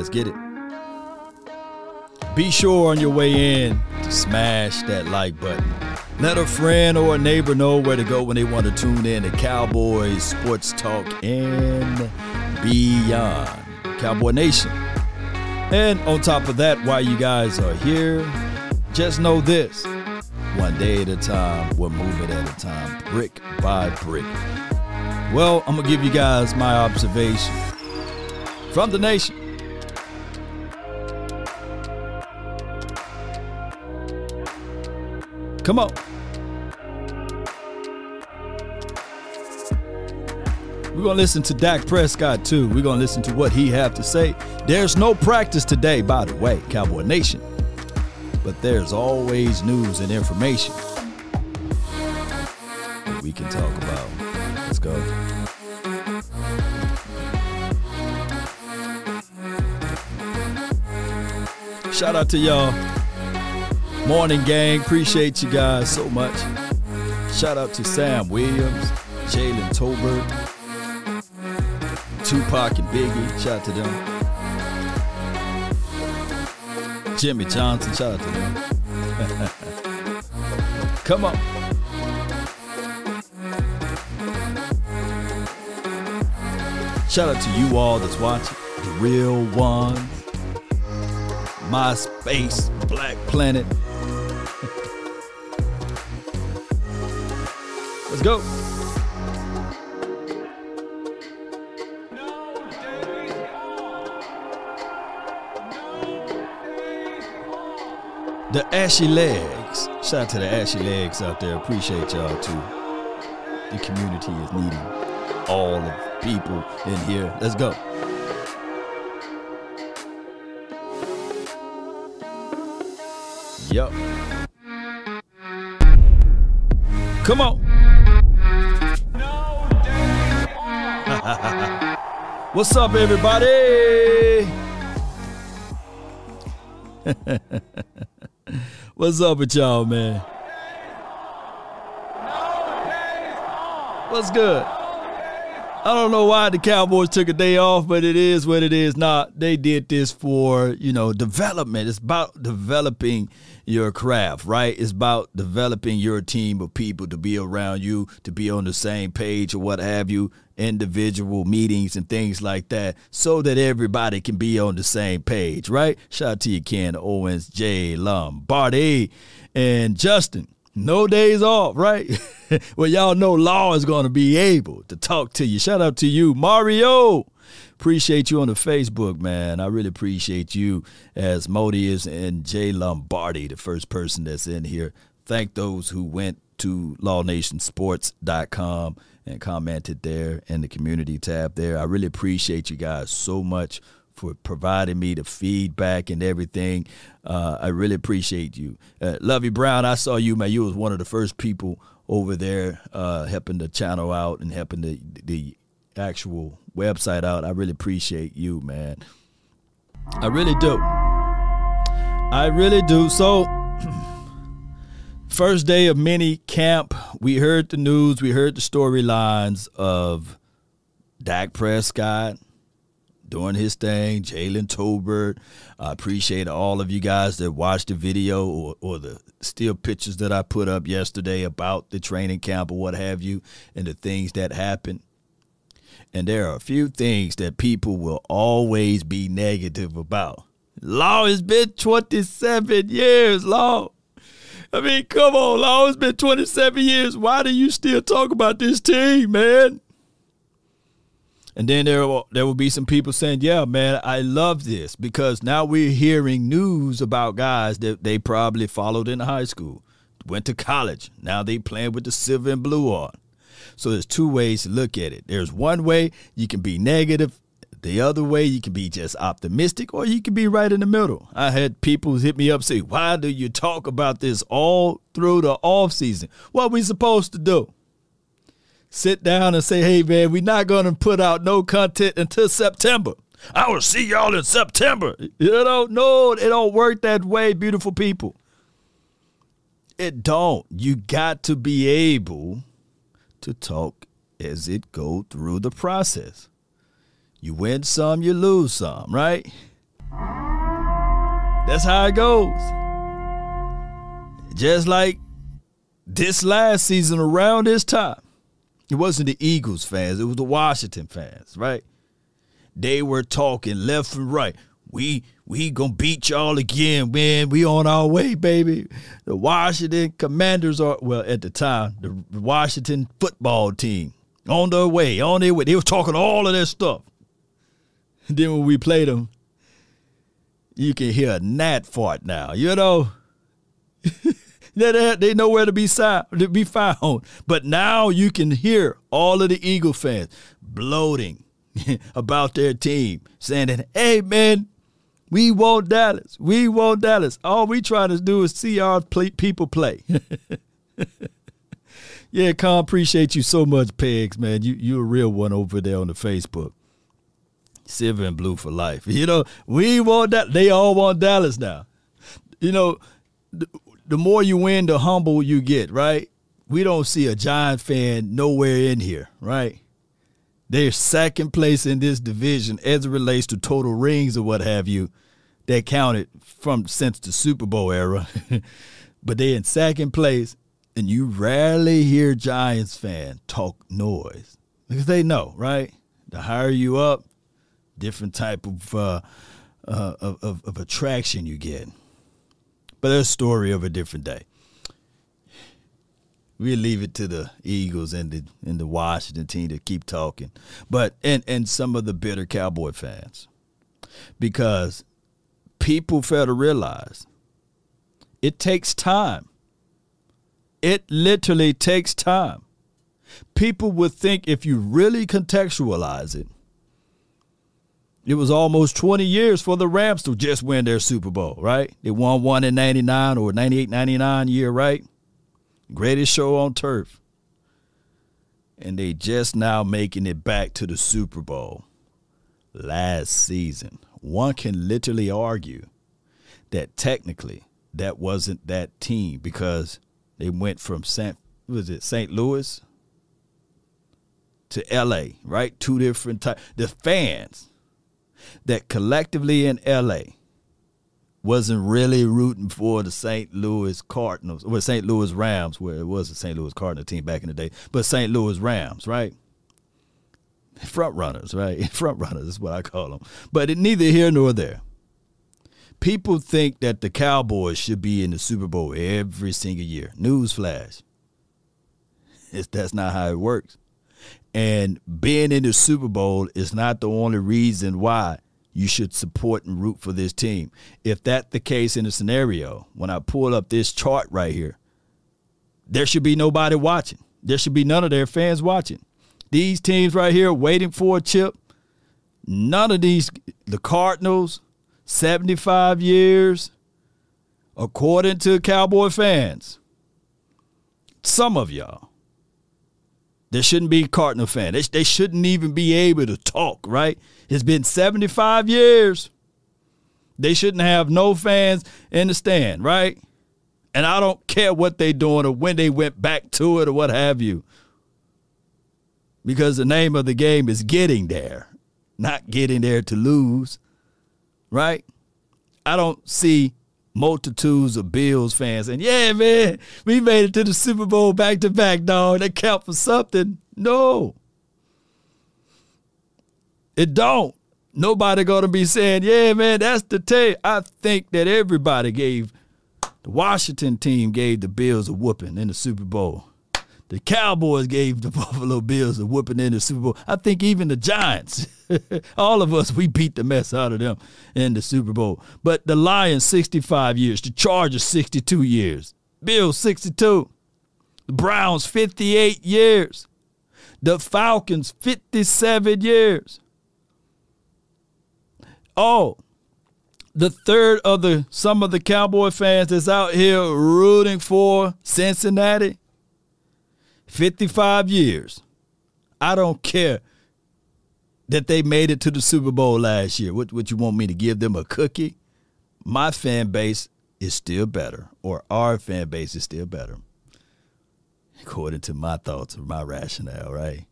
Let's get it. Be sure on your way in to smash that like button. Let a friend or a neighbor know where to go when they want to tune in to Cowboys Sports Talk and beyond. Cowboy Nation. And on top of that, while you guys are here, just know this one day at a time, one movement at a time, brick by brick. Well, I'm going to give you guys my observation from the nation. Come on. We're going to listen to Dak Prescott too. We're going to listen to what he have to say. There's no practice today, by the way, Cowboy Nation. But there's always news and information we can talk about. Let's go. Shout out to y'all. Morning gang. Appreciate you guys so much. Shout out to Sam Williams, Jalen Tolbert, Tupac and Biggie. Shout out to them. Jimmy Johnson. Shout out to them. Come on. Shout out to you all that's watching. The real ones. MySpace, Black Planet. Let's go. The Ashy Legs. Shout out to the Ashy Legs out there. Appreciate y'all too. The community is needing all the people in here. Let's go. Yup. Come on. What's up, everybody? What's up with y'all, man? What's good? I don't know why the Cowboys took a day off, but it is what it is. Not they did this for you know development. It's about developing your craft, right? It's about developing your team of people to be around you, to be on the same page or what have you, individual meetings and things like that, so that everybody can be on the same page, right? Shout out to you, Ken Owens, Jay Lombardi, and Justin. No days off, right? well, y'all know Law is going to be able to talk to you. Shout out to you, Mario. Appreciate you on the Facebook, man. I really appreciate you as Modius and Jay Lombardi, the first person that's in here. Thank those who went to lawnationsports.com and commented there in the community tab there. I really appreciate you guys so much for providing me the feedback and everything. Uh, I really appreciate you. Uh, Lovey Brown, I saw you, man. You was one of the first people over there uh, helping the channel out and helping the the actual website out. I really appreciate you, man. I really do. I really do. So, first day of mini camp, we heard the news, we heard the storylines of Dak Prescott doing his thing, Jalen Tolbert. I appreciate all of you guys that watched the video or, or the still pictures that I put up yesterday about the training camp or what have you and the things that happened. And there are a few things that people will always be negative about. Law has been 27 years, Law. I mean, come on, Law. It's been 27 years. Why do you still talk about this team, man? And then there will, there will be some people saying, "Yeah, man, I love this because now we're hearing news about guys that they probably followed in high school, went to college. Now they playing with the silver and blue on. So there's two ways to look at it. There's one way you can be negative. The other way you can be just optimistic, or you can be right in the middle. I had people hit me up say, "Why do you talk about this all through the off season? What we supposed to do?" sit down and say, hey, man, we're not going to put out no content until September. I will see y'all in September. You don't know, it don't work that way, beautiful people. It don't. You got to be able to talk as it go through the process. You win some, you lose some, right? That's how it goes. Just like this last season around this time, it wasn't the Eagles fans, it was the Washington fans, right? They were talking left and right. We we gonna beat y'all again, man. We on our way, baby. The Washington Commanders are well at the time the Washington football team on their way, on their way. They was talking all of that stuff. And then when we played them, you can hear a gnat fart now. You know, they they nowhere to be to be found. But now you can hear all of the Eagle fans bloating about their team, saying that, "Hey, man." We want Dallas. We want Dallas. All we try to do is see our play, people play. yeah, Con, appreciate you so much, Pegs, man. You you a real one over there on the Facebook. Silver and blue for life. You know, we want that. They all want Dallas now. You know, the, the more you win, the humble you get, right? We don't see a Giant fan nowhere in here, right? They're second place in this division as it relates to total rings or what have you that counted from since the Super Bowl era. but they're in second place, and you rarely hear Giants fan talk noise because they know, right? The higher you up, different type of uh, uh, of, of, of attraction you get. But that's a story of a different day we leave it to the Eagles and the and the Washington team to keep talking. But and and some of the bitter Cowboy fans. Because people fail to realize it takes time. It literally takes time. People would think if you really contextualize it, it was almost 20 years for the Rams to just win their Super Bowl, right? They won one in 99 or 98 99 year, right? Greatest show on turf. And they just now making it back to the Super Bowl last season. One can literally argue that technically that wasn't that team because they went from St. was it St. Louis to LA, right? Two different types. The fans that collectively in LA wasn't really rooting for the St. Louis Cardinals, or St. Louis Rams, where it was the St. Louis Cardinal team back in the day, but St. Louis Rams, right? Front runners, right? Front runners is what I call them. But it, neither here nor there. People think that the Cowboys should be in the Super Bowl every single year. Newsflash. It's, that's not how it works. And being in the Super Bowl is not the only reason why you should support and root for this team. If that's the case in the scenario, when I pull up this chart right here, there should be nobody watching. There should be none of their fans watching. These teams right here waiting for a chip, none of these, the Cardinals, 75 years, according to Cowboy fans, some of y'all, there shouldn't be Cardinal fans. They, they shouldn't even be able to talk, right? It's been 75 years. They shouldn't have no fans in the stand, right? And I don't care what they're doing or when they went back to it or what have you. Because the name of the game is getting there, not getting there to lose, right? I don't see multitudes of Bills fans and yeah, man, we made it to the Super Bowl back to back, dog. That count for something. No. It don't. Nobody gonna be saying, yeah, man, that's the tape. I think that everybody gave the Washington team gave the Bills a whooping in the Super Bowl. The Cowboys gave the Buffalo Bills a whooping in the Super Bowl. I think even the Giants, all of us, we beat the mess out of them in the Super Bowl. But the Lions, 65 years. The Chargers, 62 years. Bills, 62. The Browns, 58 years. The Falcons, 57 years. Oh, the third of the some of the Cowboy fans that's out here rooting for Cincinnati 55 years. I don't care that they made it to the Super Bowl last year. What, what you want me to give them a cookie? My fan base is still better, or our fan base is still better, according to my thoughts or my rationale, right?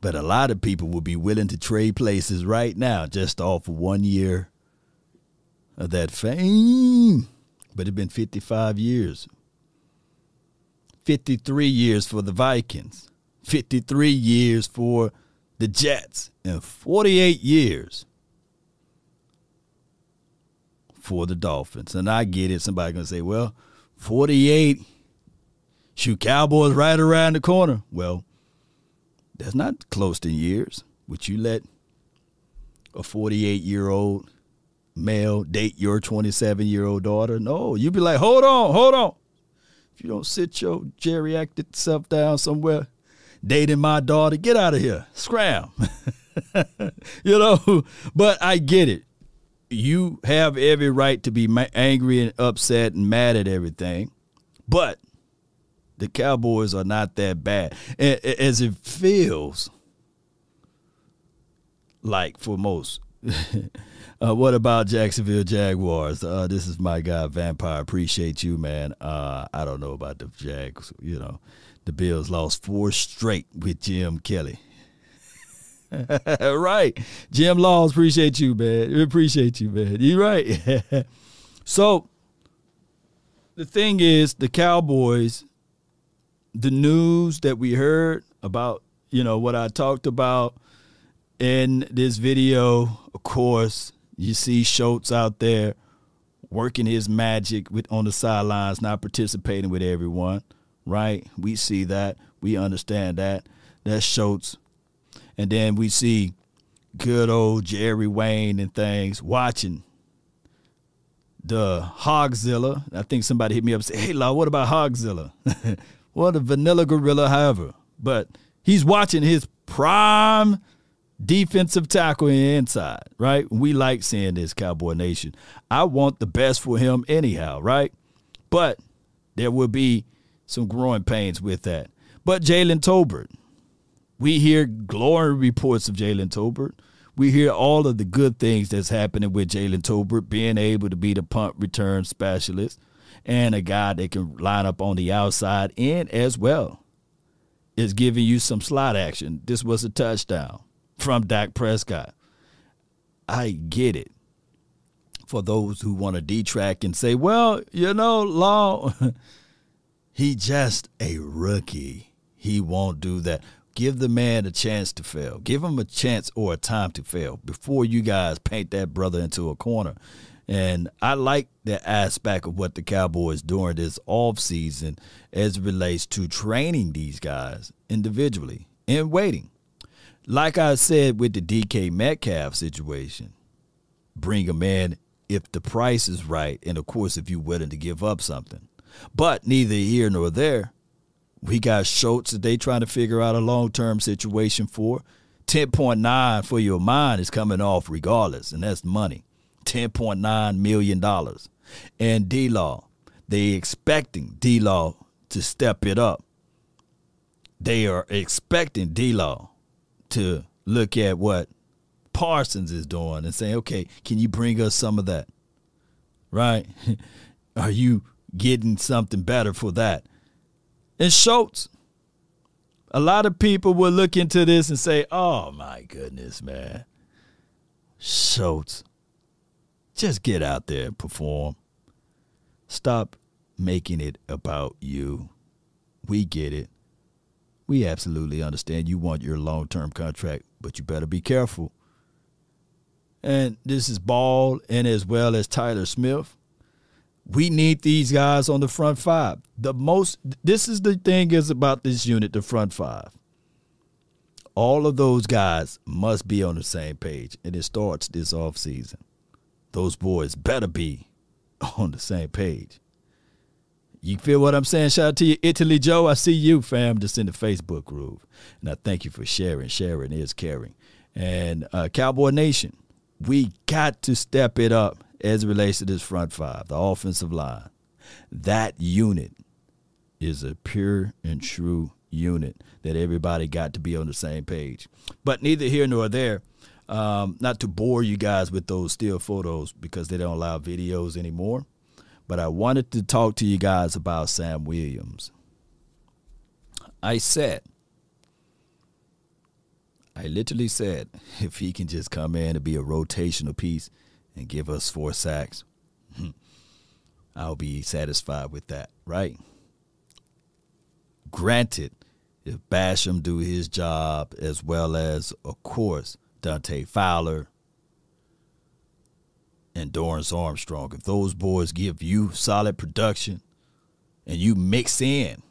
But a lot of people will be willing to trade places right now just off of one year of that fame. But it's been 55 years. 53 years for the Vikings, 53 years for the Jets, and 48 years for the Dolphins. And I get it. Somebody gonna say, well, 48, shoot Cowboys right around the corner. Well, that's not close to years. Would you let a 48 year old male date your 27 year old daughter? No, you'd be like, hold on, hold on. You don't sit your geriatric self down somewhere, dating my daughter, get out of here, scram. you know, but I get it. You have every right to be angry and upset and mad at everything, but the Cowboys are not that bad as it feels like for most. uh, what about Jacksonville Jaguars? Uh, this is my guy, Vampire. Appreciate you, man. Uh, I don't know about the Jags. You know, the Bills lost four straight with Jim Kelly. right. Jim Laws, appreciate you, man. Appreciate you, man. You're right. so the thing is, the Cowboys, the news that we heard about, you know, what I talked about in this video, of course, you see Schultz out there working his magic with on the sidelines, not participating with everyone. Right? We see that. We understand that. That's Schultz. And then we see good old Jerry Wayne and things watching the Hogzilla. I think somebody hit me up and said, Hey Law, what about Hogzilla? well, the vanilla gorilla, however. But he's watching his prime defensive tackle inside, right? We like seeing this Cowboy Nation. I want the best for him anyhow, right? But there will be some growing pains with that. But Jalen Tolbert, we hear glory reports of Jalen Tolbert. We hear all of the good things that's happening with Jalen Tolbert being able to be the punt return specialist and a guy that can line up on the outside and as well is giving you some slot action. This was a touchdown from Dak Prescott. I get it. For those who want to detract and say, well, you know, Law, he just a rookie. He won't do that. Give the man a chance to fail. Give him a chance or a time to fail before you guys paint that brother into a corner. And I like the aspect of what the Cowboys doing this off season as it relates to training these guys individually and waiting like I said with the DK Metcalf situation, bring a man if the price is right, and of course, if you're willing to give up something. But neither here nor there. We got Schultz that they trying to figure out a long term situation for. 10.9 for your mind is coming off regardless, and that's money. $10.9 million. And D Law, they expecting D Law to step it up. They are expecting D Law to look at what Parsons is doing and say, okay, can you bring us some of that? Right? Are you getting something better for that? And Schultz, a lot of people will look into this and say, oh my goodness, man. Schultz, just get out there and perform. Stop making it about you. We get it. We absolutely understand you want your long term contract, but you better be careful. And this is Ball and as well as Tyler Smith. We need these guys on the front five. The most this is the thing is about this unit, the front five. All of those guys must be on the same page. And it starts this off season. Those boys better be on the same page. You feel what I'm saying? Shout out to you, Italy Joe. I see you, fam, just in the Facebook groove. And I thank you for sharing. Sharing is caring. And uh, Cowboy Nation, we got to step it up as it relates to this front five, the offensive line. That unit is a pure and true unit that everybody got to be on the same page. But neither here nor there. Um, not to bore you guys with those still photos because they don't allow videos anymore but I wanted to talk to you guys about Sam Williams. I said, I literally said, if he can just come in and be a rotational piece and give us four sacks, I'll be satisfied with that, right? Granted, if Basham do his job as well as, of course, Dante Fowler and Dorance Armstrong, if those boys give you solid production and you mix in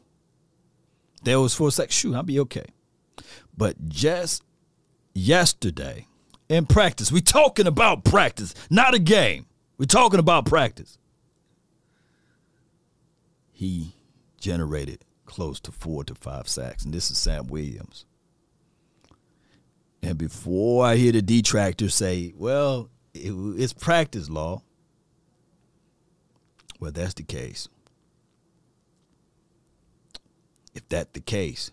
there was four sacks, shoot, I'll be okay. But just yesterday in practice, we talking about practice, not a game. We're talking about practice. He generated close to four to five sacks, and this is Sam Williams. And before I hear the detractors say, well, it, it's practice law, well, that's the case. If that the case,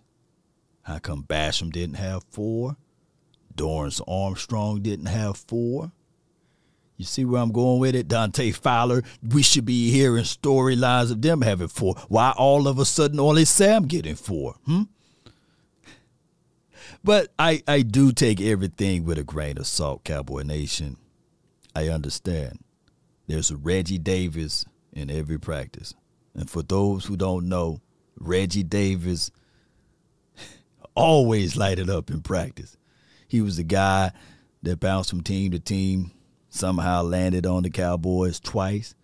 how come Basham didn't have four? Dorance Armstrong didn't have four? You see where I'm going with it? Dante Fowler, we should be hearing storylines of them having four. Why all of a sudden only Sam getting four? Hmm? But I, I do take everything with a grain of salt, Cowboy Nation. I understand. There's a Reggie Davis in every practice. And for those who don't know, Reggie Davis always lighted up in practice. He was the guy that bounced from team to team, somehow landed on the Cowboys twice,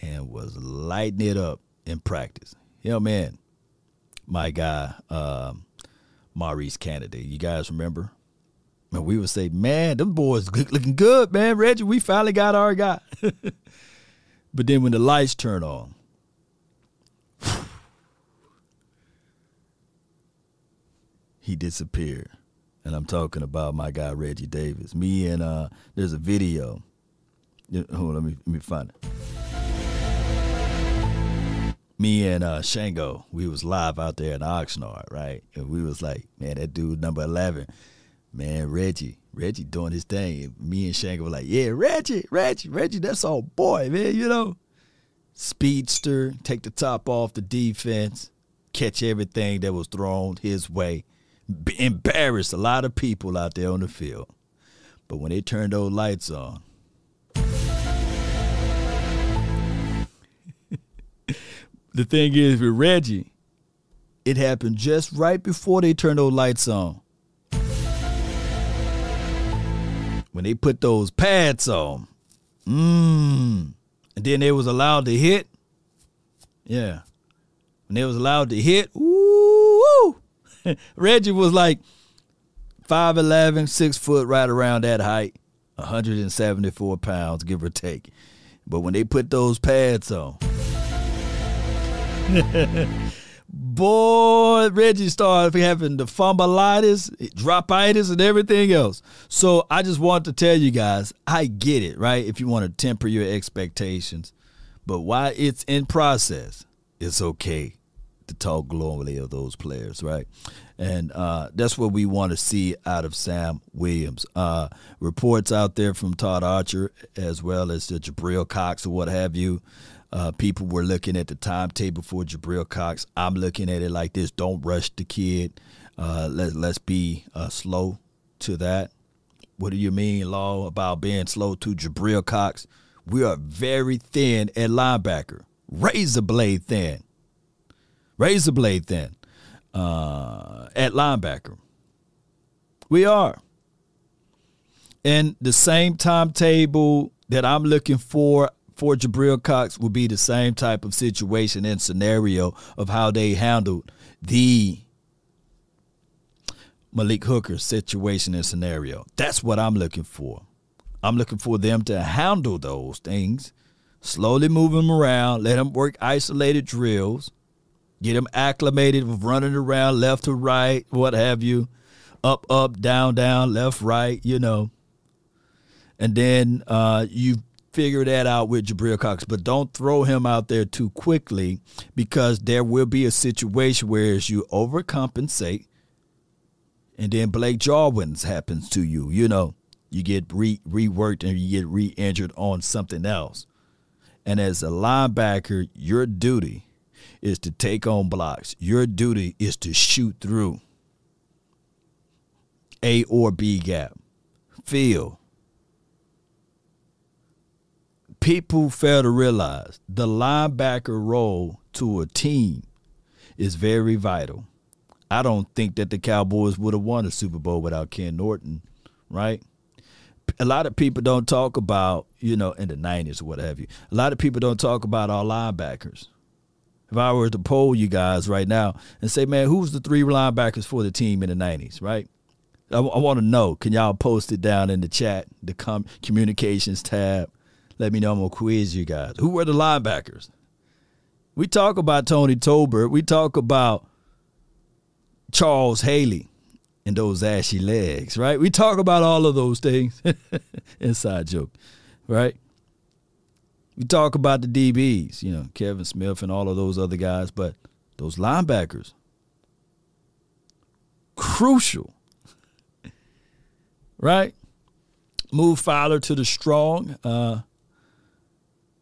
and was lighting it up in practice. Yo, man, my guy, um, Maurice Canady. You guys remember? And we would say, man, them boys looking good, man. Reggie, we finally got our guy. but then when the lights turn on, he disappeared. And I'm talking about my guy Reggie Davis. Me and uh there's a video. Hold on, let me let me find it. Me and uh Shango, we was live out there in Oxnard, right? And we was like, man, that dude number eleven, man, Reggie, Reggie doing his thing. Me and Shango were like, yeah, Reggie, Reggie, Reggie, that's all boy, man, you know. Speedster, take the top off the defense, catch everything that was thrown his way embarrassed a lot of people out there on the field. But when they turned those lights on, the thing is with Reggie, it happened just right before they turned those lights on. When they put those pads on, mmm, and then they was allowed to hit. Yeah, when they was allowed to hit, ooh, Reggie was like 5'11, 6 foot, right around that height, 174 pounds, give or take. But when they put those pads on, boy, Reggie started having the fumbleitis, dropitis, and everything else. So I just want to tell you guys, I get it, right? If you want to temper your expectations, but while it's in process, it's okay to talk globally of those players, right? And uh, that's what we want to see out of Sam Williams. Uh, reports out there from Todd Archer, as well as the Jabril Cox or what have you. Uh, people were looking at the timetable for Jabril Cox. I'm looking at it like this: don't rush the kid. Uh, let let's be uh, slow to that. What do you mean, Law, about being slow to Jabril Cox? We are very thin at linebacker, razor blade thin razor blade thin uh, at linebacker. We are. And the same timetable that I'm looking for for Jabril Cox will be the same type of situation and scenario of how they handled the Malik Hooker situation and scenario. That's what I'm looking for. I'm looking for them to handle those things, slowly move them around, let them work isolated drills, get them acclimated with running around left to right, what have you, up, up, down, down, left, right, you know. And then uh, you figure that out with Jabril Cox, but don't throw him out there too quickly because there will be a situation where you overcompensate and then Blake Jarwin's happens to you, you know, you get re- reworked and you get re-injured on something else. And as a linebacker, your duty is to take on blocks. Your duty is to shoot through A or B gap. Feel. People fail to realize the linebacker role to a team is very vital. I don't think that the Cowboys would have won a Super Bowl without Ken Norton, right? A lot of people don't talk about, you know, in the 90s or what have you. A lot of people don't talk about our linebackers. If I were to poll you guys right now and say, man, who's the three linebackers for the team in the 90s, right? I, I want to know. Can y'all post it down in the chat, the com- communications tab? Let me know. I'm going to quiz you guys. Who were the linebackers? We talk about Tony Tolbert. We talk about Charles Haley and those ashy legs, right? We talk about all of those things. Inside joke, right? We talk about the DBs, you know, Kevin Smith and all of those other guys, but those linebackers, crucial, right? Move Fowler to the strong. Uh,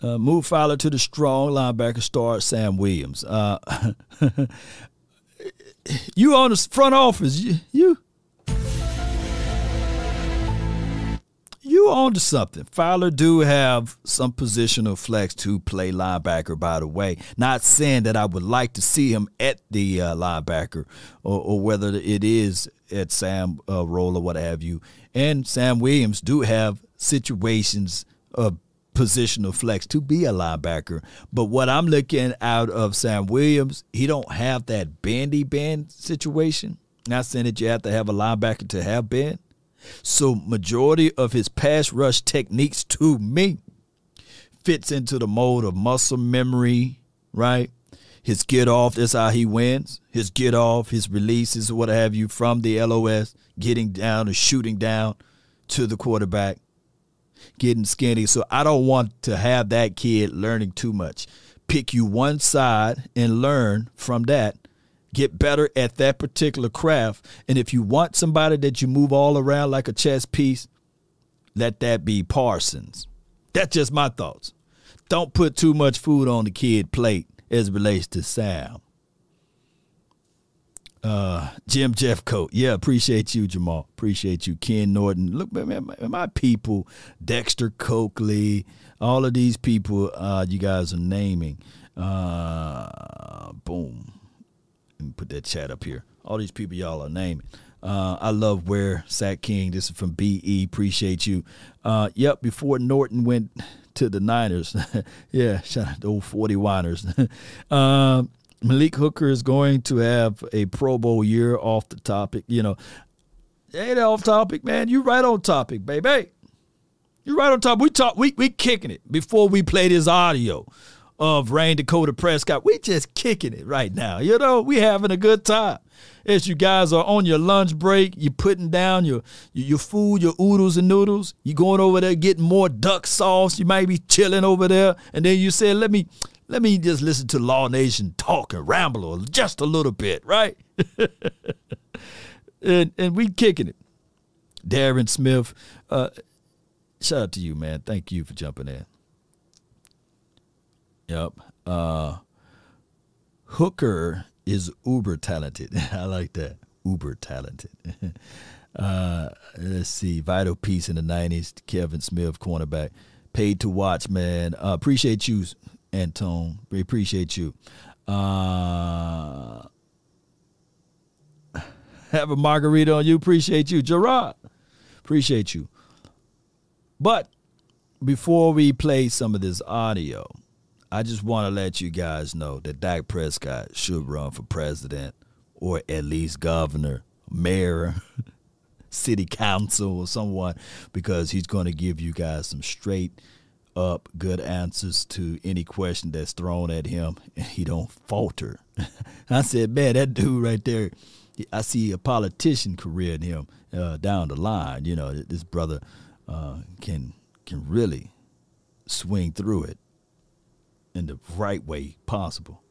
uh, move Fowler to the strong linebacker. Start Sam Williams. Uh, you on the front office. You, you you on to something. Fowler do have some positional flex to play linebacker, by the way. Not saying that I would like to see him at the uh, linebacker or, or, whether it is at Sam uh, role or what have you. And Sam Williams do have situations of positional flex to be a linebacker. But what I'm looking out of Sam Williams, he don't have that bandy band situation. Not saying that you have to have a linebacker to have bend. So majority of his pass rush techniques to me fits into the mode of muscle memory, right? His get off, that's how he wins. His get off, his releases, what have you, from the LOS, getting down or shooting down to the quarterback getting skinny. So I don't want to have that kid learning too much. Pick you one side and learn from that. Get better at that particular craft. And if you want somebody that you move all around like a chess piece, let that be Parsons. That's just my thoughts. Don't put too much food on the kid plate as relates to Sam. Uh, Jim Jeffcoat. Yeah, appreciate you, Jamal. Appreciate you, Ken Norton. Look, man, my, my people, Dexter Coakley, all of these people uh, you guys are naming. Uh, boom. Let me put that chat up here. All these people y'all are naming. Uh, I love where Sack King. This is from BE. Appreciate you. Uh, yep, before Norton went to the Niners. yeah, shout out to old 40 Winers. uh, Malik Hooker is going to have a Pro Bowl year off the topic. You know, ain't off topic, man. You right on topic, baby. You right on top. We talk. We we kicking it before we play this audio of Rayne Dakota Prescott. We just kicking it right now. You know, we having a good time. As you guys are on your lunch break, you putting down your your food, your oodles and noodles. You going over there getting more duck sauce. You might be chilling over there, and then you said, "Let me let me just listen to Law Nation talk and ramble just a little bit, right? and and we kicking it. Darren Smith, uh, shout out to you, man. Thank you for jumping in. Yep. Uh, Hooker is uber talented. I like that. Uber talented. uh, let's see. Vital piece in the 90s. Kevin Smith, cornerback. Paid to watch, man. Uh, appreciate you, Antone. We appreciate you. Uh, have a margarita on you. Appreciate you. Gerard, appreciate you. But before we play some of this audio, I just want to let you guys know that Dak Prescott should run for president or at least governor, mayor, city council, or someone because he's going to give you guys some straight – up good answers to any question that's thrown at him and he don't falter. I said, man, that dude right there, I see a politician career in him uh, down the line. You know, this brother uh, can can really swing through it in the right way possible.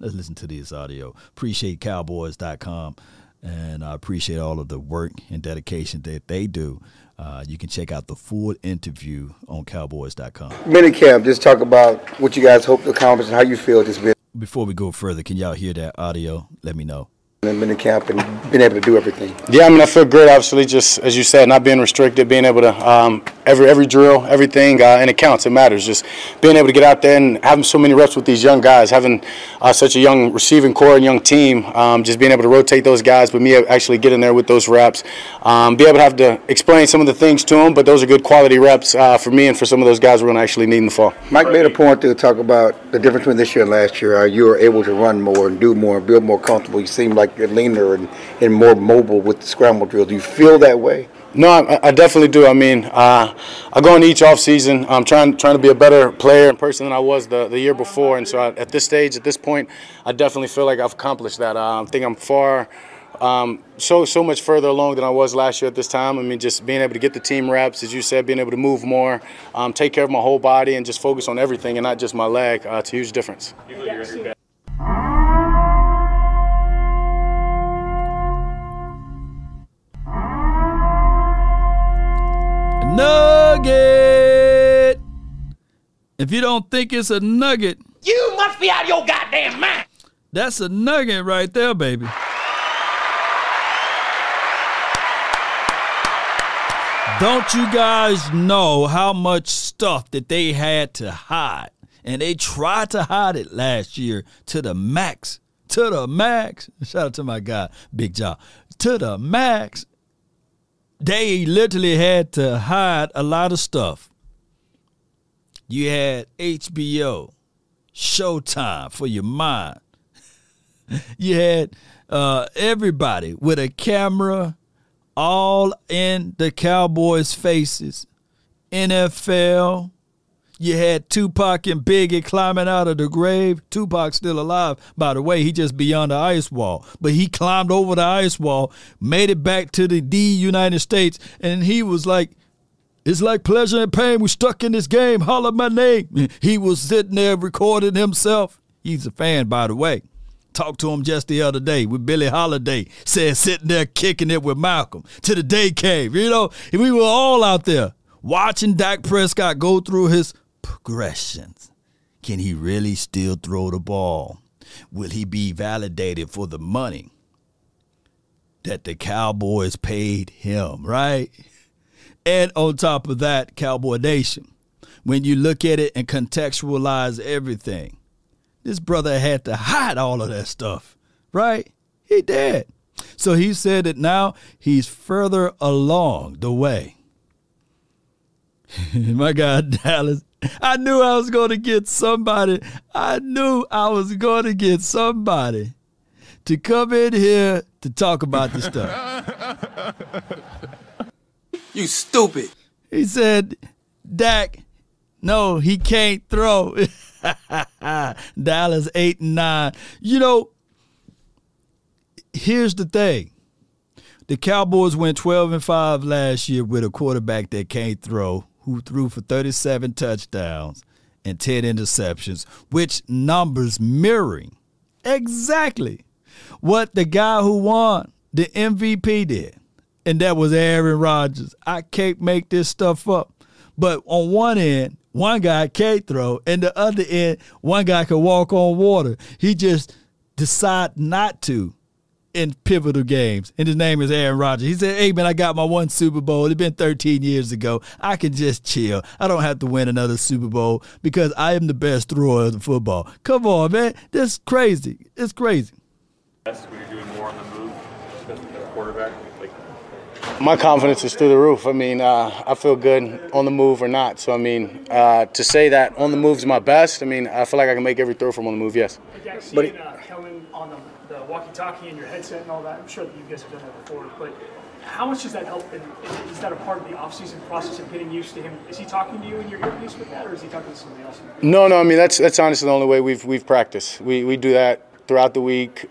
Let's listen to this audio. Appreciate cowboys.com and I appreciate all of the work and dedication that they do uh, you can check out the full interview on Cowboys.com. Minicamp, just talk about what you guys hope to accomplish and how you feel this been. Before we go further, can y'all hear that audio? Let me know. In minicamp and being able to do everything. Yeah, I mean, I feel great. Obviously, just as you said, not being restricted, being able to um, every every drill, everything, uh, and it counts. It matters. Just being able to get out there and having so many reps with these young guys, having uh, such a young receiving corps and young team, um, just being able to rotate those guys, but me actually getting there with those reps, um, be able to have to explain some of the things to them. But those are good quality reps uh, for me and for some of those guys we're going to actually need in the fall. Mike made a point to talk about the difference between this year and last year. you were able to run more and do more and build more comfortable. You seem like you're leaner and, and more mobile with the scramble drill. Do you feel that way? No, I, I, definitely do. I mean, uh, I go into each off season. I'm trying trying to be a better player and person than I was the, the year before, and so I, at this stage, at this point, I definitely feel like I've accomplished that. Uh, I think I'm far. Um, so so much further along than I was last year at this time. I mean, just being able to get the team reps, as you said, being able to move more, um, take care of my whole body, and just focus on everything and not just my leg. Uh, it's a huge difference. Nugget. If you don't think it's a nugget, you must be out of your goddamn mind. That's a nugget right there, baby. Don't you guys know how much stuff that they had to hide? And they tried to hide it last year to the max. To the max. Shout out to my guy, Big Jaw. To the max they literally had to hide a lot of stuff. You had HBO, Showtime for your mind. you had uh, everybody with a camera all in the Cowboys' faces. NFL, you had Tupac and Biggie climbing out of the grave. Tupac's still alive, by the way. He just beyond the ice wall. But he climbed over the ice wall, made it back to the D United States, and he was like, it's like pleasure and pain. We're stuck in this game. Holler my name. He was sitting there recording himself. He's a fan, by the way. Talked to him just the other day with Billie Holiday. Said sitting there kicking it with Malcolm to the day cave. You know, we were all out there watching Dak Prescott go through his progressions. Can he really still throw the ball? Will he be validated for the money that the Cowboys paid him, right? And on top of that, Cowboy Nation, when you look at it and contextualize everything, this brother had to hide all of that stuff, right? He did. So he said that now he's further along the way. My God, Dallas, I knew I was going to get somebody. I knew I was going to get somebody to come in here to talk about this stuff. You stupid. He said, Dak, no, he can't throw. Dallas 8 and 9. You know, here's the thing. The Cowboys went 12 and 5 last year with a quarterback that can't throw who threw for 37 touchdowns and 10 interceptions, which numbers mirroring exactly what the guy who won the MVP did. And that was Aaron Rodgers. I can't make this stuff up. But on one end, one guy can't throw, and the other end, one guy can walk on water. He just decide not to in pivotal games. And his name is Aaron Rodgers. He said, Hey, man, I got my one Super Bowl. It's been 13 years ago. I can just chill. I don't have to win another Super Bowl because I am the best thrower of the football. Come on, man. That's crazy. It's crazy. When you're doing more on the move, as quarterback, like my confidence is through the roof. I mean, uh, I feel good on the move or not. So, I mean, uh, to say that on the move is my best, I mean, I feel like I can make every throw from on the move, yes. But it, uh, Kellen on the walkie-talkie and your headset and all that. I'm sure that you guys have done that before, but how much does that help? And is that a part of the off-season process of getting used to him? Is he talking to you in your earpiece with that, or is he talking to somebody else? No, no. I mean, that's that's honestly the only way we've we've practiced. We we do that throughout the week.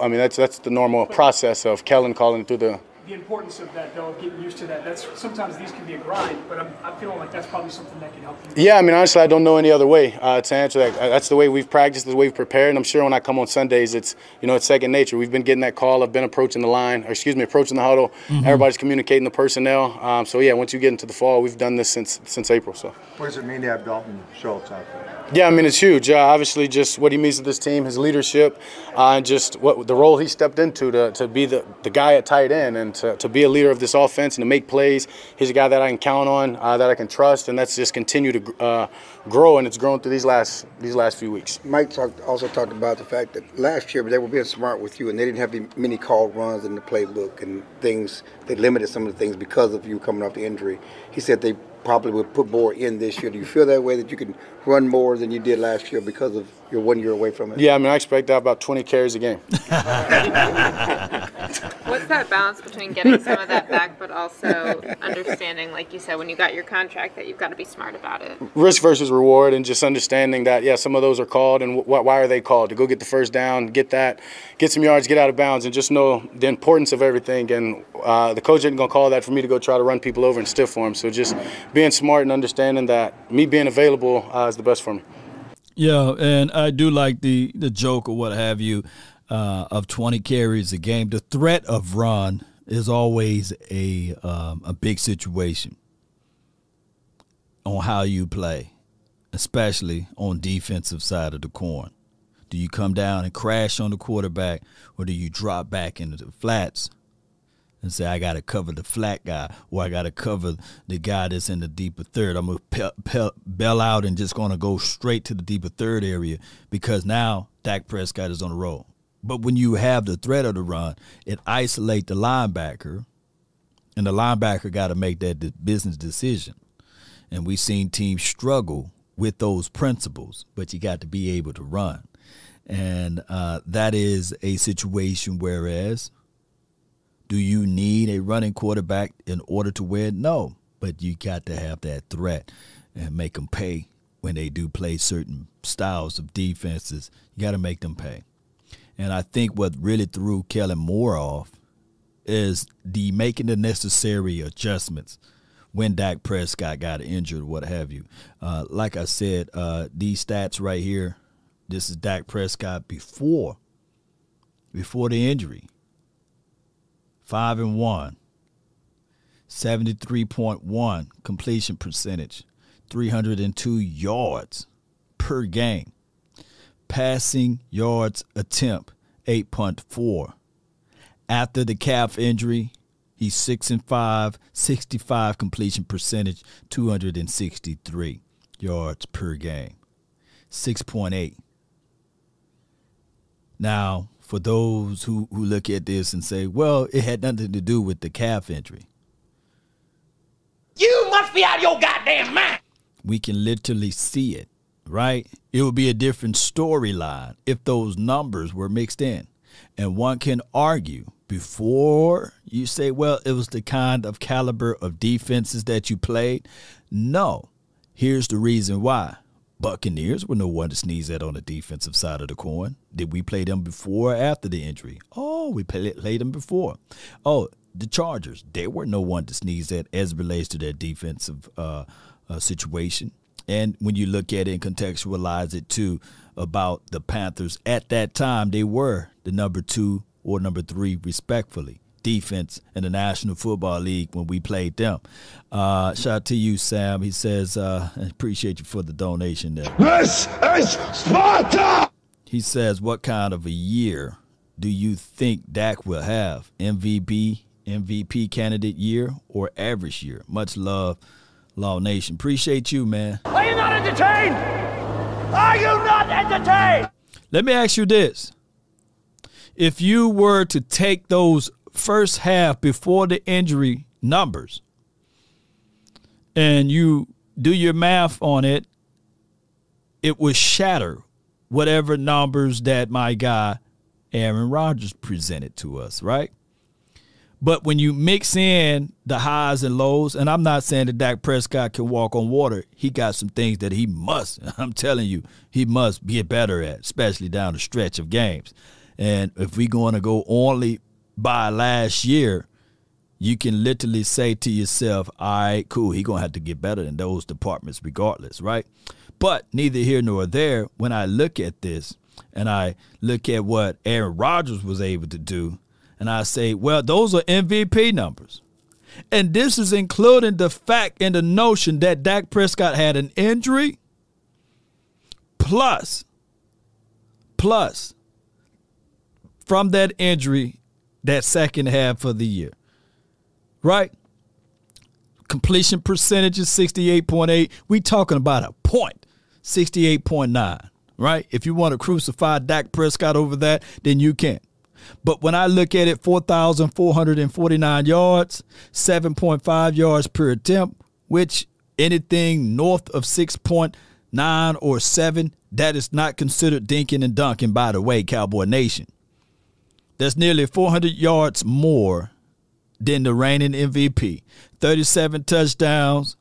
I mean, that's that's the normal process of Kellen calling through the the importance of that, though, of getting used to that. That's sometimes these can be a grind, but I'm, I'm feeling like that's probably something that can help you. Yeah, I mean, honestly, I don't know any other way uh, to answer that. Uh, that's the way we've practiced, the way we've prepared. And I'm sure when I come on Sundays, it's you know it's second nature. We've been getting that call. I've been approaching the line, or excuse me, approaching the huddle. Mm-hmm. Everybody's communicating the personnel. Um, so yeah, once you get into the fall, we've done this since since April. So. What does it mean to have Dalton Schultz out there? Yeah, I mean it's huge. Uh, obviously, just what he means to this team, his leadership, uh, and just what the role he stepped into to, to be the, the guy at tight end. And to, to be a leader of this offense and to make plays. He's a guy that I can count on, uh, that I can trust, and that's just continue to uh, grow. And it's grown through these last these last few weeks. Mike talked, also talked about the fact that last year they were being smart with you, and they didn't have many called runs in the playbook and things. They limited some of the things because of you coming off the injury. He said they probably would put more in this year. Do you feel that way that you can run more than you did last year because of you're one year away from it? Yeah, I mean, I expect to have about 20 carries a game. What's that balance between getting some of that back, but also understanding, like you said, when you got your contract, that you've got to be smart about it? Risk versus reward, and just understanding that, yeah, some of those are called, and wh- why are they called? To go get the first down, get that, get some yards, get out of bounds, and just know the importance of everything. And uh, the coach isn't going to call that for me to go try to run people over and stiff for him. So just being smart and understanding that me being available uh, the best for me. Yeah, and I do like the the joke or what have you uh, of 20 carries a game. The threat of run is always a um, a big situation on how you play, especially on defensive side of the coin. Do you come down and crash on the quarterback, or do you drop back into the flats and say, I got to cover the flat guy, or I got to cover the guy that's in the deeper third. I'm going to pe- pe- bail out and just going to go straight to the deeper third area because now Dak Prescott is on the roll. But when you have the threat of the run, it isolates the linebacker, and the linebacker got to make that business decision. And we've seen teams struggle with those principles, but you got to be able to run. And uh, that is a situation whereas – do you need a running quarterback in order to win? No, but you got to have that threat and make them pay when they do play certain styles of defenses. You got to make them pay. And I think what really threw Kellen Moore off is the making the necessary adjustments when Dak Prescott got injured, what have you. Uh, like I said, uh, these stats right here, this is Dak Prescott before before the injury. 5 and 1. 73.1 completion percentage. 302 yards per game. Passing yards attempt 8.4. After the calf injury, he's 6 and 5, 65 completion percentage, 263 yards per game. 6.8. Now, for those who, who look at this and say, well, it had nothing to do with the calf injury. You must be out of your goddamn mind. We can literally see it, right? It would be a different storyline if those numbers were mixed in. And one can argue before you say, well, it was the kind of caliber of defenses that you played. No. Here's the reason why Buccaneers were no one to sneeze at on the defensive side of the coin. Did we play them before or after the injury? Oh, we play, played them before. Oh, the Chargers, they were no one to sneeze at as relates to their defensive uh, uh, situation. And when you look at it and contextualize it too about the Panthers at that time, they were the number two or number three, respectfully defense in the National Football League when we played them. Uh, shout out to you, Sam. He says, uh, appreciate you for the donation there. This is Sparta! He says, what kind of a year do you think Dak will have? MVP, MVP candidate year, or average year? Much love, Law Nation. Appreciate you, man. Are you not entertained? Are you not entertained? Let me ask you this. If you were to take those first half before the injury numbers and you do your math on it, it would shatter whatever numbers that my guy Aaron Rodgers presented to us, right? But when you mix in the highs and lows, and I'm not saying that Dak Prescott can walk on water, he got some things that he must, I'm telling you, he must get better at, especially down the stretch of games. And if we're going to go only by last year, you can literally say to yourself, all right, cool, he to have to get better in those departments regardless, right? But neither here nor there, when I look at this and I look at what Aaron Rodgers was able to do, and I say, well, those are MVP numbers. And this is including the fact and the notion that Dak Prescott had an injury, plus, plus, from that injury, that second half of the year. right? Completion percentage is 68.8. We talking about a point, 68.9, right? If you want to crucify Dak Prescott over that, then you can. But when I look at it, 4,449 yards, 7.5 yards per attempt, which anything north of 6.9 or 7, that is not considered dinking and dunking, by the way, Cowboy Nation. That's nearly 400 yards more than the reigning MVP. 37 touchdowns.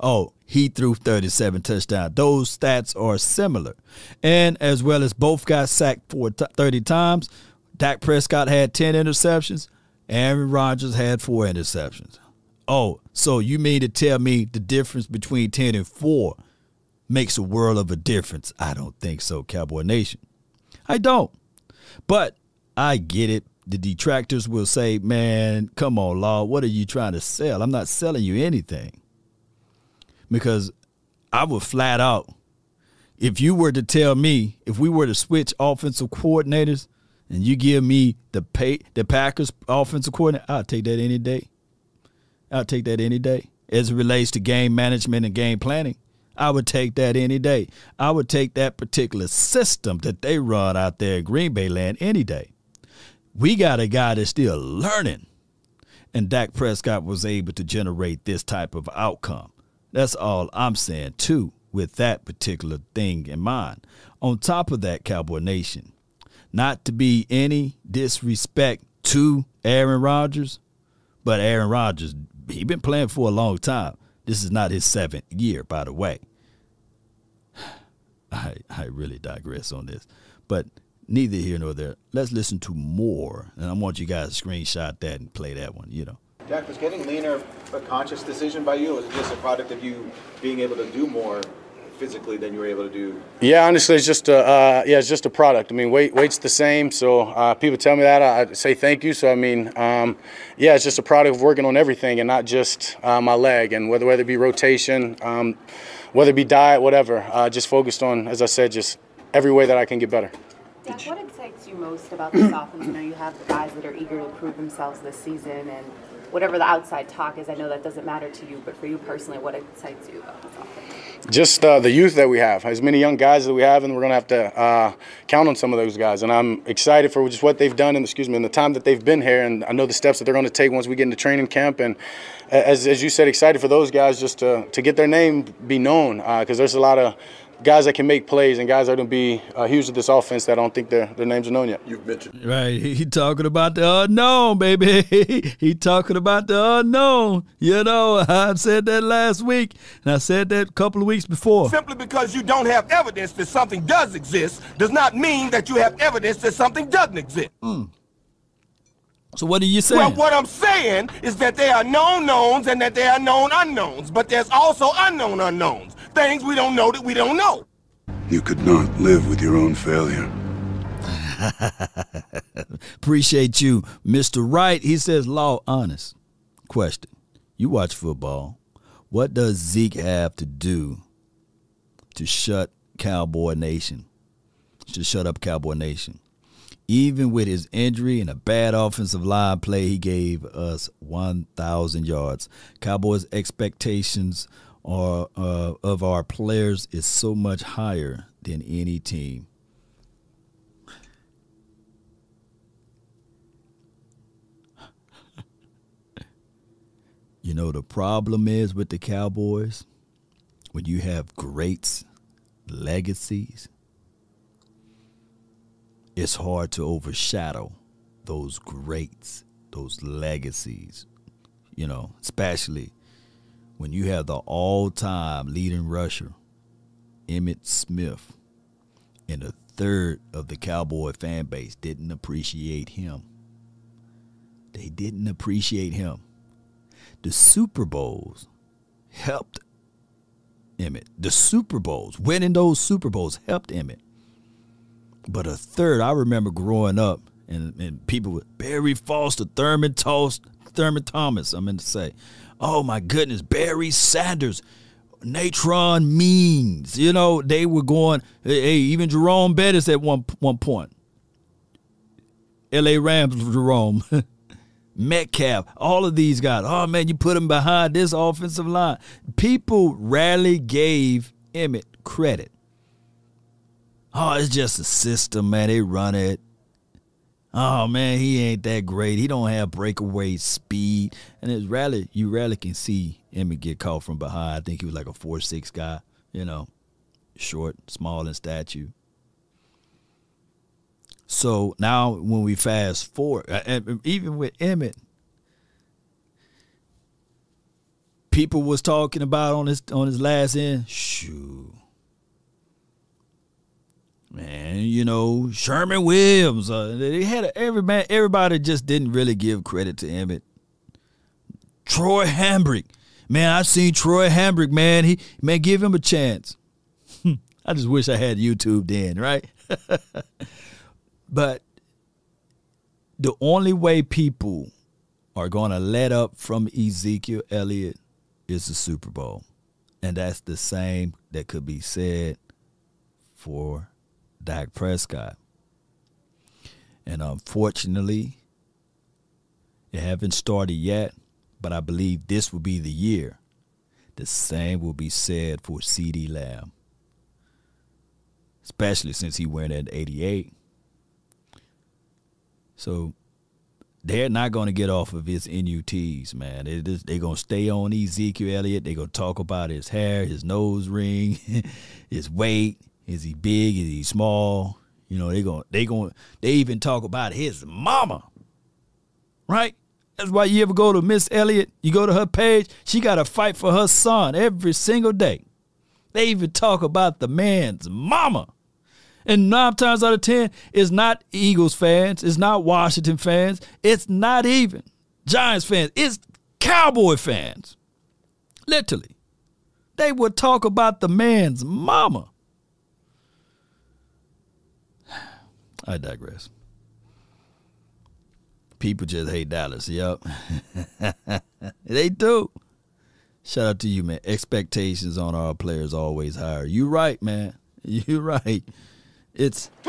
Oh, he threw 37 touchdowns. Those stats are similar. And as well as both got sacked for 30 times, Dak Prescott had 10 interceptions. Aaron Rodgers had four interceptions. Oh, so you mean to tell me the difference between 10 and 4 makes a world of a difference? I don't think so, Cowboy Nation. I don't. But I get it. The detractors will say, man, come on, Law, what are you trying to sell? I'm not selling you anything. Because I would flat out, if you were to tell me, if we were to switch offensive coordinators, and you give me the pay the Packers offensive coordinator, I'll take that any day. I'll take that any day. As it relates to game management and game planning, I would take that any day. I would take that particular system that they run out there in Green Bay land any day. We got a guy that's still learning. And Dak Prescott was able to generate this type of outcome. That's all I'm saying, too, with that particular thing in mind. On top of that, Cowboy Nation, not to be any disrespect to Aaron Rodgers, but Aaron Rodgers, he been playing for a long time. This is not his seventh year, by the way. I I really digress on this, but neither here nor there. Let's listen to more, and I want you guys to screenshot that and play that one. You know. Dak, was getting leaner a conscious decision by you, or was it just a product of you being able to do more physically than you were able to do? Yeah, honestly, it's just a uh, yeah, it's just a product. I mean, weight weight's the same, so uh, people tell me that I say thank you. So I mean, um, yeah, it's just a product of working on everything and not just uh, my leg, and whether whether it be rotation, um, whether it be diet, whatever. Uh, just focused on, as I said, just every way that I can get better. Dak, what excites you most about this offense? You know, you have the guys that are eager to prove themselves this season, and whatever the outside talk is, I know that doesn't matter to you, but for you personally, what excites you about this offense? Just uh, the youth that we have, as many young guys that we have, and we're going to have to uh, count on some of those guys. And I'm excited for just what they've done, and excuse me, in the time that they've been here. And I know the steps that they're going to take once we get into training camp. And as, as you said, excited for those guys just to, to get their name be known, because uh, there's a lot of guys that can make plays and guys that are going to be uh, huge to this offense that I don't think their their names are known yet. You've mentioned right. He, he talking about the unknown, baby. he talking about the unknown. You know, I said that last week, and I said that a couple of weeks before. Simply because you don't have evidence that something does exist does not mean that you have evidence that something doesn't exist. Mm. So what are you saying? Well, what I'm saying is that there are known knowns and that there are known unknowns, but there's also unknown unknowns. Things we don't know that we don't know. You could not live with your own failure. Appreciate you, Mr. Wright. He says, Law, honest question. You watch football. What does Zeke have to do to shut Cowboy Nation? To shut up Cowboy Nation? Even with his injury and a bad offensive line play, he gave us 1,000 yards. Cowboys' expectations are, uh, of our players is so much higher than any team. you know, the problem is with the Cowboys when you have greats, legacies it's hard to overshadow those greats, those legacies, you know, especially when you have the all time leading rusher, Emmitt Smith, and a third of the Cowboy fan base didn't appreciate him. They didn't appreciate him. The Super Bowls helped Emmitt. The Super Bowls, winning those Super Bowls helped Emmitt. But a third, I remember growing up, and, and people with Barry Foster, Thurman Toast, Thurman Thomas, I'm meant to say. Oh my goodness, Barry Sanders, Natron Means. You know, they were going, hey, even Jerome Bettis at one one point. LA Rams Jerome. Metcalf, all of these guys. Oh man, you put them behind this offensive line. People rarely gave Emmitt credit. Oh, it's just a system, man. They run it. Oh man, he ain't that great. He don't have breakaway speed, and it's rarely you rarely can see Emmitt get caught from behind. I think he was like a four six guy, you know, short, small in stature. So now when we fast forward, uh, and even with Emmitt, people was talking about on his on his last end. Shoo, man, you know Sherman Williams. Uh, they had a, every man. Everybody just didn't really give credit to Emmitt. Troy Hambrick, man, I've seen Troy Hambrick. Man, he man, give him a chance. I just wish I had YouTube then, right? But the only way people are going to let up from Ezekiel Elliott is the Super Bowl. And that's the same that could be said for Dak Prescott. And unfortunately, it haven't started yet, but I believe this will be the year. The same will be said for CeeDee Lamb. Especially since he went at 88 so they're not going to get off of his NUTs, man. They're, they're going to stay on Ezekiel Elliott. They're going to talk about his hair, his nose ring, his weight. Is he big? Is he small? You know, they're going they going they even talk about his mama. Right? That's why you ever go to Miss Elliott, you go to her page, she got to fight for her son every single day. They even talk about the man's mama. And nine times out of ten, it's not Eagles fans, it's not Washington fans, it's not even Giants fans, it's Cowboy fans. Literally. They would talk about the man's mama. I digress. People just hate Dallas. Yep. they do. Shout out to you, man. Expectations on our players always higher. You right, man. You right. It's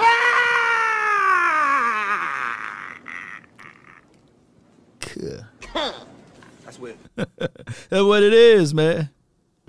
That's what. That's what it is, man.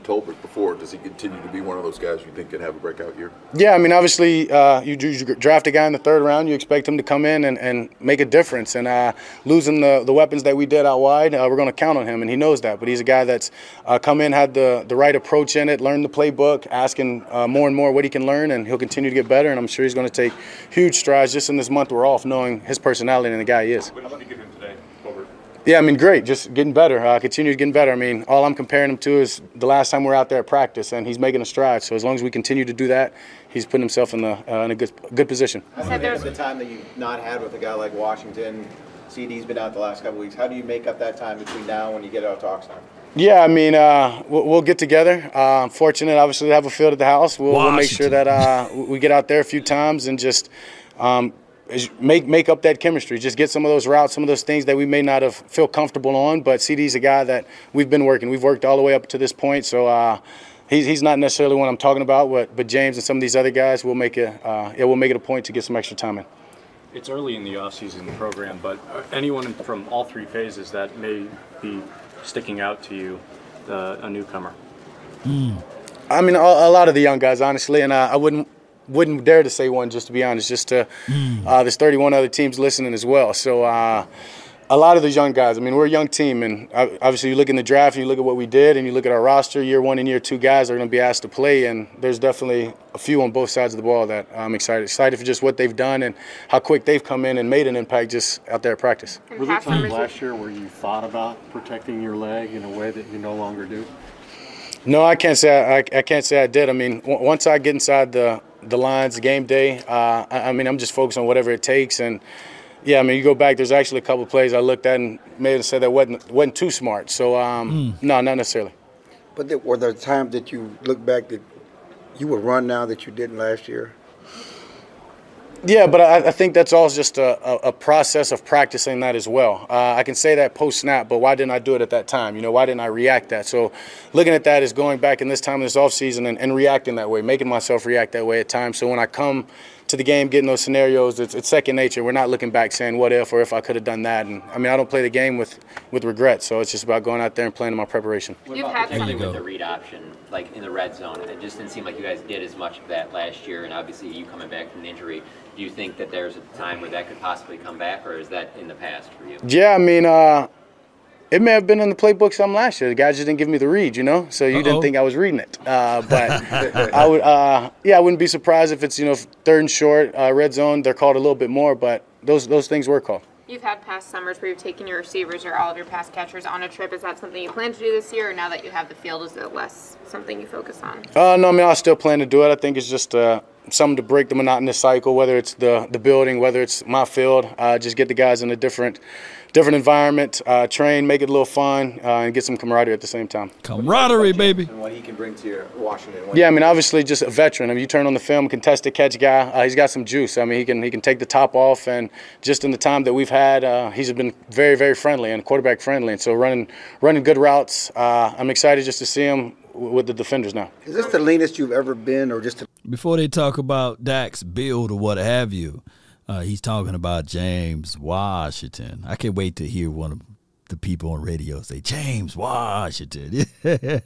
Tolbert before. Does he continue to be one of those guys you think can have a breakout year? Yeah, I mean, obviously, uh, you, you, draft a guy in the third round, you expect him to come in and, and make a difference. And uh, losing the, the weapons that we did out wide, uh, we're going to count on him, and he knows that. But he's a guy that's uh, come in, had the, the right approach in it, learned the playbook, asking uh, more and more what he can learn, and he'll continue to get better. And I'm sure he's going to take huge strides just in this month we're off, knowing his personality and the guy he is. What did you give him today, Tolbert? Yeah, I mean, great. Just getting better. Uh, continue getting better. I mean, all I'm comparing him to is the last time we are out there at practice, and he's making a stride. So as long as we continue to do that, he's putting himself in the uh, in a good good position. How do you make up the time that you've not had with a guy like Washington? CeeDee's been out the last couple weeks. How do you make up that time between now and when you get out talks time? Yeah, I mean, uh, we'll, we'll, get together. Uh, I'm fortunate, obviously, to have a field at the house. We'll, we'll make sure that uh, we get out there a few times and just um, make make up that chemistry. Just get some of those routes, some of those things that we may not have feel comfortable on. But CeeDee's a guy that we've been working. We've worked all the way up to this point. So uh, he's he's not necessarily what I'm talking about. But but James and some of these other guys will make it. Uh, yeah, we'll make it a point to get some extra time in. It's early in the offseason program, but anyone from all three phases that may be sticking out to you, uh, a newcomer. Mm. I mean, a, a, lot of the young guys, honestly, and I wouldn't wouldn't dare to say one just to be honest. Just to mm. uh, there's 31 other teams listening as well. So uh, a lot of those young guys. I mean, we're a young team, and obviously you look in the draft, and you look at what we did, and you look at our roster. Year one and year two guys are going to be asked to play, and there's definitely a few on both sides of the ball that I'm excited. Excited for just what they've done and how quick they've come in and made an impact just out there at practice. Were there times last year where you thought about protecting your leg in a way that you no longer do? No, I can't say I, I can't say I did. I mean, once I get inside the the lines, game day. Uh, I, I, mean, I'm just focused on whatever it takes. And yeah, I mean, you go back. There's actually a couple plays I looked at and made and said that wasn't wasn't too smart. So um, mm. no, not necessarily. But there, were there times that you look back that you would run now that you didn't last year? Yeah, but I, I, think that's all just a, a, a, process of practicing that as well. Uh, I can say that post snap, but why didn't I do it at that time? You know, why didn't I react that? So looking at that is going back in this time in this offseason and, and reacting that way, making myself react that way at times. So when I come to the game, getting those scenarios, it's, it's second nature. We're not looking back saying what if or if I could have done that. And I mean, I don't play the game with with regret. So it's just about going out there and playing in my preparation. You've had Particularly some. with the read option, like in the red zone, it just didn't seem like you guys did as much of that last year. And obviously, you coming back from an injury, do you think that there's a time where that could possibly come back, or is that in the past for you? Yeah, I mean, uh, it may have been in the playbook some last year. The guy just didn't give me the read, you know. So you Uh-oh. didn't think I was reading it. Uh, but I would, uh, yeah, I wouldn't be surprised if it's you know third and short, uh, red zone. They're called a little bit more, but those those things were called. You've had past summers where you've taken your receivers or all of your pass catchers on a trip. Is that something you plan to do this year, or now that you have the field, is it less something you focus on? Uh, no, I mean, I still plan to do it. I think it's just uh, something to break the monotonous cycle, whether it's the, the building, whether it's my field. Uh, just get the guys in a different different environment, uh, train, make it a little fun, uh, and get some camaraderie at the same time. Camaraderie, baby. And what he can bring to your Washington. Yeah, I mean, obviously, just a veteran. I mean, you turn on the film, contested catch guy. Uh, he's got some juice. I mean, he can he can take the top off, and just in the time that we've had, uh, he's been very very friendly and quarterback friendly, and so running running good routes. Uh, I'm excited just to see him with the defenders now. Is this the leanest you've ever been, or just the Before they talk about Dak's build or what have you, uh, he's talking about James Washington. I can't wait to hear one of the people on radio say James Washington.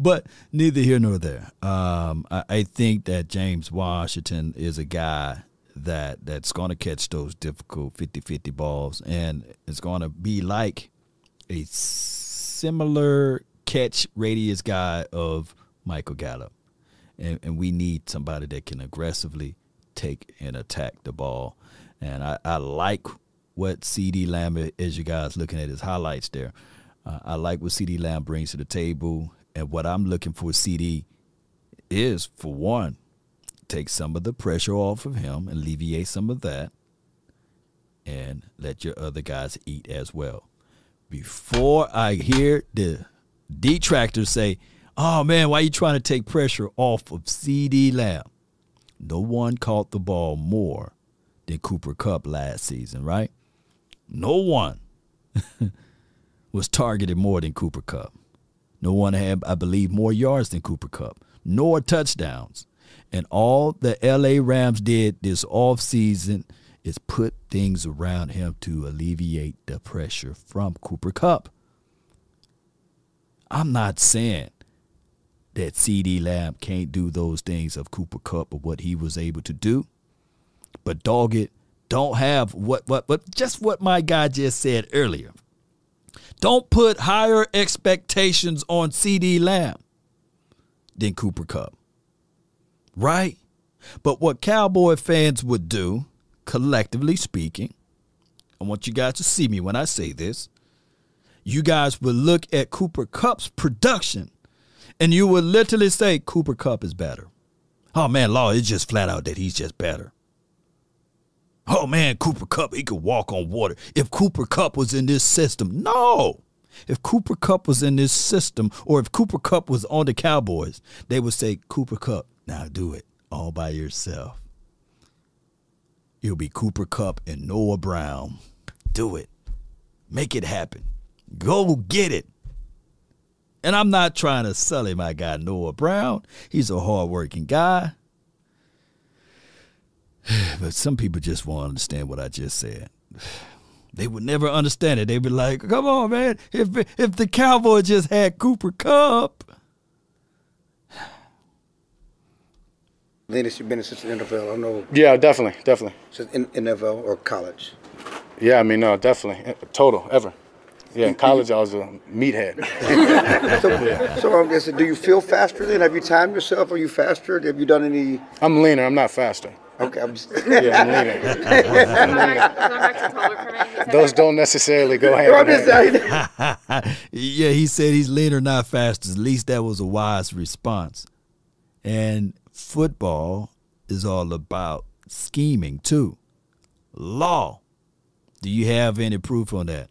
but neither here nor there. Um, I, I think that James Washington is a guy that that's going to catch those difficult 50-50 balls and it's going to be like a similar catch radius guy of Michael Gallup. And, and we need somebody that can aggressively take and attack the ball. And I, I like what CeeDee Lamb, is, you guys looking at his highlights there, uh, I like what CeeDee Lamb brings to the table. And what I'm looking for CeeDee is, for one, take some of the pressure off of him, alleviate some of that, and let your other guys eat as well. Before I hear the detractors say, oh man, why are you trying to take pressure off of CeeDee Lamb? No one caught the ball more than Cooper Kupp last season, right? No one was targeted more than Cooper Kupp. No one had, I believe, more yards than Cooper Kupp, nor touchdowns. And all the LA Rams did this offseason is put things around him to alleviate the pressure from Cooper Kupp. I'm not saying that CD Lamb can't do those things of Cooper Kupp or what he was able to do. But dog it, don't have what what what just what my guy just said earlier. Don't put higher expectations on CeeDee Lamb than Cooper Kupp. Right? But what Cowboy fans would do, collectively speaking, I want you guys to see me when I say this. You guys would look at Cooper Kupp's production and you would literally say Cooper Kupp is better. Oh man, Law, it's just flat out that he's just better. Oh man, Cooper Kupp, he could walk on water. If Cooper Kupp was in this system, no. If Cooper Kupp was in this system, or if Cooper Kupp was on the Cowboys, they would say, Cooper Kupp, now do it all by yourself. It'll be Cooper Kupp and Noah Brown. Do it. Make it happen. Go get it. And I'm not trying to sully my guy Noah Brown. He's a hardworking guy. But some people just won't understand what I just said. They would never understand it. They'd be like, "Come on, man! If if the Cowboys just had Cooper Kupp, leanest you've been in since the NFL? I know. Yeah, definitely, definitely. Since in NFL or college? Yeah, I mean, no, definitely, uh, total ever. Yeah, in college I was a meathead. so, so um, I'm just, do you feel faster then? Have you timed yourself? Are you faster? Have you done any? I'm leaner. I'm not faster. Okay, I'm just. Yeah, I'm leaner. Those don't necessarily go hand in hand. yeah, he said he's leaner, not faster. At least that was a wise response. And football is all about scheming too. Law. Do you have any proof on that?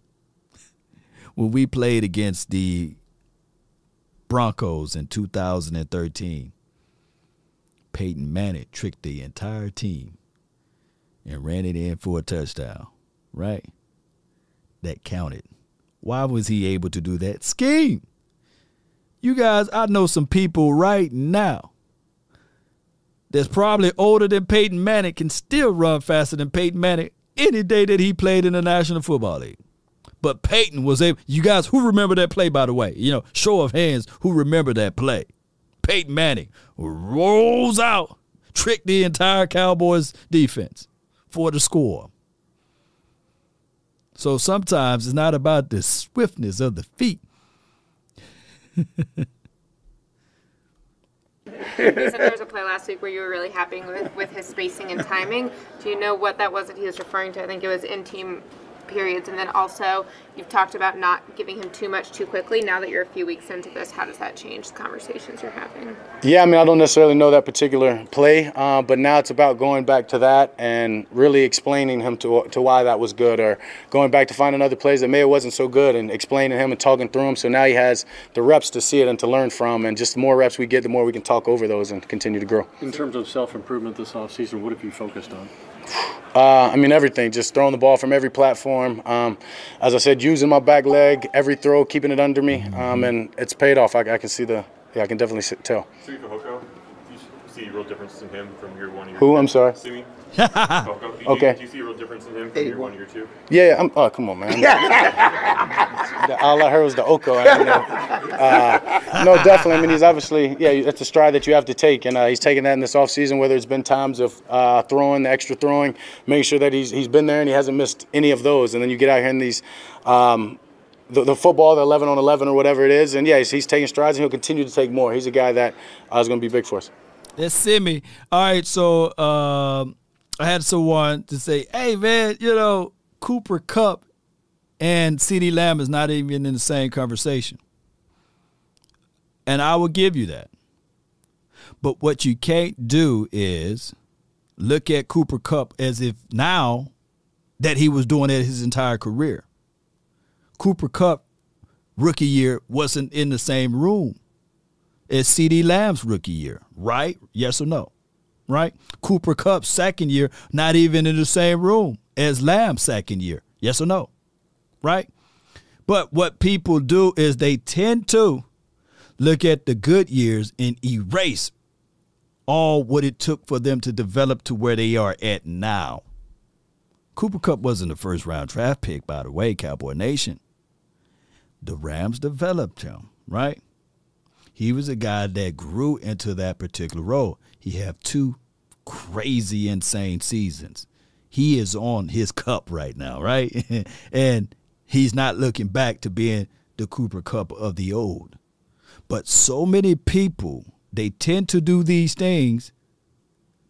When we played against the Broncos in 2013, Peyton Manning tricked the entire team and ran it in for a touchdown, right? That counted. Why was he able to do that? Scheme. You guys, I know some people right now that's probably older than Peyton Manning can still run faster than Peyton Manning any day that he played in the National Football League. But Peyton was able. You guys, who remember that play? By the way, you know, show of hands, who remember that play? Peyton Manning rolls out, tricked the entire Cowboys defense for the score. So sometimes it's not about the swiftness of the feet. There was a play last week where you were really happy with, with his spacing and timing. Do you know what that was that he was referring to? I think it was in team periods. And then also, you've talked about not giving him too much too quickly. Now that you're a few weeks into this, how does that change the conversations you're having? Yeah, I mean, I don't necessarily know that particular play, uh, but now it's about going back to that and really explaining him to, to why that was good, or going back to finding other plays that maybe wasn't so good and explaining him and talking through him So now he has the reps to see it and to learn from, and just the more reps we get, the more we can talk over those and continue to grow. In terms of self improvement this offseason, what have you focused on? Uh, I mean, everything. Just throwing the ball from every platform. Um, as I said, using my back leg, every throw, keeping it under me, um, and it's paid off. I, I, can see the, yeah, I can definitely tell. Fehoko, do you see real differences in him from year one? Year Who? Two? I'm sorry. Simi Fehoko. Do you, Okay. Do you see a real difference in him from year one, year two? Yeah, I'm, oh, come on, man. All I heard was the Oko. I don't know. Uh, no, definitely. I mean, he's obviously, yeah, that's a stride that you have to take, and uh, he's taken that in this offseason, whether it's been times of uh, throwing, the extra throwing, making sure that he's, he's been there and he hasn't missed any of those. And then you get out here in these, um, the, the football, the 11 on 11 or whatever it is, and yeah, he's, he's taking strides and he'll continue to take more. He's a guy that uh, is going to be big for us. That's Simi. All right, so um, I had someone to say, "Hey, man, you know Cooper Kupp and CeeDee Lamb is not even in the same conversation," and I will give you that. But what you can't do is look at Cooper Kupp as if now that he was doing it his entire career. Cooper Kupp rookie year wasn't in the same room as CeeDee Lamb's rookie year, right? Yes or no? Right? Cooper Kupp second year, not even in the same room as Lamb second year. Yes or no? Right? But what people do is they tend to look at the good years and erase all what it took for them to develop to where they are at now. Cooper Kupp wasn't a first round draft pick, by the way, Cowboy Nation. The Rams developed him, right? He was a guy that grew into that particular role. He have two crazy, insane seasons. He is on his cup right now, right? and he's not looking back to being the Cooper Kupp of the old. But so many people, they tend to do these things.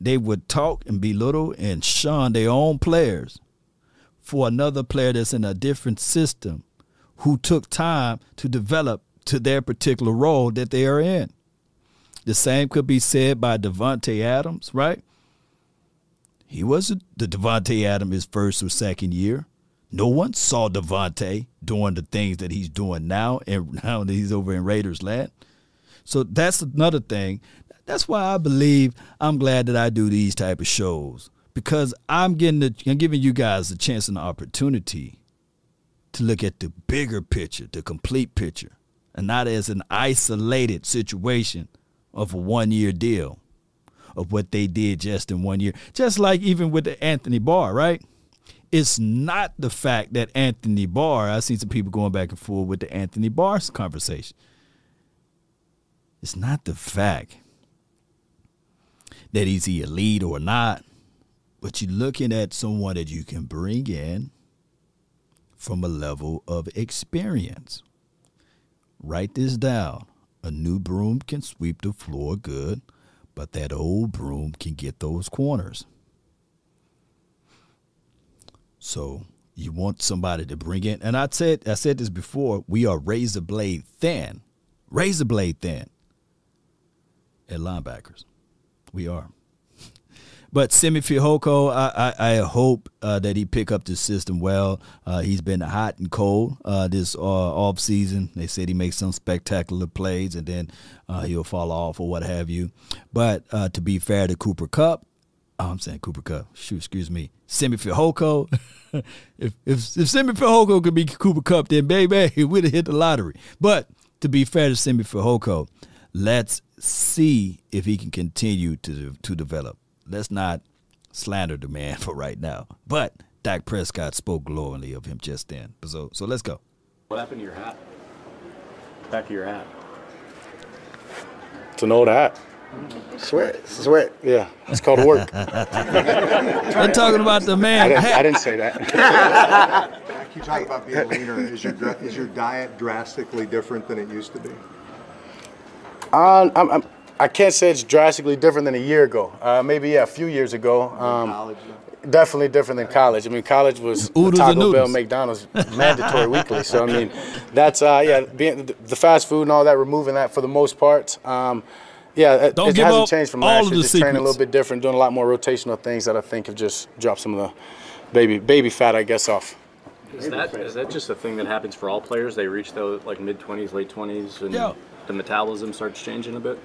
They would talk and belittle and shun their own players for another player that's in a different system who took time to develop to their particular role that they are in. The same could be said by Davante Adams, right? He wasn't the Davante Adams his first or second year. No one saw Davante doing the things that he's doing now, and now that he's over in Raiders land. So that's another thing. That's why I believe I'm glad that I do these type of shows because I'm getting the, I'm giving you guys a chance and an opportunity to look at the bigger picture, the complete picture, and not as an isolated situation of a one year deal of what they did just in one year. Just like even with the Anthony Barr, right? It's not the fact that Anthony Barr, I see some people going back and forth with the Anthony Barr conversation. It's not the fact that he's elite or not, but you're looking at someone that you can bring in from a level of experience. Write this down. A new broom can sweep the floor good, but that old broom can get those corners. So you want somebody to bring in, and I said I said this before. We are razor blade thin, razor blade thin at linebackers. We are. But Simi Fehoko, I, I, I hope uh, that he pick up the system well. Uh, he's been hot and cold uh, this uh, off season. They said he makes some spectacular plays and then uh, he'll fall off or what have you. But uh, to be fair to Cooper Kupp, oh, I'm saying Cooper Kupp. Shoot, excuse me, Simi Fehoko. if if if Simi Fehoko could be Cooper Kupp, then baby, we'd have hit the lottery. But to be fair to Simi Fehoko, let's see if he can continue to to develop. Let's not slander the man for right now. But Dak Prescott spoke glowingly of him just then. So so let's go. What happened to your hat? Back of your hat. It's an old hat. Sweat, sweat. Yeah, it's called work. I'm talking about the man. I didn't, I didn't say that. You talk about being leaner. Is your is your diet drastically different than it used to be? Um, I'm, I'm, I can't say it's drastically different than a year ago. Uh, maybe yeah, a few years ago. Um, definitely different than college. I mean, college was Oodles and Taco Bell. McDonald's mandatory weekly. So I mean, that's uh, yeah, being the fast food and all that, removing that for the most part. Um, yeah, it, Don't it give hasn't changed from last year. the Just training a little bit different, doing a lot more rotational things that I think have just dropped some of the baby baby fat, I guess, off. Is that is that just a thing that happens for all players? They reach the like mid twenties, late twenties, and Yeah. the metabolism starts changing a bit.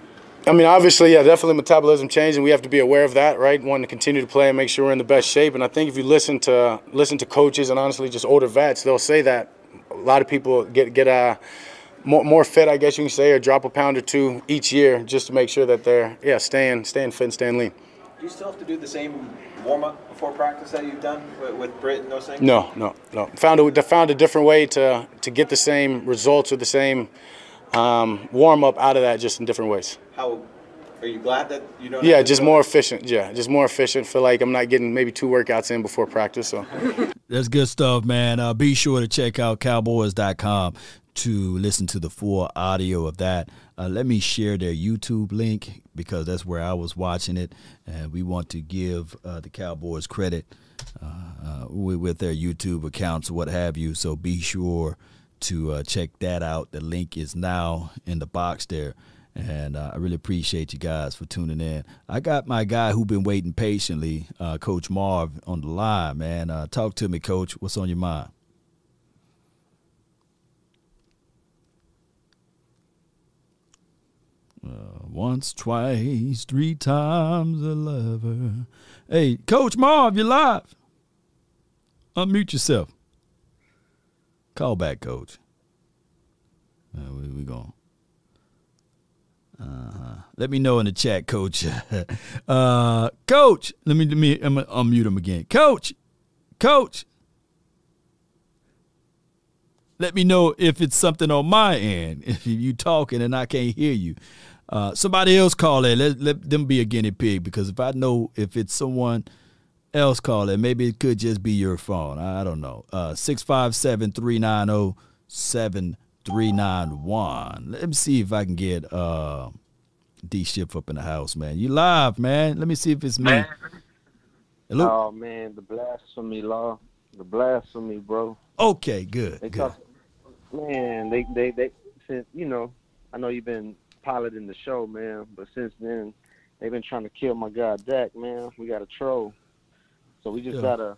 I mean, obviously, yeah, definitely metabolism changed, and we have to be aware of that, right? Wanting to continue to play and make sure we're in the best shape. And I think if you listen to listen to coaches and honestly just older vets, they'll say that a lot of people get get uh, more more fit, I guess you can say, or drop a pound or two each year just to make sure that they're yeah staying staying fit and staying lean. Do you still have to do the same warm up before practice that you've done with, with Britt and those things? No, no, no. Found a found a different way to to get the same results or the same um, warm up out of that, just in different ways. How are you glad that you don't? Yeah, have to just go- more efficient. Yeah, just more efficient. Feel like I'm not getting maybe two workouts in before practice. So. That's good stuff, man. Uh, be sure to check out cowboys.com to listen to the full audio of that. Uh, let me share their YouTube link because that's where I was watching it, and we want to give uh, the Cowboys credit uh, uh, with, with their YouTube accounts, what have you. So be sure to uh, check that out. The link is now in the box there. And uh, I really appreciate you guys for tuning in. I got my guy who been waiting patiently, uh, Coach Marv, on the line, man. Uh, talk to me, Coach. What's on your mind? Uh, once, twice, three times a lover. Hey, Coach Marv, you live. Unmute yourself. Call back, Coach. Uh, we we. Uh-huh. Let me know in the chat, Coach. uh, Coach, let me let me I'm gonna unmute him again. Coach, Coach. Let me know if it's something on my end. If you talking and I can't hear you. Uh, somebody else call in. Let, let them be a guinea pig because if I know if it's someone else calling, maybe it could just be your phone. I, I don't know. Uh, 657 390 7391. Let me see if I can get uh, D Ship up in the house, man. You live, man. Let me see if it's me. Hello? Oh man, the blasphemy law, the blasphemy, bro. Okay, good. They good. talk, man. They they they since you know, I know you've been piloting the show, man, but since then they've been trying to kill my guy Dak, man. We got a troll, so we just Yeah. gotta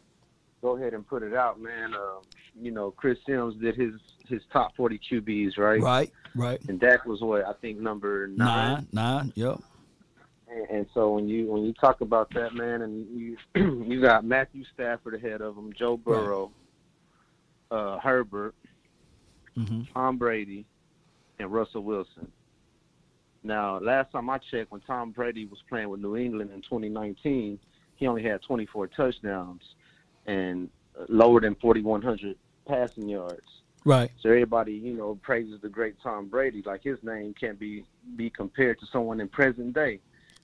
go ahead and put it out, man. Uh, you know, Chris Sims did his his top 40 QBs, right? Right, right. And Dak was what I think number nine. Nine, nine, yep. And, and so when you when you talk about that, man, and you you got Matthew Stafford ahead of him, Joe Burrow, uh, Herbert, Mm-hmm. Tom Brady, and Russell Wilson. Now, last time I checked, when Tom Brady was playing with New England in 2019, he only had 24 touchdowns and lower than 4,100 passing yards. Right. So everybody, you know, praises the great Tom Brady. Like his name can't be be compared to someone in present day.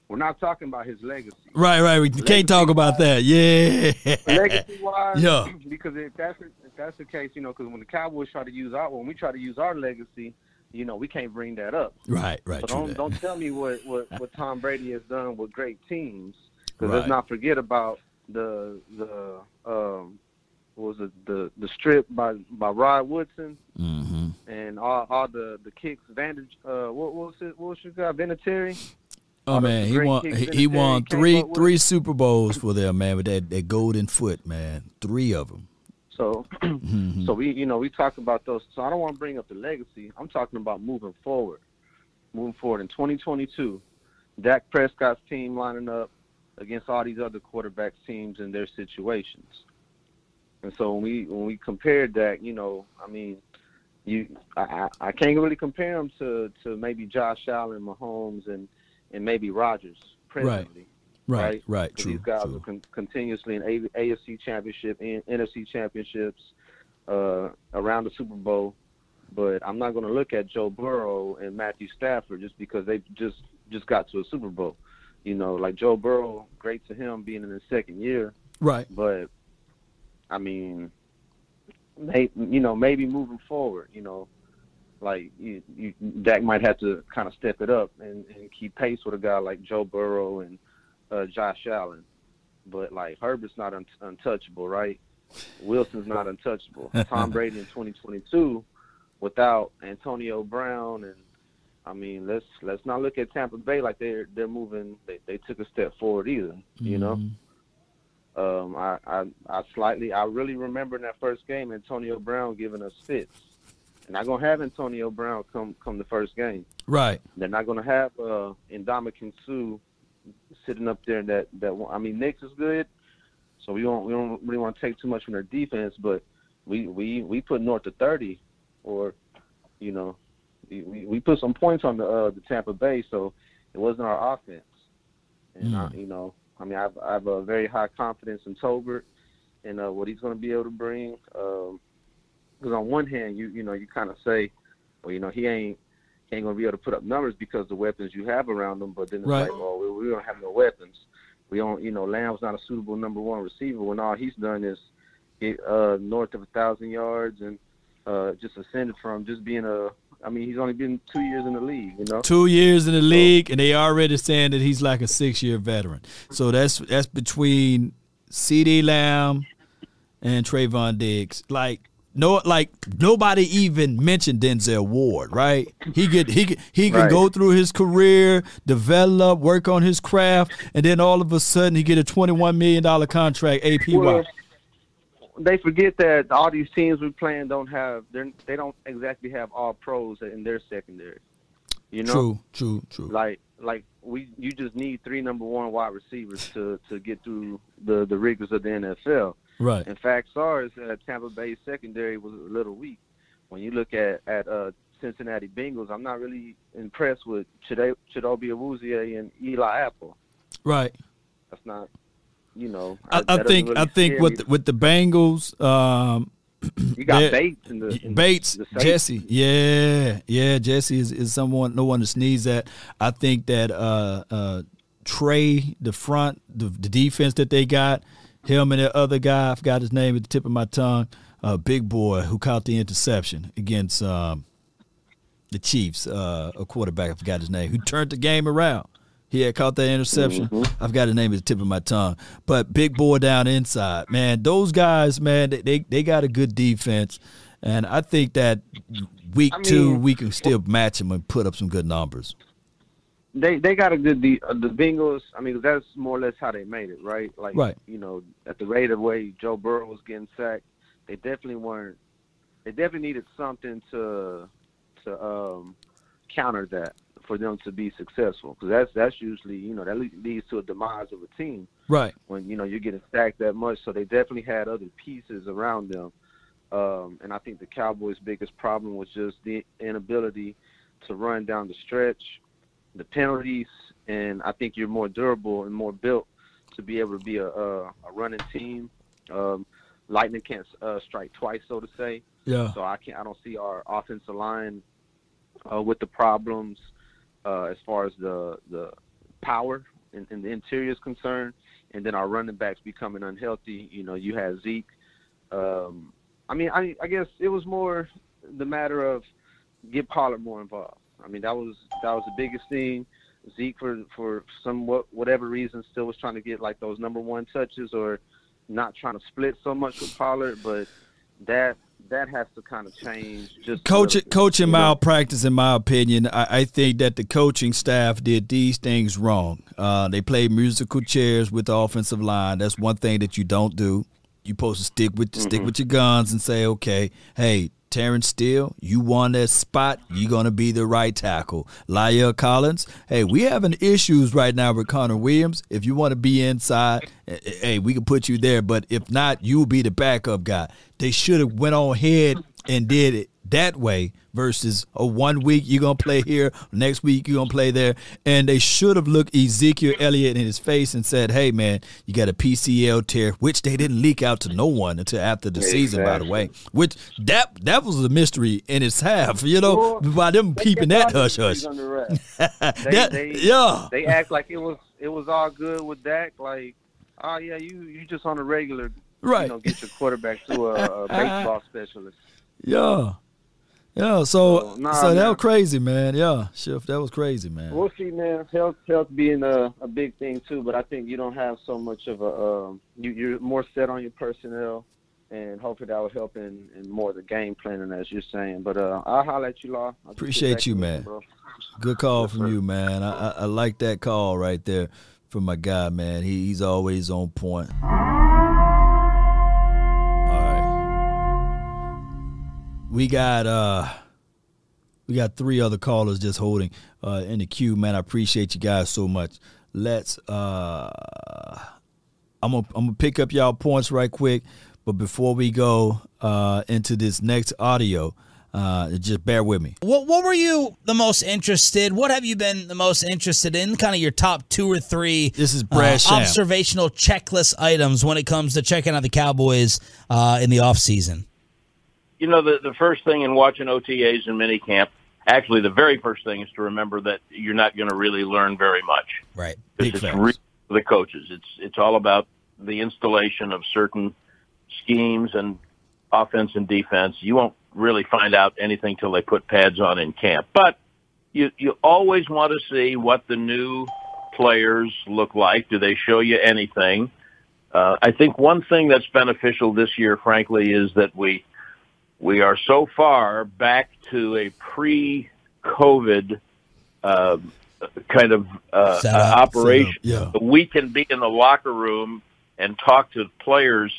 We're not talking about his legacy. Right, right. We can't talk about that. Yeah. legacy wise, Yeah. because if that's if that's the case, you know, because when the Cowboys try to use our when we try to use our legacy, you know, we can't bring that up. Right, right. So don't that. don't tell me what, what, what Tom Brady has done with great teams, because Right. let's not forget about the the um what was it the the strip by by Rod Woodson Mm-hmm. and all, all the the kicks Vantage uh what, what was it what was your guy Vinatieri Oh All man, he won. He, he won three three Super Bowls for them, man. With that, that golden foot, man. Three of them. So, Mhm. so we, you know, we talk about those. So I don't want to bring up the legacy. I'm talking about moving forward, moving forward in 2022. Dak Prescott's team lining up against all these other quarterbacks teams and their situations. And so when we when we compare Dak, you know, I mean, you I, I can't really compare them to to maybe Josh Allen, Mahomes, and and maybe Rodgers presently. Right, right, 'Cause true, These guys true. are con- continuously in A- AFC championship and NFC championships, uh, around the Super Bowl. But I'm not going to look at Joe Burrow and Matthew Stafford just because they just just got to a Super Bowl. You know, like Joe Burrow, great to him being in his second year. Right. But I mean, may, you know, maybe moving forward, you know, like you, you, Dak might have to kind of step it up and, and keep pace with a guy like Joe Burrow and uh, Josh Allen. But like Herbert's not un- untouchable, right? Wilson's not untouchable. Tom Brady in 2022 without Antonio Brown and I mean, let's let's not look at Tampa Bay like they're they're moving. They they took a step forward either. You know. Um, I, I I slightly I really remember in that first game Antonio Brown giving us fits. They're not gonna have Antonio Brown come come the first game. Right. They're not gonna have uh Ndamukong Suh sitting up there in that that one. I mean Knicks is good, so we don't we don't really want to take too much from their defense, but we we we put north to thirty, or you know, we we put some points on the uh the Tampa Bay, so it wasn't our offense. And I, you know, I mean, I've I have a very high confidence in Tolbert and uh, what he's going to be able to bring. Because on one hand, you you know, you kind of say, well, you know, he ain't he ain't going to be able to put up numbers because the weapons you have around him. But then it's Right. like, well, we, we don't have no weapons. We don't, you know, Lamb's not a suitable number one receiver when all he's done is get uh, north of a thousand yards and uh, just ascended from just being a. I mean, he's only been two years in the league, you know. Two years in the league, and they already saying that he's like a six-year veteran. So that's that's between CeeDee Lamb and Trevon Diggs. Like no, like nobody even mentioned Denzel Ward, right? He could he could, he could Right. go through his career, develop, work on his craft, and then all of a sudden he get a twenty-one million dollar contract APY. Well, they forget that all these teams we're playing don't have they don't exactly have all pros in their secondary. You know, True, true, true. like like we you just need three number one wide receivers to to get through the the rigors of the NFL. Right. In fact, SARS uh, Tampa Bay secondary was a little weak. When you look at at uh, Cincinnati Bengals, I'm not really impressed with Chidobe Awuzie and Eli Apple. Right. That's not, you know. I, I think really I think with the, with the Bengals, um, You got Bates in the- in Bates the. Jesse, yeah, yeah. Jesse is, is someone no one to sneeze at. I think that uh, uh, Trey, the front, the, the defense that they got, him and that other guy, I forgot his name at the tip of my tongue, uh, big boy who caught the interception against um, the Chiefs, uh, a quarterback, I forgot his name, who turned the game around. He had caught that interception. I've got his name at the tip of my tongue. But big boy down inside, man, those guys, man, they they, they got a good defense. And I think that week I two, we can still match them and put up some good numbers. they they got a good de- uh, the Bengals. I mean, that's more or less how they made it, right? Like, Right. you know, at the rate of way Joe Burrow was getting sacked, they definitely weren't. They definitely needed something to to um, counter that for them to be successful. Because that's that's usually you know that leads to a demise of a team Right. when you know you're getting stacked that much. So they definitely had other pieces around them, um, and I think the Cowboys' biggest problem was just the inability to run down the stretch, the penalties, and I think you're more durable and more built to be able to be a, a, a running team. Um, lightning can't uh, strike twice, so to say. Yeah. So I can't. I don't see our offensive line uh, with the problems uh, as far as the the power in, in the interior is concerned, and then our running backs becoming unhealthy. You know, you had Zeke. Um, I mean, I, I guess it was more the matter of get Pollard more involved. I mean, that was that was the biggest thing. Zeke, for for some what, whatever reason, still was trying to get like those number one touches or not trying to split so much with Pollard, but that that has to kind of change. Just Coach, little bit, coaching malpractice, in my opinion. I, I think that the coaching staff did these things wrong. Uh, they played musical chairs with the offensive line. That's one thing that you don't do. You supposed to stick with stick Mhm. with your guns and say, okay, hey, Terence Steele, you won that spot. You're gonna be the right tackle. La'el Collins, hey, we having issues right now with Connor Williams. If you want to be inside, eh, eh, hey, we can put you there. But if not, you'll be the backup guy. They should have went on ahead and did it that way versus a one week you're gonna play here, next week you're gonna play there. And they should have looked Ezekiel Elliott in his face and said, Hey man, you got a PCL tear, which they didn't leak out to no one until after the season, by the way. Which that that was a mystery in its half, you know, by them keeping that hush hush. They, That- they, yeah. They act like it was it was all good with Dak. Like, oh yeah, you you just on a regular, Right. You know, get your quarterback to a, a baseball specialist. Yeah. Yeah, so So, nah, so that was crazy, man. Yeah, shift. That was crazy, man. We'll see, man. Health, health being a, a big thing too, but I think you don't have so much of a. Um, you, you're more set on your personnel, and hopefully that will help in, in more of the game planning, as you're saying. But uh, I'll holler at you, Law. I'll Appreciate you, man. bro. Good call from you, man. I, I I like that call right there from my guy, man. He, he's always on point. We got uh we got three other callers just holding uh in the queue, man. I appreciate you guys so much. Let's uh I'm gonna I'm gonna pick up y'all points right quick, but before we go uh into this next audio, uh just bear with me. What what were you the most interested? What have you been the most interested in? Kind of your top two or three. This is Brad Sham. observational checklist items when it comes to checking out the Cowboys uh, in the offseason. You know, the, the first thing in watching OTAs and minicamp, actually, the very first thing is to remember that you're not going to really learn very much. Right. Is really the coaches. It's it's all about the installation of certain schemes and offense and defense. You won't really find out anything till they put pads on in camp. But you you always want to see what the new players look like. Do they show you anything? Uh, I think one thing that's beneficial this year, frankly, is that we we are so far back to a pre-COVID uh, kind of uh, uh, operation. setup, We can be in the locker room and talk to players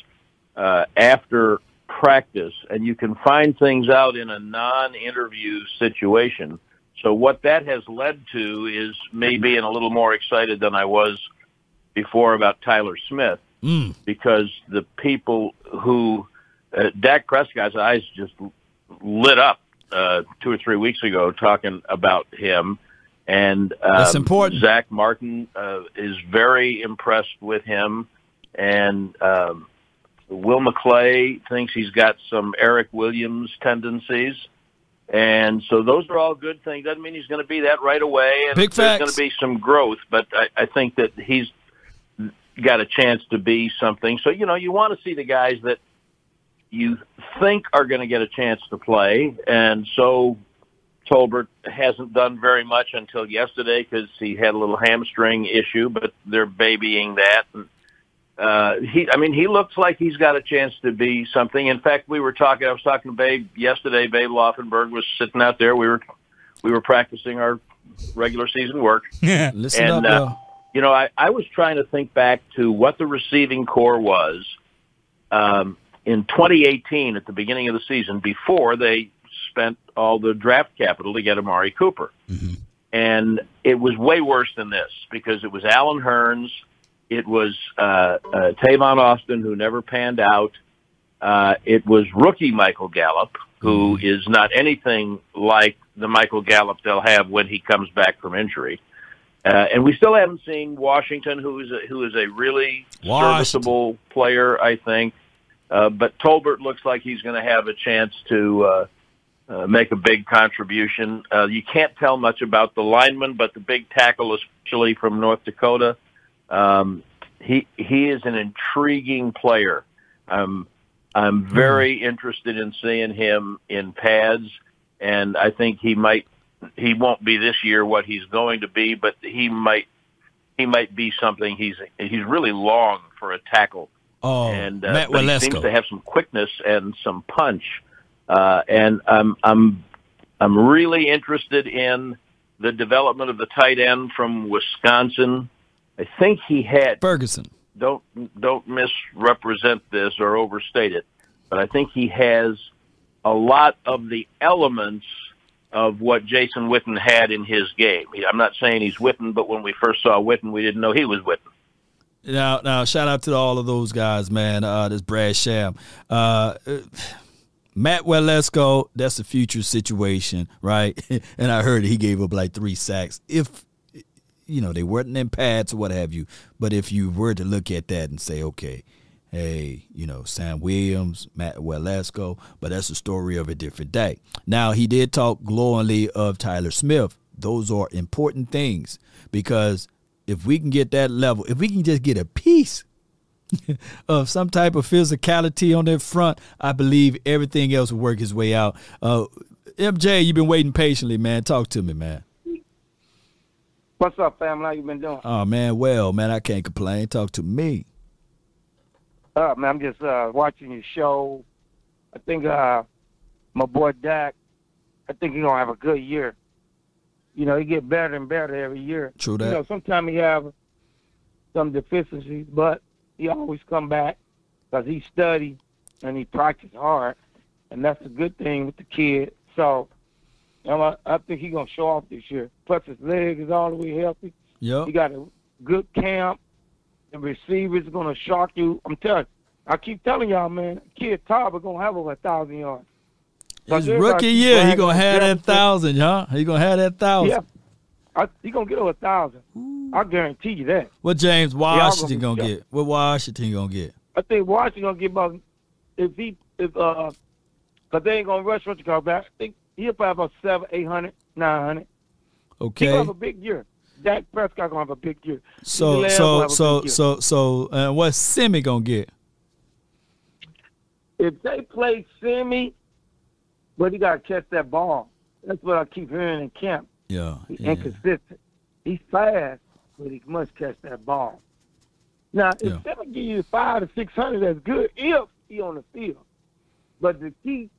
uh, after practice, and you can find things out in a non-interview situation. So what that has led to is me being a little more excited than I was before about Tyler Smith Mm. because the people who uh, Dak Prescott's eyes just lit up uh, two or three weeks ago talking about him, and um, That's important. Zack Martin uh, is very impressed with him, and um, Will McClay thinks he's got some Erik Williams tendencies. And so those are all good things. Doesn't mean he's going to be that right away. And Big there's facts. going to be some growth, but I, I think that he's got a chance to be something. So, you know, you want to see the guys that you think are going to get a chance to play. And so Tolbert hasn't done very much until yesterday because he had a little hamstring issue, but they're babying that. And, uh, he, I mean, he looks like he's got a chance to be something. In fact, we were talking, I was talking to Babe yesterday. Babe Laufenberg was sitting out there. We were, we were practicing our regular season work. Yeah, listen and, up, uh, yo. you know, I, I was trying to think back to what the receiving corps was um, in 2018 at the beginning of the season before they spent all the draft capital to get Amari Cooper. And it was way worse than this because it was Allen Hurns, it was uh, uh, Tavon Austin, who never panned out. Uh, it was rookie Michael Gallup, who is not anything like the Michael Gallup they'll have when he comes back from injury. Uh, and we still haven't seen Washington, who is a, who is a really serviceable player, I think. Uh, but Tolbert looks like he's going to have a chance to uh, uh, make a big contribution. Uh, you can't tell much about the lineman, but the big tackle, especially from North Dakota, um, he he is an intriguing player. Um, I'm very interested in seeing him in pads, and I think he might he won't be this year what he's going to be, but he might he might be something. He's he's really long for a tackle, Oh, and uh, Matt seems to have some quickness and some punch. Uh, and I'm I'm I'm really interested in the development of the tight end from Wisconsin. I think he had Ferguson. Don't don't misrepresent this or overstate it, but I think he has a lot of the elements of what Jason Witten had in his game. I'm not saying he's Witten, but when we first saw Witten, we didn't know he was Witten. Now, now, shout out to all of those guys, man. Uh, this Brad Sham. Uh, Matt Waletzko, that's a future situation, right? and I heard he gave up like three sacks. If you know they weren't in pads or what have you, but if you were to look at that and say, okay, hey, you know Sam Williams, Matt Waletzko, but that's a story of a different day. Now he did talk glowingly of Tyler Smith. Those are important things because if we can get that level, if we can just get a piece of some type of physicality on that front, I believe everything else will work its way out. Uh, MJ, you've been waiting patiently, man. Talk to me, man. What's up, family? How you been doing? Oh man, well, man, I can't complain. Talk to me. Uh, man, I'm just uh, watching your show. I think uh, my boy Dak. I think he's gonna have a good year. You know, he get better and better every year. True that. You know, sometimes he have some deficiencies, but he always come back because he study and he practice hard, and that's a good thing with the kid. So, I, I think he gonna show off this year. Plus, his leg is all the way healthy. Yeah. He got a good camp. The receivers gonna shock you. I'm telling. I keep telling y'all, man. Kid Tarver gonna have over a thousand yards. His rookie year, he gonna have that thousand, huh? He gonna have that thousand. Yeah, I, he gonna get over a thousand. I guarantee you that. What James Washington gonna gonna get? What Washington gonna get? I think Washington gonna get about if he if uh, cause they ain't gonna rush Richard Carr back. I think he'll probably about seven, eight hundred, nine hundred. He Okay. gonna have a big year. Dak Prescott gonna have a big year. So CeeDee Lamb gonna so so year. so so uh, what's Simi gonna get? if they play Simi, but he got to catch that ball. That's what I keep hearing in camp. Yeah. He's yeah. inconsistent. He's fast, but he must catch that ball. Now, if Yeah. Give you five to six hundred, that's good if he on the field. But the key,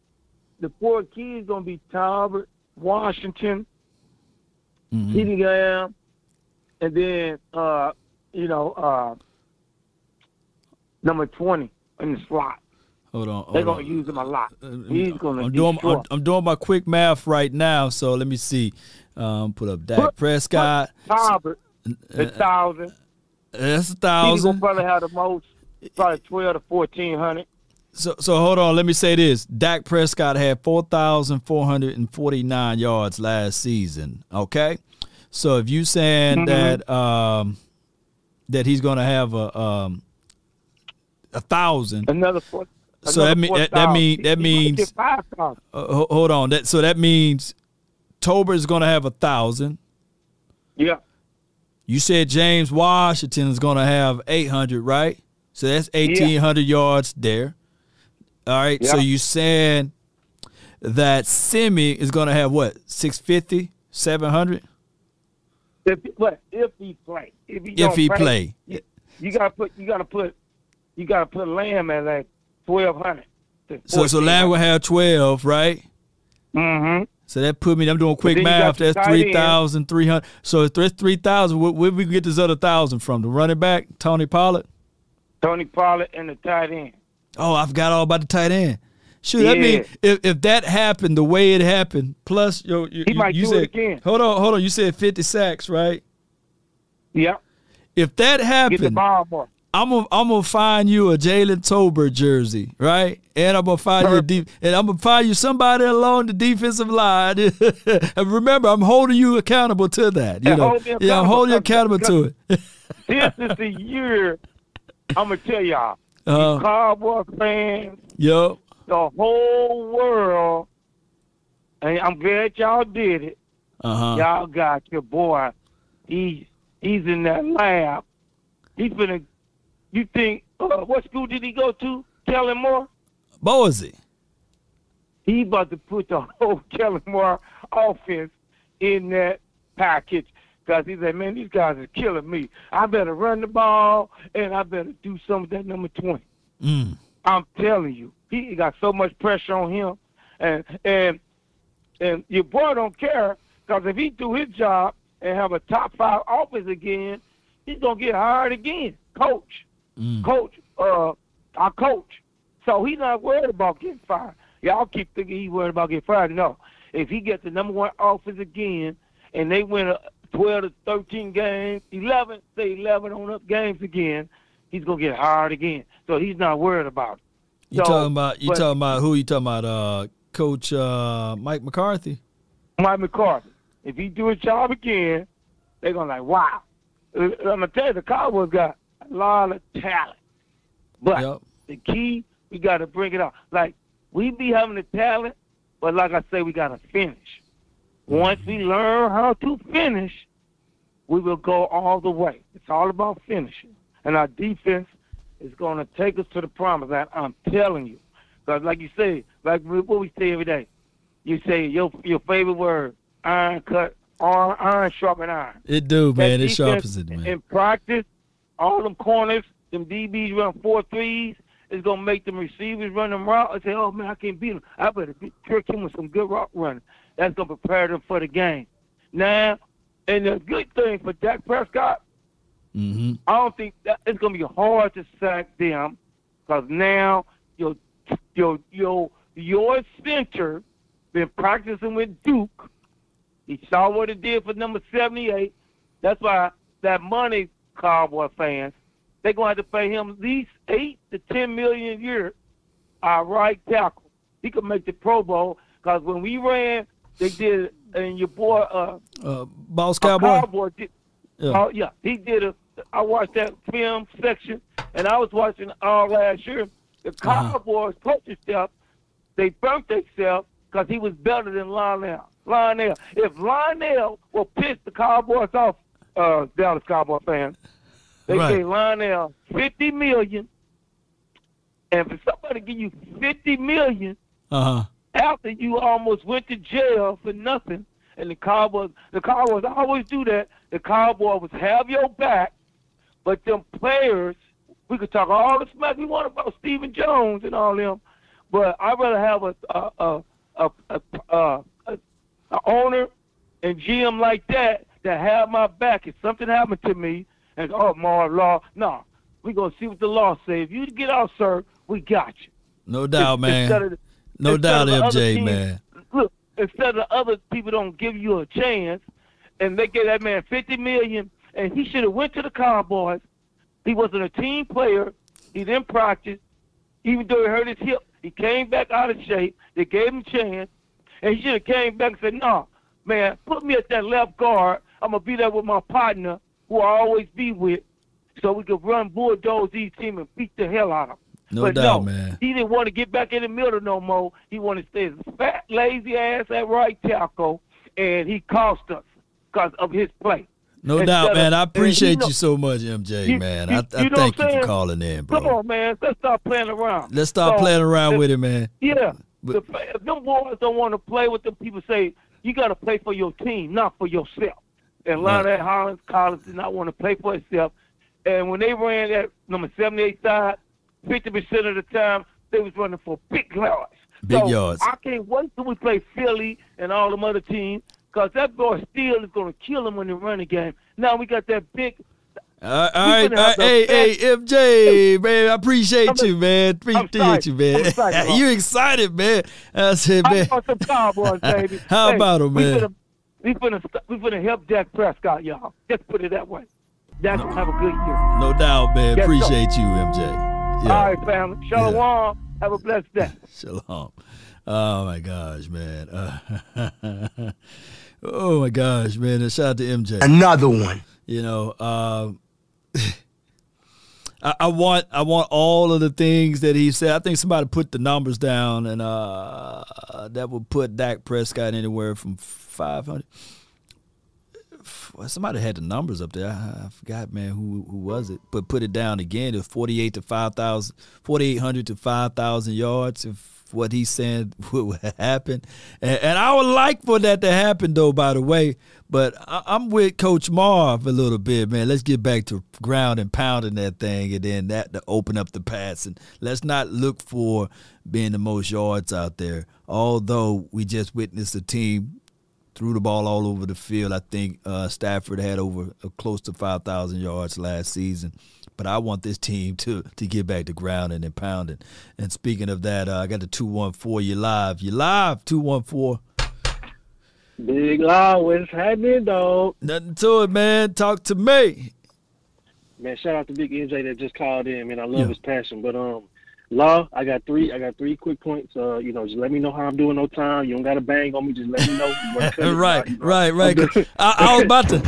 the four keys gonna be Tolbert, Washington, Mm-hmm. Lamb, and then uh, you know uh, number twenty in the slot. Hold on. They're gonna use him a lot. He's gonna I'm doing. I'm, I'm doing my quick math right now. So let me see. Um, put up Dak Prescott. Tolbert, Uh, a thousand. That's a He's thousand. probably have the most, probably twelve to fourteen hundred. So so hold on. Let me say this. Dak Prescott had four thousand four hundred and forty nine yards last season. Okay. So if you saying Mhm. that um that he's gonna have a um a thousand. Another four. So that mean that, that mean that means five thousand. uh, ho- hold on. That so that means Tober is gonna have a thousand. Yeah. You said James Washington is going to have 800, right? So that's 1,800 yards there. All right. So you saying that Simi is going to have what, 650, 700? If what if he play? If he, If he play. you, you gotta put you gotta put you gotta put Lamb at like twelve hundred. So so Lamb will have 12, right? Mm-hmm. So that put me, I'm doing quick math. That's 3,300. So if there's 3,000, where, where we get this other 1,000 from? The running back, Tony Pollard? Tony Pollard and the tight end. Oh, I forgot all about the tight end. Shoot, I Yeah. mean, if, if that happened the way it happened, plus yo, you, He you- might you do said, it again. Hold on, hold on. You said fifty sacks, right? Yeah. If that Get the happened, ball more. I'm gonna I'm gonna find you a Jalen Tolbert jersey, right? And I'm gonna find you a deep, and I'm gonna find you somebody along the defensive line. and remember, I'm holding you accountable to that. You And know, yeah, I'm holding you accountable to it. this is the year. I'm gonna tell y'all, Uh, you Cowboy fans, yo, the whole world, and I'm glad y'all did it. uh huh. Y'all got your boy. He's he's in that lab. He's finna. You think uh, what school did he go to? Kellen Moore. Was? He about to put the whole Kellen Moore offense in that package. Cause he said, man, these guys are killing me. I better run the ball and I better do some of that number twenty. Mm. I'm telling you, he got so much pressure on him, and and and your boy don't care because if he do his job and have a top five offense again, he's gonna get hired again. Coach, coach, uh, our coach. So he's not worried about getting fired. Y'all keep thinking he's worried about getting fired. No, if he gets the number one offense again, and they win a 12 to 13 games, 11, say 11 on up games again, he's gonna get hired again. So he's not worried about it. You So, talking about you talking about who you talking about? Uh, Coach uh, Mike McCarthy. Mike McCarthy. If he do his job again, they're gonna like, wow. Uh, I'm gonna tell you, the Cowboys got lot of talent, but the key we got to bring it out. Like we be having the talent, but like I say, we got to finish. Once we learn how to finish, we will go all the way. It's all about finishing, and our defense is going to take us to the promise. land. I'm telling you, because like you say, like what we say every day, you say your your favorite word, iron cut, iron, iron sharpen iron. It do, man. That It sharpens it, man. In practice, all them corners, them DBs run four threes. It's gonna make them receivers run them route and say, "Oh man, I can't beat him. I better be- trick him with some good route running." That's gonna prepare them for the game. Now, and the good thing for Dak Prescott, Mm-hmm. I don't think that it's gonna be hard to sack them because now your your your your center been practicing with Duke. He saw what it did for number seventy eight. That's why that money, Cowboy fans, they're gonna have to pay him at least eight to ten million a year. Our right tackle, he could make the Pro Bowl because when we ran, they did, and your boy uh, Uh, Boss Cowboy. Cowboy did, Yeah. Oh yeah, he did a. I watched that film section, and I was watching all last year. The Uh-huh. Cowboys coaching staff, they burnt themselves because he was better than Lionel. Lionel, if Lionel will piss the Cowboys off, uh, Dallas Cowboy fans, they Right. pay Lionel fifty million, and for somebody to give you fifty million Uh huh. after you almost went to jail for nothing, and the Cowboys, the Cowboys always do that. The Cowboys have your back, but them players, we could talk all the smack we want about Stephen Jones and all them, but I'd rather have a a a, a, a, a, a owner and GM like that that have my back. If something happened to me, and oh, more law, no, we gonna see what the law say. If you get out, sir, we got you. No doubt, man. of- No doubt, MJ, teams- man. Look, instead of the other people don't give you a chance, and they gave that man fifty million, and he should have went to the Cowboys. He wasn't a team player. He didn't practice, even though he hurt his hip. He came back out of shape. They gave him a chance, and he should have came back and said, "No, man, put me at that left guard. I'm gonna be there with my partner, who I always be with, so we could run bulldoze these team and beat the hell out of them." No but doubt, no, man. He didn't want to get back in the middle no more. He wanted to stay his fat, lazy ass at right tackle, and he cost us because of his play. No Instead doubt, of- man. I appreciate know- you so much, MJ, you- man. you- I, I you thank you for calling in, bro. Come on, man. Let's stop playing around. Let's stop So, playing around if- with it, man. Yeah. But- the, if them boys don't want to play with them, people say you got to play for your team, not for yourself. And a lot Right. Lionel Hollins Collins did not want to play for himself. And when they ran that number 78 side, 50% of the time, they was running for big yards. Big so yards. I can't wait till we play Philly and all them other teams because that boy Steele is going to kill him in the running game. Now we got that big uh, All right, all right, gonna all have uh, right. Hey, hey, MJ, man, I appreciate I'm you, man. Appreciate excited. you, man. Excited, you excited, man? I said, How man. about some Cowboys, baby? How Hey, about 'em, we man? Finna, we finna st- we finna help Dak Prescott, y'all. Just put it that way. Dak gonna have a good year. No doubt, man. Yes, sir. appreciate you, MJ. Yeah. All right, family. Shalom. Have a blessed day. Shalom. Oh my gosh, man. Uh, oh my gosh, man. And shout out to MJ. Another one. You know, um, I, I want I want all of the things that he said. I think somebody put the numbers down, and uh, that would put Dak Prescott anywhere from five hundred. Somebody had the numbers up there. I, I forgot, man, who who was it? But put it down again to 48 to 5,000, 4,800 to 5,000 yards if what he's saying would happen. And, and I would like for that to happen, though, by the way. But I, I'm with Coach Marv a little bit, man. Let's get back to ground and pounding that thing and then that to open up the pass. And let's not look for being the most yards out there. Although we just witnessed a team threw the ball all over the field. I think uh, Stafford had over uh, close to 5,000 yards last season. But I want this team to to get back to grounding and pounding. And speaking of that, uh, I got the 214. You live. You live, 214. Big Law, what's happening, dog? Nothing to it, man. Talk to me. Man, shout out to Big MJ that just called in, man. I love Yeah. his passion. But um, Law, I got three. I got three quick points. Uh, you know, just let me know how I'm doing. No time. You don't got to bang on me. Just let me know. You wanna cut it, right, right, right. I'm. I, I was about to.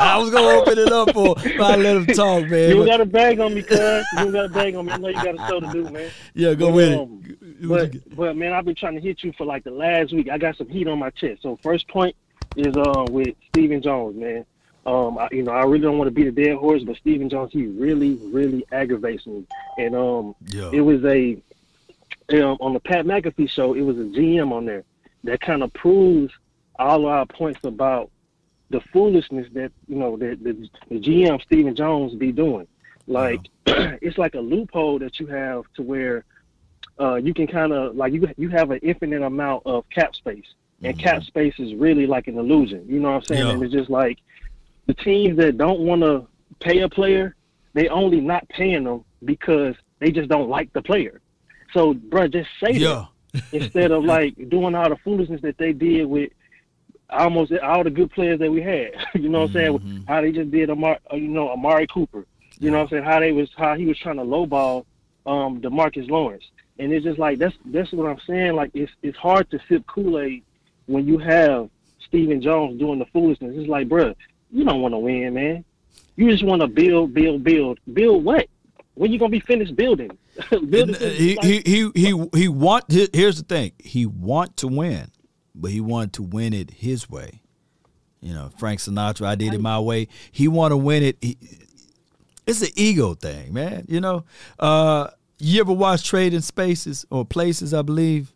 I was gonna open it up for. I let him talk, man. You but- don't got to bang on me, cuz. You don't got to bang on me. I know you got a show to do, man. Yeah, go But, with it. um, But, but man, I've been trying to hit you for like the last week. I got some heat on my chest. So first point is uh with Stephen Jones, man. Um, I, you know, I really don't want to beat a dead horse, but Stephen Jones, he really, really aggravates me. And um, Yeah. it was a um, on the Pat McAfee show. It was a GM on there that kind of proves all our points about the foolishness that you know that the, the GM Stephen Jones be doing. Like it's like a loophole that you have to where uh, you can kind of like you you have an infinite amount of cap space, and cap space is really like an illusion. You know what I'm saying? Yeah. And it's just like the teams that don't want to pay a player, they only not paying them because they just don't like the player. So, bruh, just say Yeah. that instead of like doing all the foolishness that they did with almost all the good players that we had. you know what I'm Mm-hmm. saying? How they just did Amari, uh, you know, Amari Cooper. You know what I'm saying? How they was how he was trying to lowball um Demarcus Lawrence. And it's just like that's that's what I'm saying. Like it's it's hard to sip Kool-Aid when you have Stephen Jones doing the foolishness. It's like, bruh, you don't want to win, man. You just want to build, build, build. Build what? When you gonna be finished building? building he, he he he he want. he- Here's the thing. He want to win, but he wanted to win it his way. You know, Frank Sinatra. I did it my way. He want to win it. He, it's an ego thing, man. You know. Uh, you ever watch Trading Spaces or Places? I believe.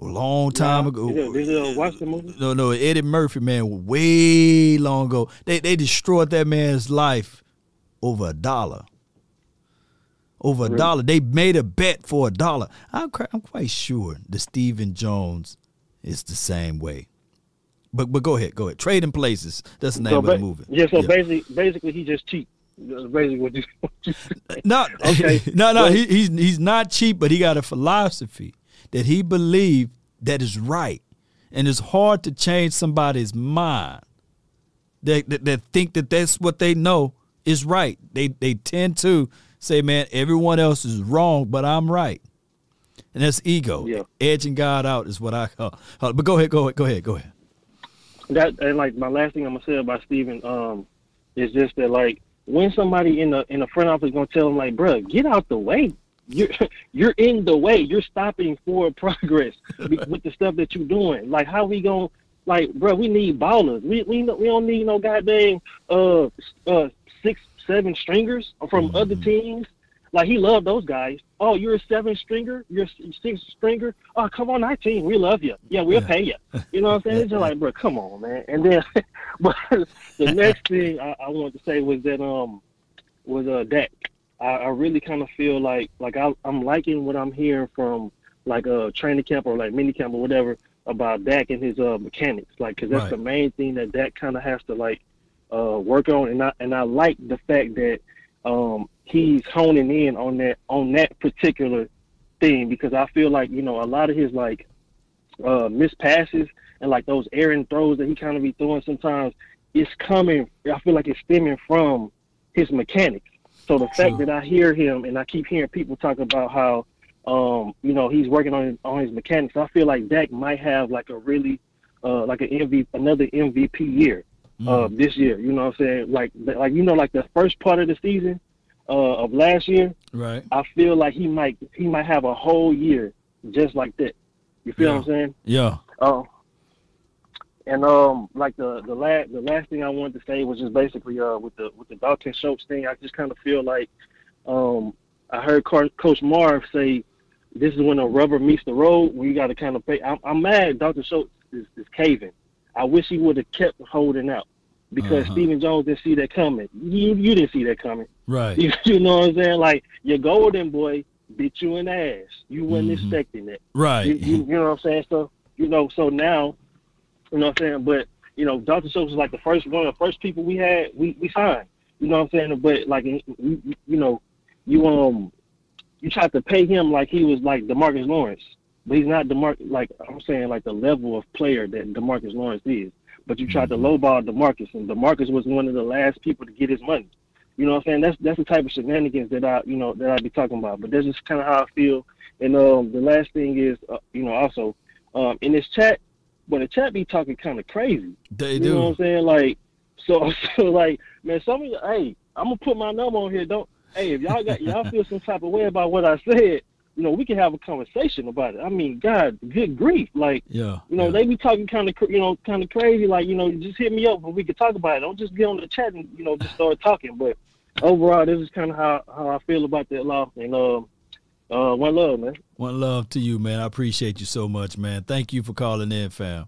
A long time ago. Did you watch the movie? No, no, Eddie Murphy, man, way long ago. They they destroyed that man's life over a dollar. Over a Really? dollar. They made a bet for a dollar. I'm, I'm quite sure the Stephen Jones is the same way. But but go ahead, go ahead. Trading Places. That's the name So of the ba- movie. Yeah, so basically, basically, he just cheap. That's basically what you. What you. No, Okay. no, no. Well, He, he's he's not cheap, but he got a philosophy that he believed that is right, and it's hard to change somebody's mind. That, that that think that that's what they know is right. They they tend to say, "Man, everyone else is wrong, but I'm right," and that's ego. Yeah. Edging God out is what I call. uh, But go ahead, go ahead, go ahead, go ahead. that and like my last thing I'm gonna say about Stephen, um, is just that like when somebody in the in the front office gonna tell him like, bruh, get out the way. You're you're in the way. You're stopping forward progress with the stuff that you're doing. Like how we gonna like, bro? we need ballers. We we we don't need no goddamn uh uh six seven stringers from other teams. Like he loved those guys. Oh, you're a seven stringer. You're a six stringer. Oh, come on our team. We love you. Yeah, we'll pay you. You know what I'm saying? It's just like, bro, come on, man. And then, but the next thing I, I wanted to say was that um was uh Dak. I, I really kind of feel like like I, I'm liking what I'm hearing from like a training camp or like mini camp or whatever about Dak and his uh mechanics. Like, cause that's Right. the main thing that Dak kind of has to like uh work on. And I and I like the fact that um he's honing in on that on that particular thing because I feel like you know a lot of his like uh missed passes and like those errant throws that he kind of be throwing sometimes it's coming I feel like it's stemming from his mechanics. So the fact that I hear him and I keep hearing people talk about how um you know he's working on his, on his mechanics, I feel like Dak might have like a really uh like an MVP another MVP year uh this year. You know what I'm saying? Like like you know like the first part of the season uh of last year, Right. I feel like he might he might have a whole year just like that. You feel what I'm saying? Yeah. Oh. And um, like the the last the last thing I wanted to say was just basically uh with the with the Dalton Schultz thing. I just kind of feel like um I heard Car- Coach Marv say this is when the rubber meets the road. When you got to kind of pay. I'm, I'm mad. Dalton Schultz is, is caving. I wish he would have kept holding out because Uh-huh. Stephen Jones didn't see that coming. You you didn't see that coming. Right. You, you know what I'm saying? Like your golden boy bit you in the ass. You wasn't Mhm. expecting that. Right. You, you, you know what I'm saying? So you know, so now, you know what I'm saying. But you know, Dr. Schultz was like the first one of the first people we had we, we signed. You know what I'm saying? But like you, you know, you um you tried to pay him like he was like Demarcus Lawrence, but he's not Demar like I'm saying like the level of player that Demarcus Lawrence is. But you tried to lowball Demarcus, and Demarcus was one of the last people to get his money. You know what I'm saying? That's that's the type of shenanigans that I you know that I'd be talking about. But that's just kind of how I feel. And um, the last thing is, uh, you know, also um, in this chat, but the chat be talking kind of crazy. They you do. You know what I'm saying? Like, so so like, man, some of you, hey, I'm gonna put my number on here. Don't, hey, if y'all got y'all feel some type of way about what I said, you know, we can have a conversation about it. I mean, God, good grief, like. Yeah. You know, they be talking kind of, you know, kind of crazy. Like, you know, just hit me up and we can talk about it. Don't just get on the chat and, you know, just start talking. But overall, this is kind of how, how I feel about that law. And um, uh, one love, man. One love to you, man. I appreciate you so much, man. Thank you for calling in, fam.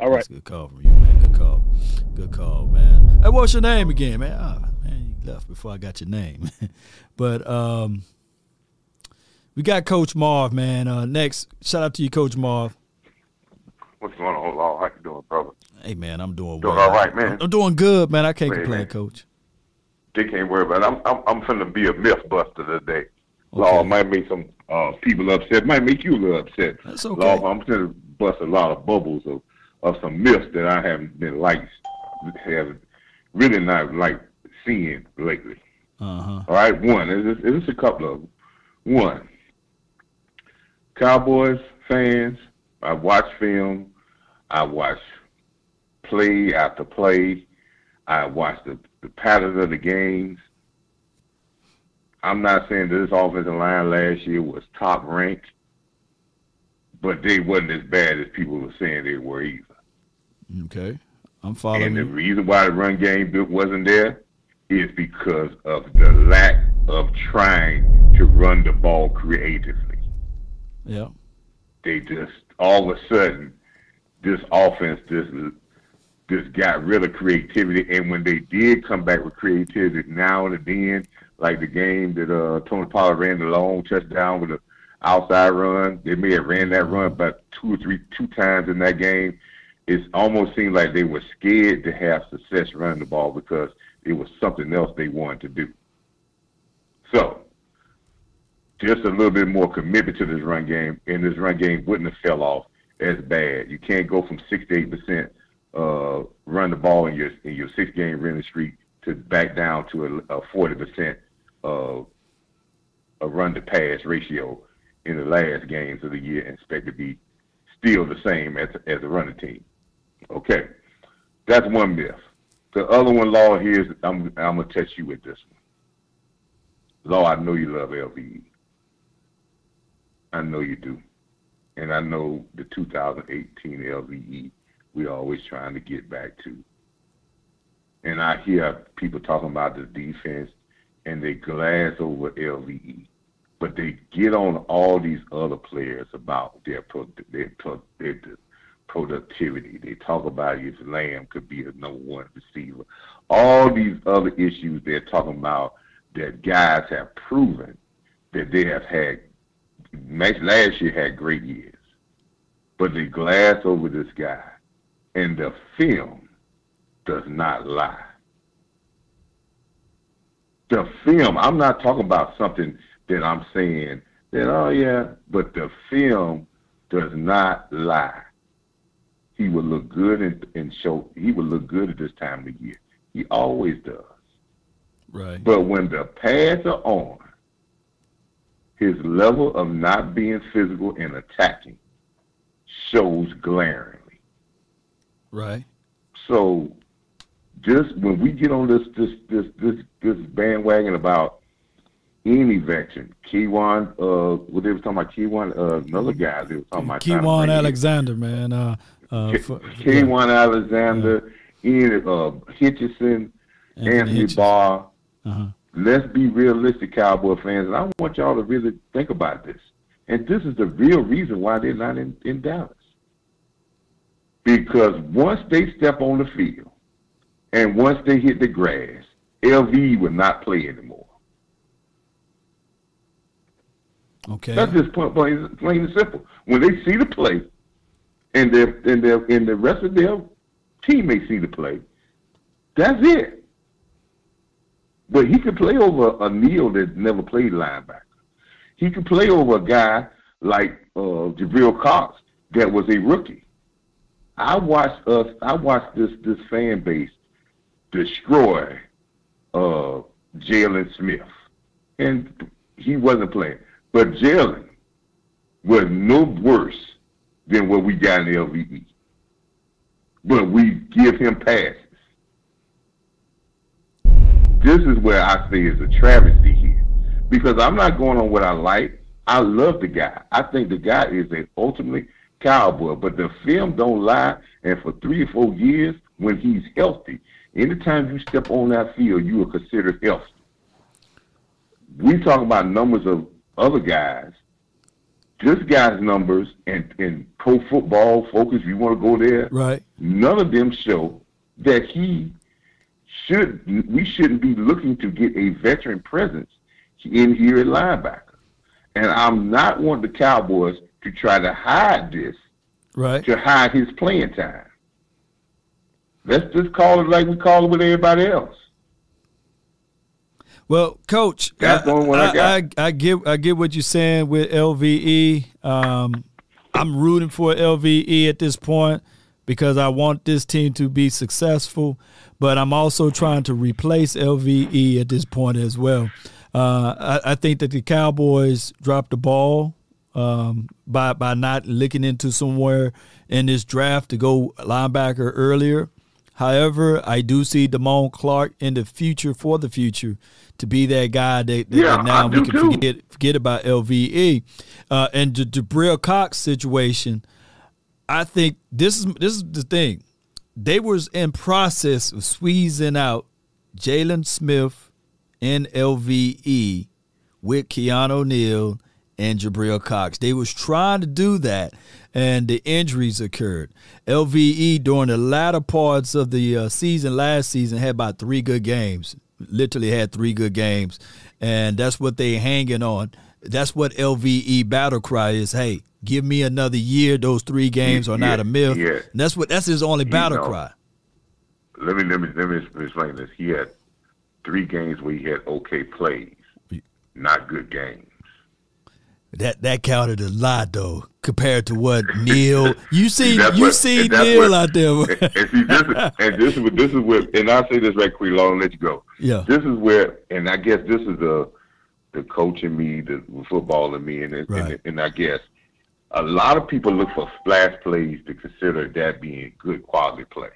All right. That's a good call from you, man. Good call. Good call, man. Hey, what's your name again, man? Ah, man, you left before I got your name. but um, we got Coach Marv, man. Uh, next, shout out to you, Coach Marv. What's going on, Law? How you doing, brother? Hey, man, I'm doing Doing well. all right, man. I'm doing good, man. I can't Hey, complain, man. Coach. They can't worry about it. I'm I'm I'm finna be a myth buster today. Law might make some uh, people upset, might make you a little upset. That's okay. Law, I'm gonna bust a lot of bubbles of, of some myths that I haven't been like have really not like seeing lately. Uh huh. All right, one. It's, it's a couple of them. One. Cowboys fans. I watch film. I watch play after play. I watch the, the patterns of the games. I'm not saying that this offensive line last year was top ranked, but they wasn't as bad as people were saying they were either. Okay. I'm following And the you. reason why the run game wasn't there is because of the lack of trying to run the ball creatively. Yeah. They just all of a sudden this offense just just got rid of creativity and when they did come back with creativity now and then, like the game that uh Tony Pollard ran the long touchdown with an outside run, they may have ran that run about two or three two times in that game. It almost seemed like they were scared to have success running the ball because it was something else they wanted to do. So, just a little bit more commitment to this run game, and this run game wouldn't have fell off as bad. You can't go from six to eight percent uh, run the ball in your in your six game winning streak to back down to a forty percent uh, a run to pass ratio in the last games of the year, and expect to be still the same as as a running team. Okay, that's one myth. The other one, Law, here is I'm I'm gonna test you with this one. Law, I know you love LVE. I know you do. And I know the 2018 LVE we're always trying to get back to. And I hear people talking about the defense and they glass over LVE. But they get on all these other players about their pro- their, pro- their productivity. They talk about if Lamb could be a number one receiver. All these other issues they're talking about that guys have proven that they have had last year had great years, but they glass over this guy, and the film does not lie. The film, I'm not talking about something that I'm saying that, oh mm-hmm. yeah, but the film does not lie. He will look good and, and show, he will look good at this time of year. He always does. Right. But when the pads are on, his level of not being physical and attacking shows glaringly. Right. So just when we get on this this this this this bandwagon about any veteran, Kwon, uh, what they were talking about, Kwon, uh, another guy they were talking about. Kwon. Alexander, man. Uh, uh, Kwon Alexander, Ian uh, Hitchison, Anthony Anthony Hitchison. Barr. Uh-huh. Let's be realistic, Cowboy fans, and I want y'all to really think about this. And this is the real reason why they're not in, in Dallas. Because once they step on the field and once they hit the grass, LV will not play anymore. Okay. That's just plain, plain, and simple. When they see the play, and their and their and the rest of their teammates see the play, that's it. But he could play over a Neal that never played linebacker. He could play over a guy like uh, Jabril Cox that was a rookie. I watched us. I watched this this fan base destroy uh, Jaylon Smith, and he wasn't playing. But Jaylon was no worse than what we got in the LVE. But we give him passes. This is where I say is a travesty here. Because I'm not going on what I like. I love the guy. I think the guy is a ultimately cowboy. But the film don't lie. And for three or four years, when he's healthy, anytime you step on that field, you are considered healthy. We talk about numbers of other guys. This guy's numbers and in pro football focus, you want to go there. Right. None of them show that he should. We shouldn't be looking to get a veteran presence in here at linebacker. And I'm not of the Cowboys to try to hide this, Right. to hide his playing time. Let's just call it like we call it with everybody else. Well, Coach, That's the only one I got. I, I get I get what you're saying with LVE. Um, I'm rooting for LVE at this point because I want this team to be successful, but I'm also trying to replace LVE at this point as well. Uh, I, I think that the Cowboys dropped the ball um, by by not looking into somewhere in this draft to go linebacker earlier. However, I do see Damone Clark in the future for the future to be that guy that, that Yeah, now we can too. forget forget about LVE uh, and the Jabril Cox situation. I think this is this is the thing. They was in process of squeezing out Jaylon Smith and LVE with Keanu O'Neal and Jabril Cox. They was trying to do that, and the injuries occurred. LVE during the latter parts of the uh, season last season had about three good games. Literally had three good games, and that's what they hanging on. That's what LVE battle cry is. Hey, give me another year. Those three games are not a myth. yeah. And that's what that's his only You battle know. cry. Let me let me let me explain this. He had three games where he had okay plays, not good games. That that counted a lot though, compared to what Neal. You see, you what- see Neal what- out there. and, and see this is, and this is this is what and I'll say this right quick, long and let you go. Yeah. This is where and I guess this is the the coach in me, the football in me and and, Right. and I guess a lot of people look for splash plays to consider that being good quality play.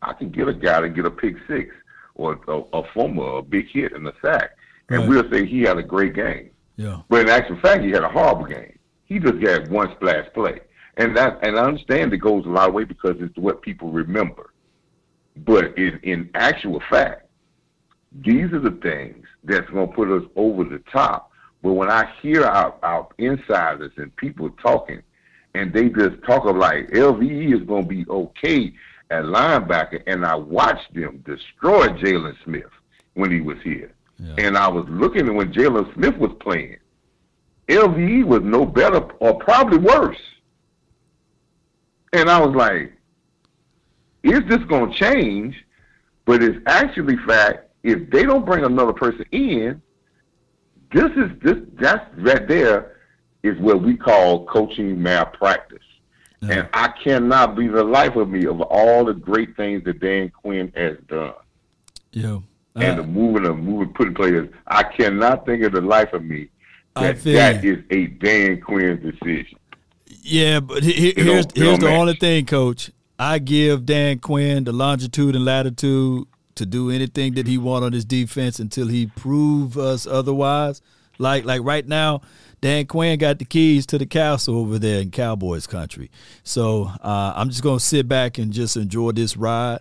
I can get a guy to get a pick six or a, a former a big hit and a sack, and Right. we'll say he had a great game. Yeah. But in actual fact, he had a horrible game. He just had one splash play, and that and I understand it goes a lot of way because it's what people remember. But in in actual fact, these are the things that's going to put us over the top. But when I hear our, our insiders and people talking, and they just talk of like LVE is going to be okay at linebacker, and I watched them destroy Jaylon Smith when he was here. And I was looking at when Jaylon Smith was playing. LVE was no better or probably worse. And I was like, is this going to change? But it's actually fact, if they don't bring another person in, this is this that's right there is what we call coaching malpractice. And I cannot be the life of me of all the great things that Dan Quinn has done. Yeah. And the moving of moving putting players, I cannot think of the life of me that that a Dan Quinn's decision. Yeah, but he- he- here's here's the match. only thing, Coach. I give Dan Quinn the longitude and latitude to do anything that he want on his defense until he prove us otherwise. Like like right now, Dan Quinn got the keys to the castle over there in Cowboys country. So uh, I'm just gonna sit back and just enjoy this ride.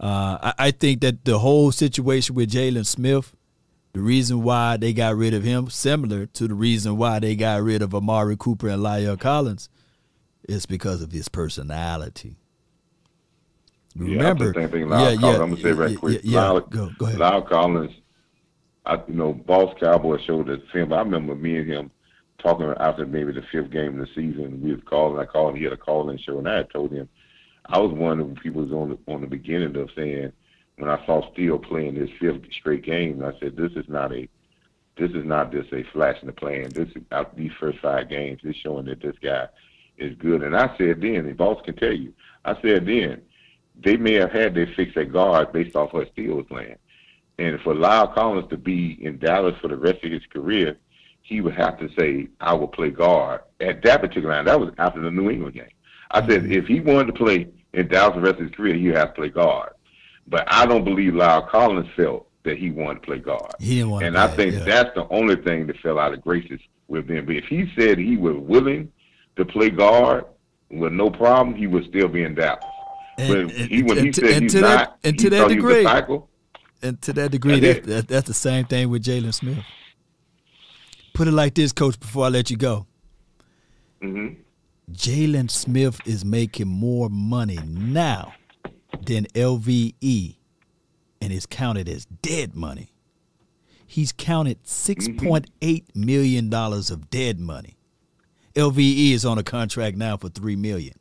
Uh, I, I think that the whole situation with Jaylon Smith, the reason why they got rid of him, similar to the reason why they got rid of Amari Cooper and La'el Collins, is because of his personality. Yeah, Remember, think thing La'el yeah, Collins, yeah, I'm gonna say right yeah, quick. yeah, La'el, go, go ahead. La'el Collins, I you know, Boss Cowboy showed us film. I remember me and him talking after maybe the fifth game of the season. We was calling. I called. He had a call-in show, and I had told him I was one of the people was on the on the beginning of saying when I saw Steele playing his fifth straight game, I said this is not a this is not just a flash in the pan. This is out these first five games is showing that this guy is good. And I said then, and Boss can tell you, I said then they may have had their fix at guard based off what Steele was playing. And for La'el Collins to be in Dallas for the rest of his career, he would have to say, I will play guard. At that particular time, that was after the New England game. I said, if he wanted to play in Dallas the rest of his career, he have to play guard. But I don't believe La'el Collins felt that he wanted to play guard. He didn't want And I think yeah. that's the only thing that fell out of graces with him. But if he said he was willing to play guard with no problem, he would still be in Dallas. And- but he, when and he to- said and he's to that- not, and to that thought he was degree- And to that degree, that, that's the same thing with Jaylon Smith. Put it like this, Coach, before I let you go. Mm-hmm. Jaylon Smith is making more money now than LVE and is counted as dead money. He's counted $6.8 mm-hmm. million dollars of dead money. LVE is on a contract now for 3 million.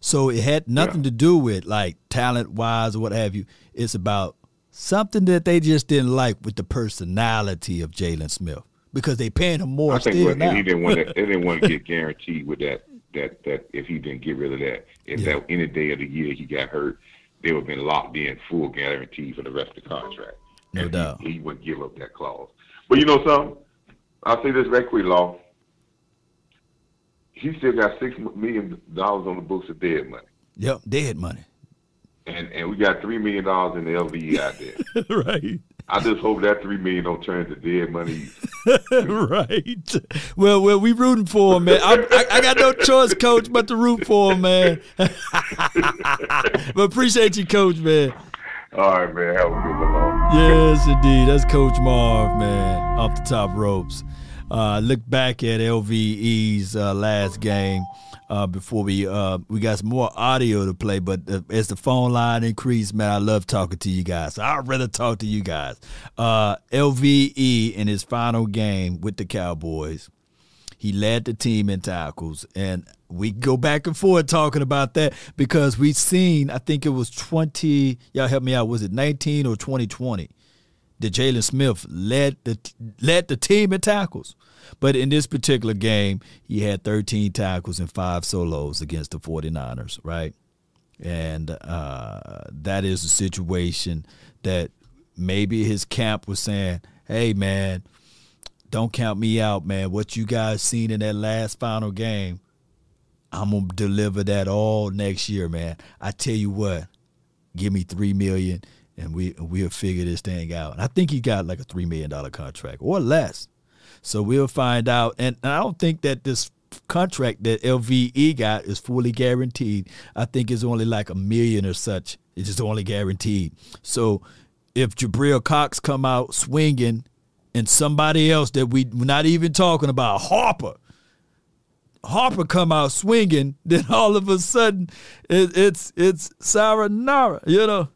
So it had nothing to do with like talent wise or what have you. It's about something that they just didn't like with the personality of Jaylon Smith because they paying him more I think what, now. he didn't want to. They didn't want to get guaranteed with that. That that if he didn't get rid of that, if that any day of the year he got hurt, they would have been locked in full guarantee for the rest of the contract. No And doubt. He, he wouldn't give up that clause. But you know something? I'll say this right quick, law. He still got six million dollars on the books of dead money, Yep, dead money. And and we got three million dollars in the LVE out there. right. I just hope that three million don't turn into dead money. right. Well, well, we rooting for him, man. I, I, I got no choice, coach, but to root for him, man. but appreciate you, coach, man. All right, man. Have a good one, Yes, indeed. That's Coach Marv, man, off the top ropes. Uh, look back at LVE's uh, last game uh, before we uh, we got some more audio to play. But uh, as the phone line increased, man, I love talking to you guys. I'd rather talk to you guys. Uh, LVE in his final game with the Cowboys, he led the team in tackles, and we go back and forth talking about that because we've seen. I think it was twenty. Y'all help me out. Was it nineteen or twenty twenty? That Jaylon Smith led the led the team in tackles, but in this particular game, he had thirteen tackles and five solos against the 49ers, right? And uh, that is a situation that maybe his camp was saying, "Hey, man." don't count me out, man. What you guys seen in that last final game, I'm gonna deliver that all next year, man. I tell you what, give me three million and we we'll figure this thing out. And I think he got like a three million dollar contract or less. So we'll find out. And I don't think that this contract that LVE got is fully guaranteed. I think it's only like a million or such. It's just only guaranteed. So if Jabril Cox come out swinging and somebody else that we, we're not even talking about, Harper, Harper come out swinging, then all of a sudden it, it's it's Saranara, you know.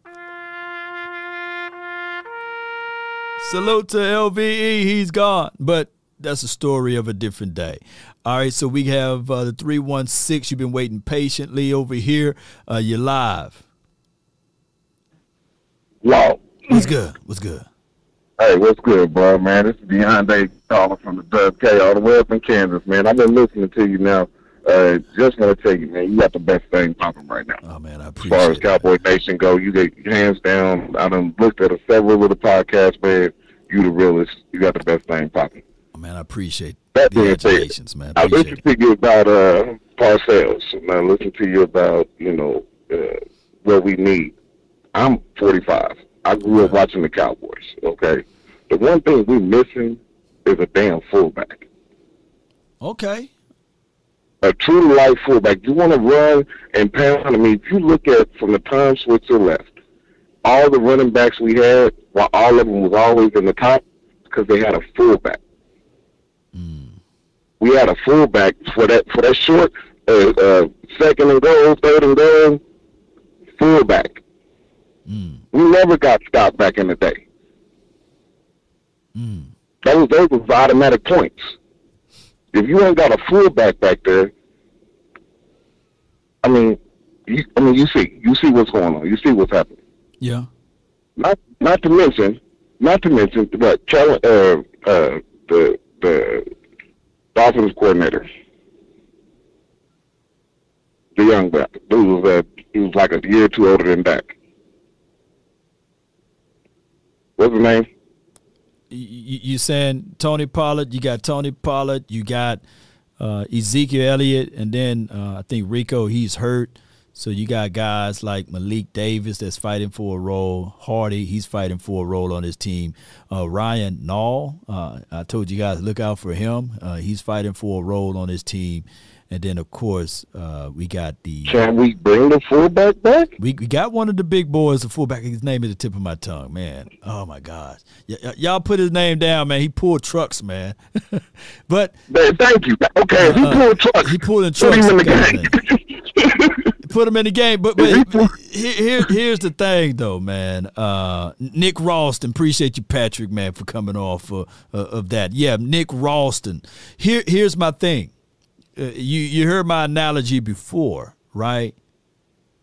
Salute to LVE, he's gone, but that's a story of a different day. All right, so we have uh, the 316. You've been waiting patiently over here. Uh, you're live. Law. What's good? What's good? Hey, what's good, bro, man? This is Deontay calling from the Dub K all the way up in Kansas, man. I've been listening to you now. Uh, just want to tell you, man, you got the best thing popping right now. Oh man, I As far as Cowboy Nation go, you get hands down. I done looked at a several of the podcasts, man. You the realest. You got the best thing popping. Oh, man, I appreciate That the congratulations, man. I Appreciate listened to you about uh, Parcells, and I listened to you about you know uh, what we need. I'm 45. I grew up watching the Cowboys. Okay, the one thing we're missing is a damn fullback, Okay. A true life fullback. You want to run and pound. I mean, if you look at from the time Switzer left, all the running backs we had, while all of them was always in the top, because they had a fullback. We had a fullback for that for that short uh, uh, second and goal, third and goal, fullback. We never got stopped back in the day. That was those was automatic points. If you ain't got a fullback back there, I mean, you, I mean, you see, you see what's going on. You see what's happening. Yeah. Not, not to mention, not to mention, but uh, uh, the the Dolphins coordinator, the young guy, dude was uh, he was like a year or two older than Dak. What's his name? You, you saying Tony Pollard? You got Tony Pollard. You got uh, Ezekiel Elliott, and then uh, I think Rico. He's hurt. So you got guys like Malik Davis that's fighting for a role. Hardy, he's fighting for a role on his team. Uh, Ryan Nall, uh, I told you guys look out for him. Uh, he's fighting for a role on his team. And then of course uh, we got the. Can we bring the fullback back? We, we got one of the big boys, the fullback. His name is the tip of my tongue, man. Oh my gosh, y- y- y'all put his name down, man. He pulled trucks, man. but Man, thank you. Okay, if he Uh, pulled trucks. He pulled in Put trucks. him in the man. Put him in the game, but but here, here here's the thing though, man. Uh, Nick Ralston, appreciate you, Patrick, man, for coming off uh, uh, of that. Yeah, Nick Ralston. Here here's my thing. Uh, you you heard my analogy before, right?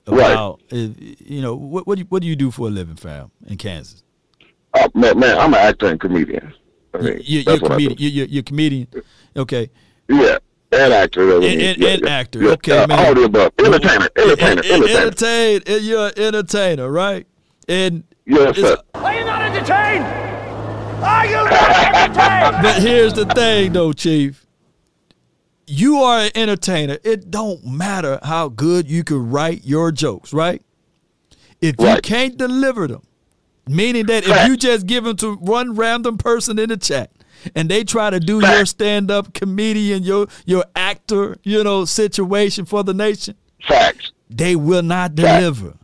Right. About uh, you know what what do you, what do you do for a living, fam, in Kansas? Oh, man, man, I'm an actor and comedian. I mean, You, you're, that's you're, what I do. comedian, you, you're, you're comedian. Okay. Yeah, and actor. And, and, yeah, and yeah, actor. yeah. Okay, Uh, man. All the above. Entertainer, entertainer, En- en- entertainer. entertain- You're an entertainer, right? And yes, sir. Are you not entertained? Are you not entertained? But here's the thing, though, Chief. You are an entertainer. It don't matter how good you can write your jokes, right? If you can't deliver them, meaning that if you just give them to one random person in the chat and they try to do your stand-up comedian, your your actor, you know, situation for the nation, Facts. they will not deliver.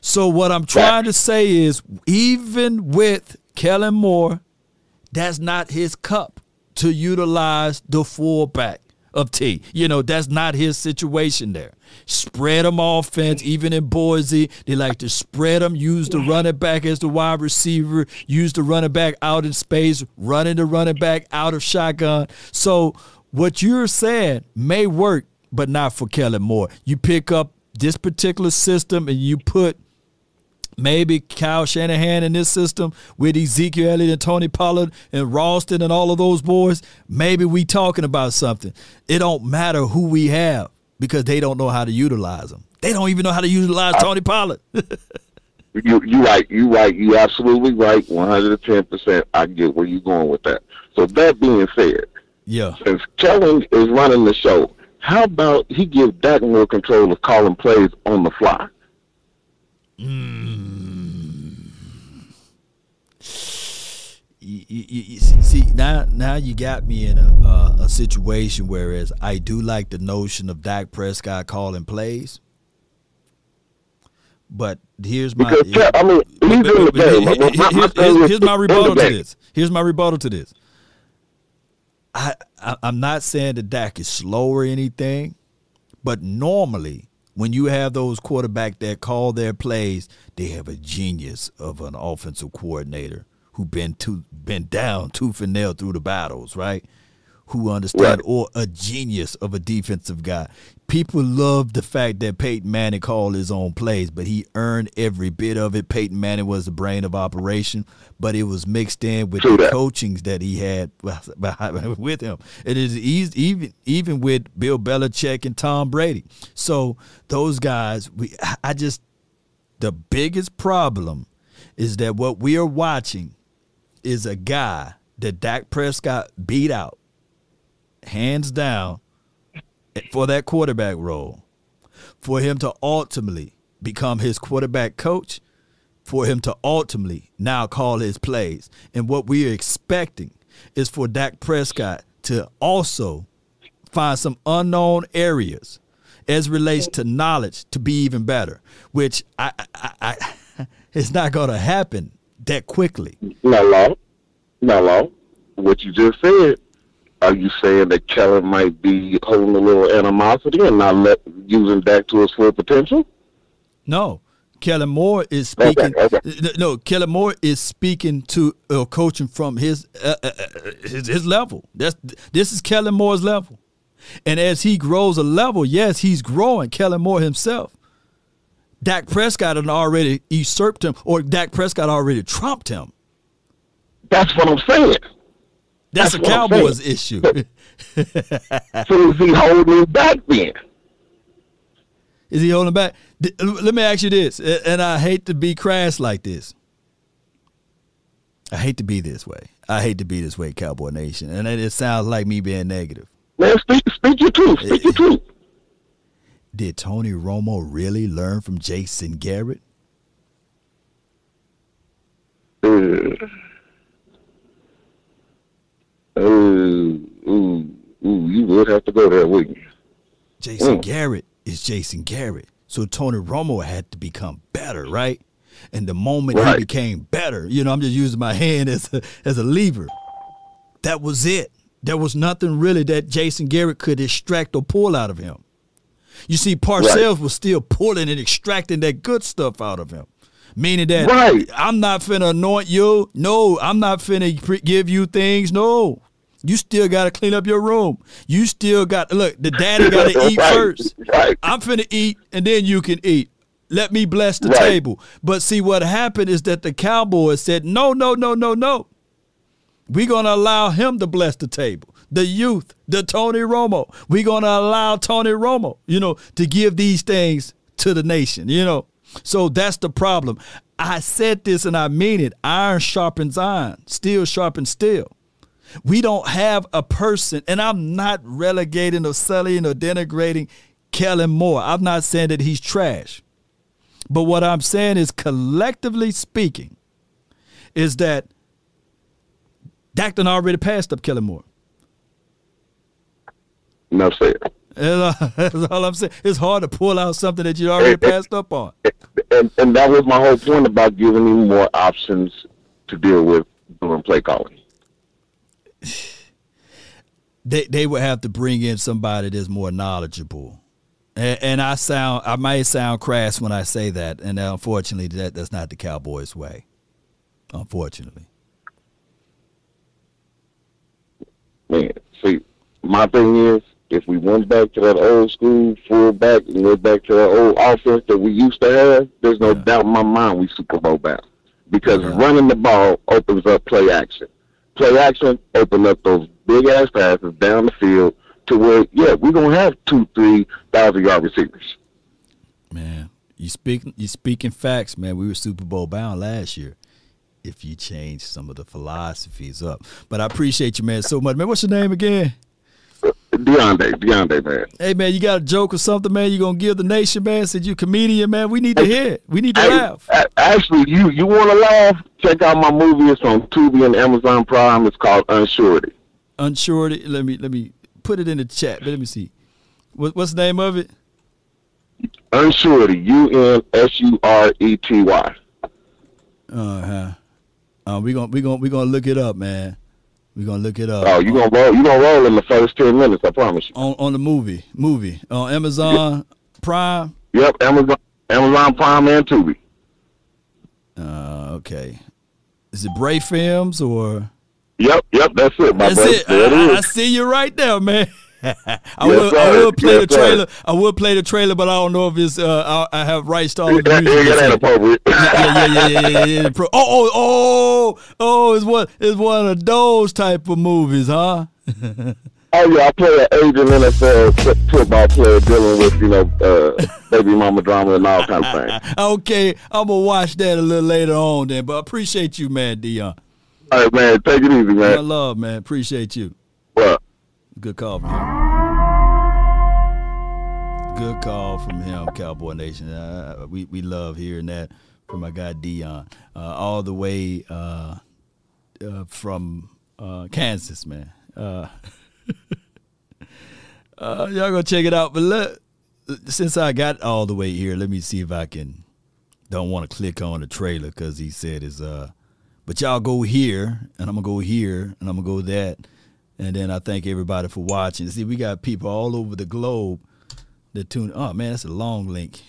So what I'm trying to say is, even with Kellen Moore, that's not his cup to utilize the fullback of tea. You know, that's not his situation there. Spread them offense, even in Boise, they like to spread them, use the running back as the wide receiver, use the running back out in space, running the running back out of shotgun. So what you're saying may work, but not for Kellen Moore. You pick up this particular system and you put maybe Kyle Shanahan in this system with Ezekiel Elliott and Tony Pollard and Ralston and all of those boys, maybe we talking about something. It don't matter who we have because they don't know how to utilize them. They don't even know how to utilize Tony Pollard. You you right. You right. You absolutely right. One hundred and ten percent. I get where you're going with that. So that being said, yeah. since Kellen is running the show, how about he give Dak more control of calling plays on the fly? You, you, you see now now you got me in a uh, a situation whereas I do like the notion of Dak Prescott calling plays. But here's my Because Ke- I mean, he's in the game. here- My- my- here- my here's, here's my rebuttal to this. Here's my rebuttal to this. I, I I'm not saying that Dak is slow or anything, but normally when you have those quarterback that call their plays, they have a genius of an offensive coordinator who been to been down tooth and nail through the battles, right? Who understand or a genius of a defensive guy. People love the fact that Peyton Manning called his own plays, but he earned every bit of it. Peyton Manning was the brain of operation, but it was mixed in with True the that. coachings that he had with him. It is easy, even even with Bill Belichick and Tom Brady. So those guys, we I just the biggest problem is that what we are watching is a guy that Dak Prescott beat out, hands down, for that quarterback role. For him to ultimately become his quarterback coach, for him to ultimately now call his plays. And what we are expecting is for Dak Prescott to also find some unknown areas as relates to knowledge to be even better, which I, I, I it's not going to happen that quickly. Now, law, now, law. What you just said. Are you saying that Kellen might be holding a little animosity and not let using Dak to his full potential? No, Kellen Moore is speaking. No, Kellen Moore is speaking to uh, coaching from his, uh, uh, uh, his his level. That's this is Kellen Moore's level, and as he grows a level, yes, he's growing. Kellen Moore himself. Dak Prescott had already usurped him, or Dak Prescott already trumped him. That's what I'm saying. That's, That's a Cowboys issue. So is he holding back then? Is he holding back? Let me ask you this, and I hate to be crass like this. I hate to be this way. I hate to be this way, Cowboy Nation, and it, sounds like me being negative. Man, speak, speak your truth. Speak your truth. Did Tony Romo really learn from Jason Garrett? Uh, ooh, ooh, ooh, you would have to go there, wouldn't you? Jason Mm. Garrett is Jason Garrett. So Tony Romo had to become better, right? And the moment Right. he became better, you know, I'm just using my hand as a, as a lever. That was it. There was nothing really that Jason Garrett could extract or pull out of him. You see, Parcells was still pulling and extracting that good stuff out of him. Meaning that Right. I'm not finna anoint you. No, I'm not finna pre- give you things. No. You still got to clean up your room. You still got look. The daddy got to eat Right, first. right. I'm finna eat, and then you can eat. Let me bless the Right. table. But see, what happened is that the Cowboys said, no, no, no, no, no. We're gonna allow him to bless the table. The youth, the Tony Romo. We're gonna allow Tony Romo, you know, to give these things to the nation, you know. So that's the problem. I said this and I mean it. Iron sharpens iron, steel sharpens steel. We don't have a person, and I'm not relegating or selling or denigrating Kellen Moore. I'm not saying that he's trash. But what I'm saying is, collectively speaking, is that Dak done already passed up Kellen Moore. Enough said. That's all, that's all I'm saying. It's hard to pull out something that you already passed up on. And, and that was my whole point about giving him more options to deal with during play calling. They they would have to bring in somebody that's more knowledgeable. And, and I sound I might sound crass when I say that, and unfortunately that that's not the Cowboys' way. Unfortunately. Man, see, my thing is, if we went back to that old school fullback and went back to that old offense that we used to have, there's no doubt in my mind we Super Bowl bound. Because running the ball opens up play action. Play action open up those big ass passes down the field to where, yeah, we're gonna have two, three thousand yard receivers. Man, you speak you speaking facts, man. We were Super Bowl bound last year. If you change some of the philosophies up, but I appreciate you, man, so much, man. What's your name again? Deontay, Deontay, man. Hey, man, you got a joke or something, man? You gonna give the nation, man? Said you comedian, man. We need to hear it. We need to Hey, laugh. Actually, you you want to laugh? Check out my movie. It's on Tubi and Amazon Prime. It's called Unsurety. Unsurety. Let me let me put it in the chat. But let me see. What, what's the name of it? Unsurety. U N S U R E T Y. Uh huh. Uh, we gonna we gonna we gonna look it up, man. We gonna look it up. Oh, you gonna roll? You gonna roll in the first ten minutes? I promise you. on on the movie movie on Amazon Prime. Yep, Amazon Amazon Prime and Tubi. Uh, okay. Is it Bray Films or? Yep, yep, that's it, my That's brother. it I, I see you right there, man. I will. I will play Yes, the sir. trailer. I will play the trailer, but I don't know if it's. Uh, I, I have rights to all of the music. yeah, that ain't appropriate. yeah, yeah, yeah, yeah, yeah, yeah. Oh, oh, oh, oh! It's one. It's one of those type of movies, huh? Oh yeah, I play an agent NFL f- football player dealing with you know uh, baby mama drama and all kind of things. okay, I'm gonna watch that a little later on then. But I appreciate you, man, Dion. All right, man, take it easy, man. My love, man. Appreciate you. Good call from him. Good call from him, Cowboy Nation. Uh, we we love hearing that from my guy Dion, uh, all the way uh, uh, from uh, Kansas, man. Uh, y'all go check it out. But look, since I got all the way here, let me see if I can. Don't want to click on the trailer because he said is uh. But y'all go here, and I'm gonna go here, and I'm gonna go that, and then I thank everybody for watching. See, we got people all over the globe that tune. Oh man, that's a long link.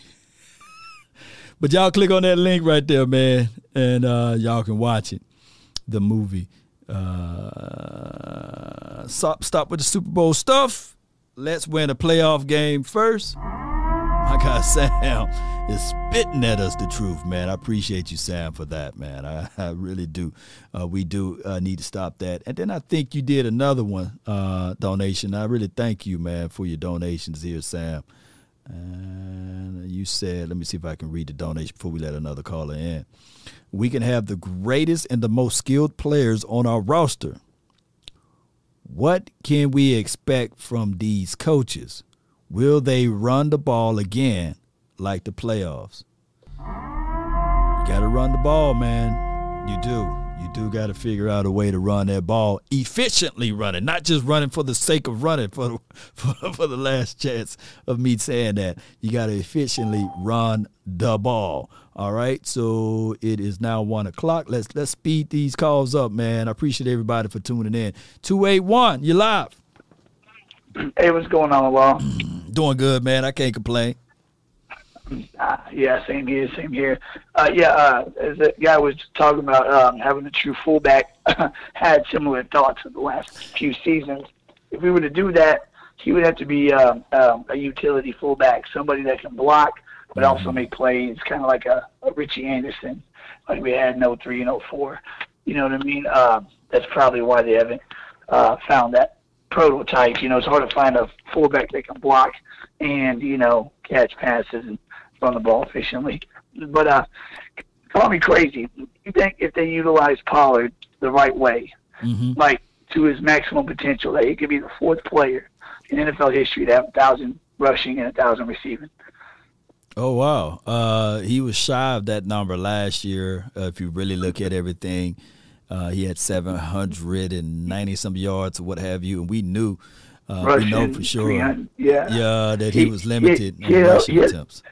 but y'all click on that link right there, man, and uh, y'all can watch it. The movie. Uh, stop, stop with the Super Bowl stuff. Let's win a playoff game first. My guy Sam is spitting at us the truth, man. I appreciate you, Sam, for that, man. I, I really do. Uh, we do uh, need to stop that. And then I think you did another one uh, donation. I really thank you, man, for your donations here, Sam. And you said, let me see if I can read the donation before we let another caller in. We can have the greatest and the most skilled players on our roster. What can we expect from these coaches? Will they run the ball again like the playoffs? You got to run the ball, man. You do. You do got to figure out a way to run that ball efficiently running, not just running for the sake of running for, for, for the last chance of me saying that. You got to efficiently run the ball. All right. So it is now one o'clock. Let's let's speed these calls up, man. I appreciate everybody for tuning in. 281, you live. Hey, what's going on, Law? Doing good, man. I can't complain. Uh, yeah, same here, same here. Uh, yeah, uh, as the guy was talking about um, having a true fullback, had similar thoughts of the last few seasons. If we were to do that, he would have to be um, um, a utility fullback, somebody that can block but also make plays, kind of like a, a Richie Anderson, like we had in 03 and 04. You know what I mean? Uh, that's probably why they haven't uh, found that prototype. You know, it's hard to find a fullback that can block and you know catch passes and run the ball efficiently. But uh, call me crazy. You think if they utilize Pollard the right way, mm-hmm. like to his maximum potential, that he could be the fourth player in NFL history to have a thousand rushing and a thousand receiving. Oh wow, uh, he was shy of that number last year. Uh, if you really look at everything, uh, he had seven hundred and ninety some yards or what have you, and we knew, uh, we know for sure, yeah, yeah, that he, he was limited he, in rushing he had, attempts.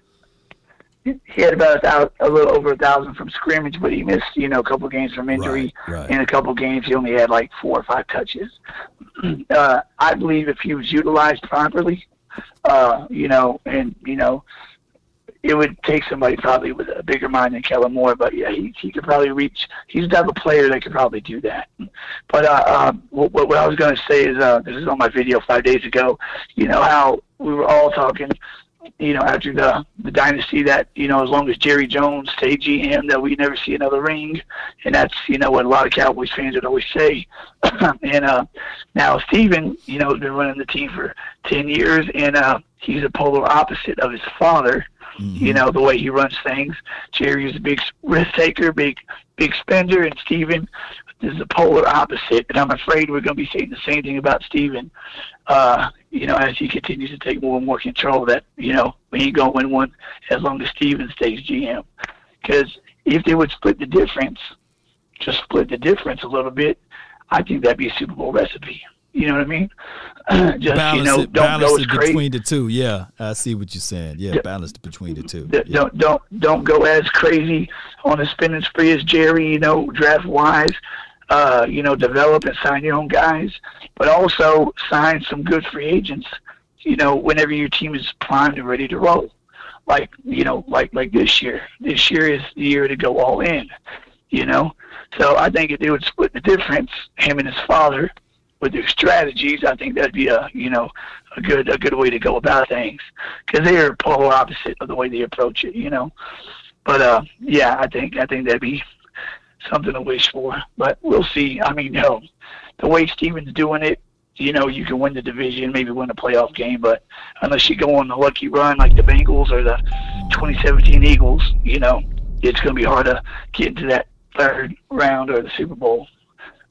He had about a, thousand, a little over a thousand from scrimmage, but he missed, you know, a couple games from injury. Right, right. In a couple games, he only had like four or five touches. uh, I believe if he was utilized properly, uh, you know, and you know, it would take somebody probably with a bigger mind than Kellen Moore, but yeah, he he could probably reach. He's the type of player that could probably do that. But uh, um, what, what I was going to say is, uh, this is on my video five days ago. You know how we were all talking, you know, after the the dynasty that you know as long as Jerry Jones stayed GM that we never see another ring, and that's you know what a lot of Cowboys fans would always say. and uh, now Stephen, you know, has been running the team for ten years, and uh, he's a polar opposite of his father Mm-hmm. you know, the way he runs things. Jerry is a big risk taker, big big spender, and Stephen is the polar opposite. And I'm afraid we're going to be saying the same thing about Stephen, uh, you know, as he continues to take more and more control. That you know, we ain't going to win one as long as Stephen stays GM. Because if they would split the difference, just split the difference a little bit, I think that'd be a Super Bowl recipe. You know what I mean? Just balance you know, it, don't go as crazy. between the two. Yeah, I see what you're saying. Yeah, balance it between the two. D- Don't don't don't go as crazy on a spending spree as Jerry. You know, draft wise. Uh, you know, develop and sign your own guys, but also sign some good free agents. You know, whenever your team is primed and ready to roll, like you know, like like this year. This year is the year to go all in. You know, so I think if they would split the difference, him and his father, with their strategies, I think that'd be a you know a good a good way to go about things because they are polar opposite of the way they approach it, you know. But uh, yeah, I think I think that'd be something to wish for. But we'll see. I mean, know, the way Stephen's doing it, you know, you can win the division, maybe win a playoff game, but unless you go on a lucky run like the Bengals or the 2017 Eagles, you know, it's going to be hard to get into that third round or the Super Bowl.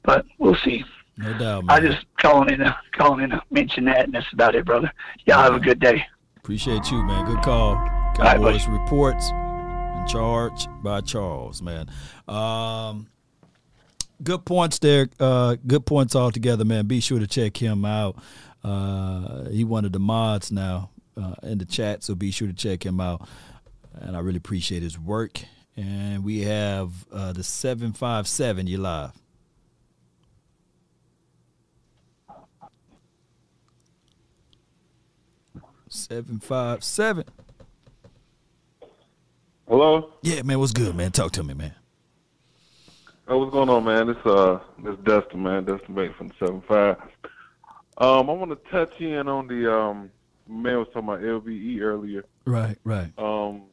But we'll see. No doubt, Man. I just calling in, to, calling in to mention that, and that's about it, brother. Y'all have a good day. Appreciate you, man. Good call. right. Cowboys reports in charge by Charles, man. Um, good points there. Uh, good points all together, man. Be sure to check him out. Uh, he one of the mods now uh, in the chat, so be sure to check him out. And I really appreciate his work. And we have uh, the seven five seven. You live. Seven five seven. Hello. Yeah, man. What's good, man? Talk to me, man. Oh, what's going on, man? This uh, this Dustin, man. Dustin Bates from the seven five. Um, I want to touch in on the um, man was talking about LVE earlier. Right, right. Um,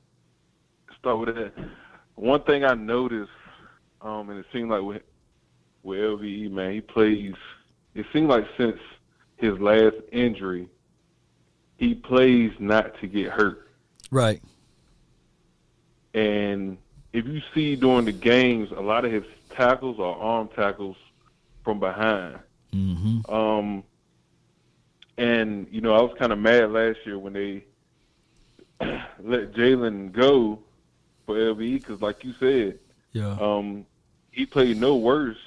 start with that. One thing I noticed, um, and it seemed like with with LVE, man, he plays. It seemed like since his last injury, he plays not to get hurt. Right. And if you see during the games, a lot of his tackles or arm tackles from behind. Mm-hmm. Um, and you know, I was kind of mad last year when they let Jaylon go for LVE because, like you said, Yeah. um, he played no worse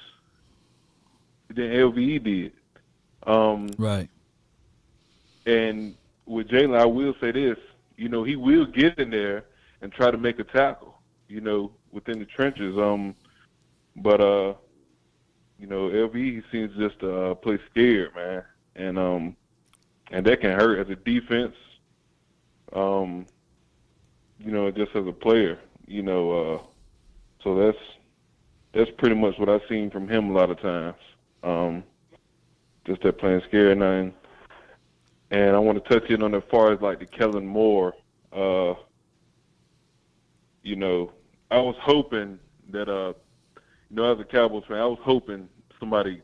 than LVE did. Um, right. And with Jaylon, I will say this: you know, he will get in there and try to make a tackle. You know, within the trenches. Um, but uh, you know, LVE seems just to uh, play scared, man, and um, and that can hurt as a defense. Um, you know, just as a player, you know, uh, so that's that's pretty much what I've seen from him a lot of times. Um, just that playing scared and and I want to touch in on as far as like the Kellen Moore. Uh, you know, I was hoping that uh, you know, as a Cowboys fan, I was hoping somebody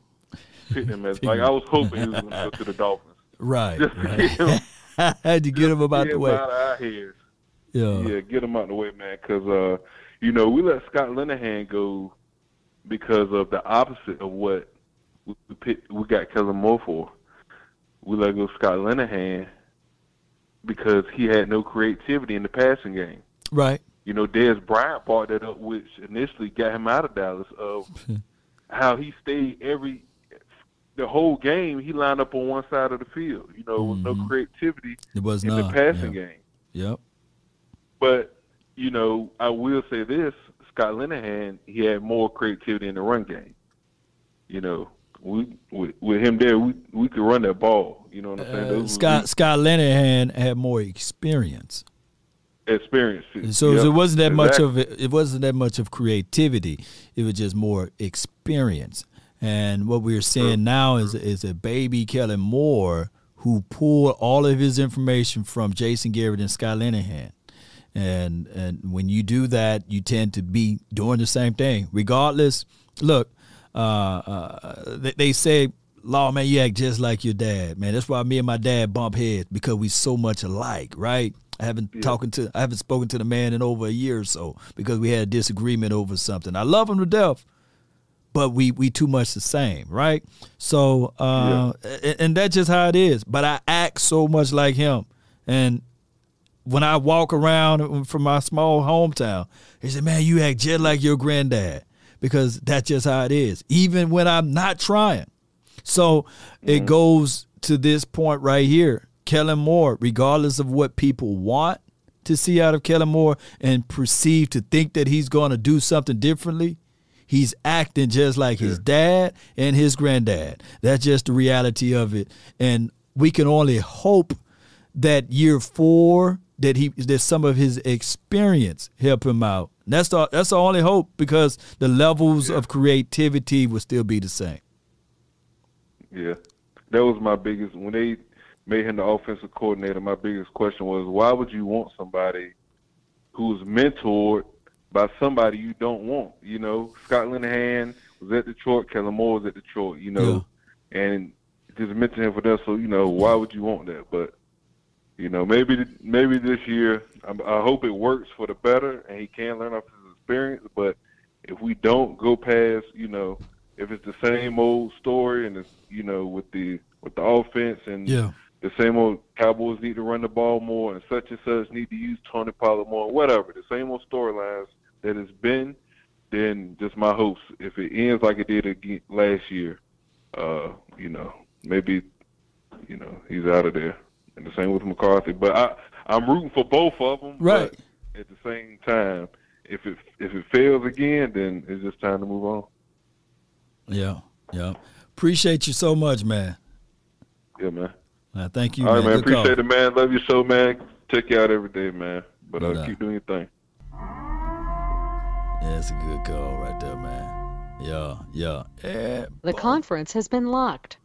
picked him as like I was hoping he was going to go to the Dolphins. Right. Just to right. get him, I had to get him about the him way. out of our heads. Yeah. Yeah, get him out of the way, man. Because uh, you know, we let Scott Linehan go because of the opposite of what we we, picked, we got Kellen Moore for. We let go Scott Linehan because he had no creativity in the passing game. Right. You know, Dez Bryant brought that up, which initially got him out of Dallas. Of how he stayed every the whole game. He lined up on one side of the field. You know, with no creativity It was in none. the passing yeah. game. Yep. But you know, I will say this: Scott Linehan, he had more creativity in the run game. You know, we with, with him there, we we could run that ball. You know what I'm saying? Uh, Scott Scott Linehan had more experience. Experiences. So Yep, it wasn't that much of it, it wasn't that much of creativity. It was just more experience. And what we're seeing now is is a baby Kellen Moore who pulled all of his information from Jason Garrett and Scott Linehan. And and when you do that, you tend to be doing the same thing. Regardless, look, uh, uh, they, they say, "Law man, you act just like your dad, man." That's why me and my dad bump heads because we so much alike, right? I haven't talking to I haven't spoken to the man in over a year or so because we had a disagreement over something. I love him to death, but we we too much the same, right? So uh and, and that's just how it is. But I act so much like him. And when I walk around from my small hometown, they say, Man, you act just like your granddad. Because that's just how it is. Even when I'm not trying. So it goes to this point right here. Kellen Moore, regardless of what people want to see out of Kellen Moore and perceive to think that he's going to do something differently, he's acting just like his dad and his granddad. That's just the reality of it. And we can only hope that year four that he that some of his experience help him out. And that's the that's the only hope because the levels of creativity will still be the same. Yeah, that was my biggest when they made him the offensive coordinator. My biggest question was, why would you want somebody who's mentored by somebody you don't want? You know, Scott Linehan was at Detroit, Kellen Moore was at Detroit. You know, and just mention him for that. So you know, why would you want that? But you know, maybe maybe this year, I, I hope it works for the better, and he can learn off his experience. But if we don't go past, you know, if it's the same old story, and it's you know with the with the offense and Yeah. The same old Cowboys need to run the ball more, and such and such need to use Tony Pollard more, whatever, the same old storylines that it's been, then just my hopes. If it ends like it did again last year, uh, you know, maybe, you know, he's out of there. And the same with McCarthy. But I, I'm rooting for both of them. Right. At the same time, if it if it fails again, then it's just time to move on. Yeah, yeah. Appreciate you so much, man. Yeah, man. Uh, thank you, All right, man. man. Good call. Appreciate it, man. Love you so, man. Take you out every day, man. But No uh, doubt. keep doing your thing. Yeah, it's a good call right there, man. Yeah, yeah. yeah. The conference has been locked.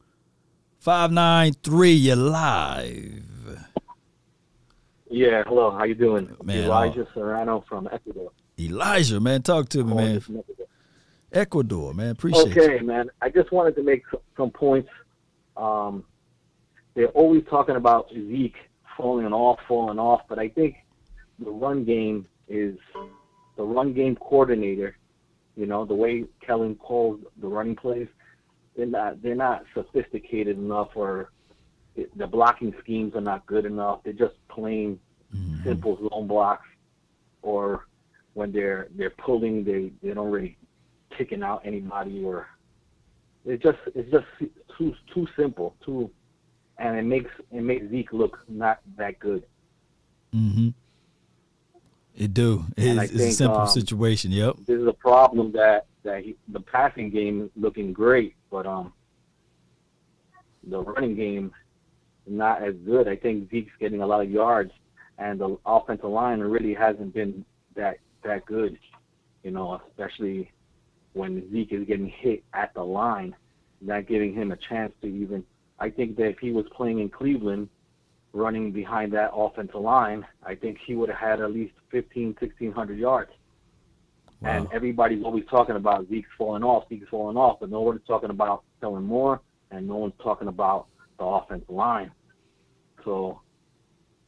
593, you're live. Yeah, hello. How you doing? Man, Elijah Serrano from Ecuador. Elijah, man, talk to me, man. Ecuador. Ecuador, man. Appreciate you. Okay, man. I just wanted to make some points. Um, they're always talking about Zeke falling off, falling off. But I think the run game is the run game coordinator. You know, the way Kellen calls the running plays, they're not they're not sophisticated enough, or it, the blocking schemes are not good enough. They're just plain mm-hmm. simple zone blocks, or when they're they're pulling, they they don't really kicking out anybody, or it just it's just too too simple, too, and it makes it makes Zeke look not that good. Mm-hmm. It do. And I It's, it's a simple um, situation. Yep. This is a problem that that he, the passing game is looking great, but um, the running game not as good. I think Zeke's getting a lot of yards, and the offensive line really hasn't been that that good. You know, especially when Zeke is getting hit at the line, not giving him a chance to even. I think that if he was playing in Cleveland, running behind that offensive line, I think he would have had at least 15, 1600 yards. And everybody's always talking about Zeke's falling off, Zeke's falling off, but no one's talking about Kellen Moore, and no one's talking about the offensive line. So,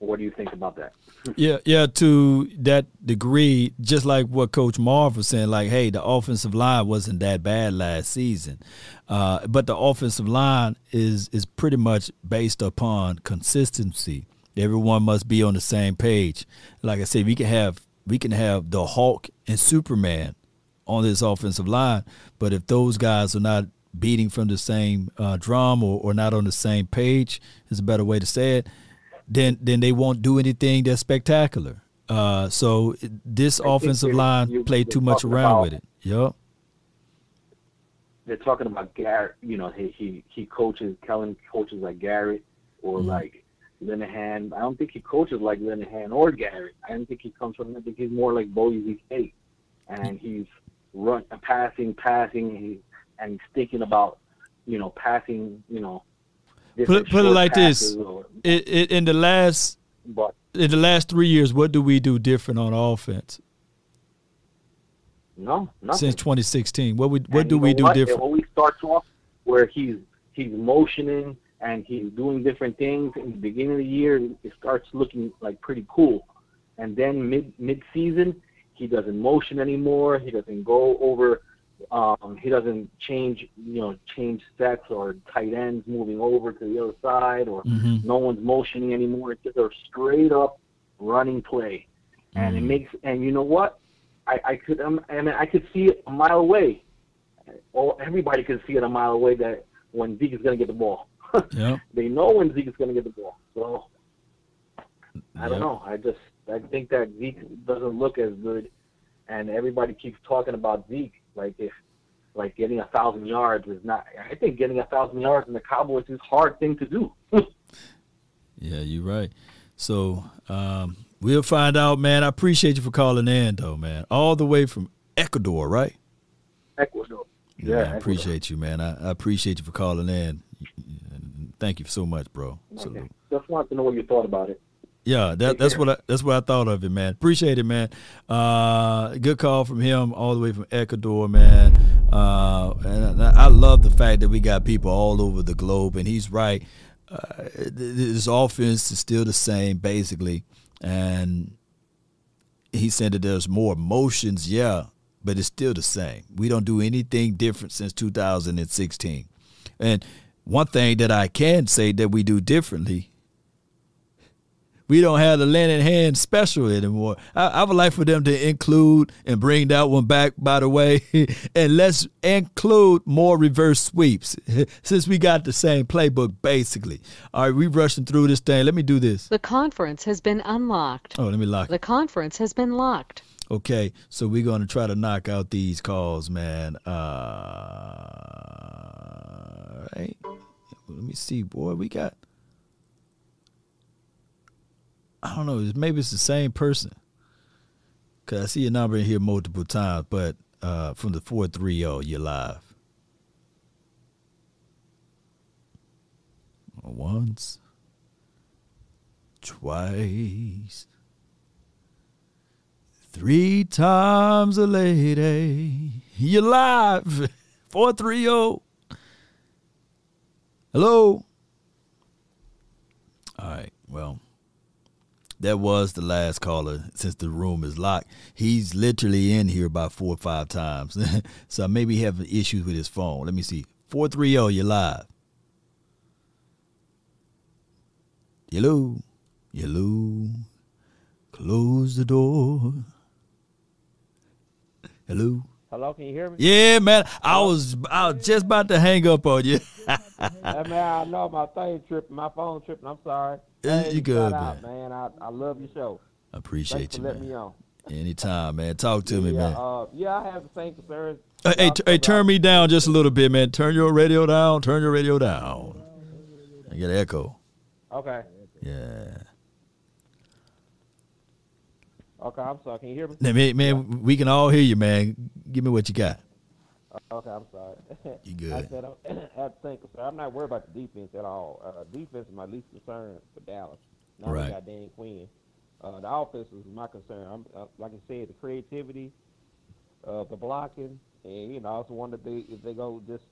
what do you think about that? Yeah, yeah. To that degree, just like what Coach Marv was saying, like, hey, the offensive line wasn't that bad last season, uh, but the offensive line is is pretty much based upon consistency. Everyone must be on the same page. Like I said, we can have we can have the Hulk and Superman on this offensive line, but if those guys are not beating from the same uh, drum or, or not on the same page, is a better way to say it then then they won't do anything that's spectacular. Uh, so this I offensive line played too much around about- with it. Yep. They're talking about Garrett. You know, he he, he coaches Kellen coaches like Garrett or Mm-hmm. like Linehan. I don't think he coaches like Linehan or Garrett. I don't think he comes from. I think he's more like Boise State, and he's run passing, passing, he, and he's thinking about you know passing. You know, Put put it like this: or- it, it, in the last but in the last three years, what do we do different on offense no, nothing. since 2016? What we what And do we do what? Different? always starts off where he's he's motioning and he's doing different things. In the beginning of the year, it starts looking like pretty cool, and then mid mid season, he doesn't motion anymore. He doesn't go over. Um, he doesn't change, you know, change sets or tight ends moving over to the other side, or Mhm. no one's motioning anymore. It's just a straight up running play, and it makes. And you know what? I, I could, um, I mean, I could see it a mile away. Well, everybody could see it a mile away that when Zeke is going to get the ball. Yep. They know when Zeke is going to get the ball. So I don't know. I just I think that Zeke doesn't look as good, and everybody keeps talking about Zeke like if like getting a thousand yards is not. I think getting a thousand yards in the Cowboys is a hard thing to do. Yeah, you're right. So um, we'll find out, man. I appreciate you for calling in, though, man. All the way from Ecuador, right? Ecuador. Yeah, Yeah, I appreciate you, man. I, I appreciate you for calling in. Thank you so much, bro. Okay. Just wanted to know what you thought about it. Yeah, that, that's what I, that's what I thought of it, man. Appreciate it, man. Uh, good call from him, all the way from Ecuador, man. Uh, and I, I love the fact that we got people all over the globe, and he's right. Uh, his offense is still the same, basically, and he said that there's more emotions, yeah, but it's still the same. We don't do anything different since 2016. And one thing that I can say that we do differently, we don't have the Linehan special anymore. I, I would like for them to include and bring that one back, by the way, and let's include more reverse sweeps since we got the same playbook basically. All right, we rushing through this thing. Let me do this. The conference has been unlocked. Oh, let me lock it. The conference has been locked. Okay, so we're gonna try to knock out these calls, man. Uh, right. Let me see, boy. We got. I don't know. Maybe it's the same person. Cause I see your number in here multiple times, but uh, from the four three zero, you're live. Once, twice, three times a lady. You're live. 430. Hello. All right. Well, that was the last caller since the room is locked. He's literally in here about four or five times. so maybe he having issues with his phone. Let me see. 430, you're live. Hello. Hello. Close the door. Hello. Hello, can you hear me? Yeah, man. I was I was just about to hang up on you. hey, man, I know my thing tripping, my phone tripping. I'm sorry. Yeah, Hey, you good, shout out, man. I, I love your show. I appreciate Thanks you, man. me on. Anytime, man. Talk to me, man. Uh, yeah, I have the same concerns. Hey, hey, t- hey, turn me down just a little bit, man. Turn your radio down. Turn your radio down. I get an echo. Okay. Yeah. Okay, I'm sorry. Can you hear me? Now, man, man, we can all hear you, man. Give me what you got. Okay, I'm sorry. You good. I said I, I think so. I'm not worried about the defense at all. Uh, defense is my least concern for Dallas. Now Right. we got Dan Quinn. Uh, the offense is my concern. I'm, uh, like I said, the creativity, uh, the blocking, and you know, I also wonder if they if they go just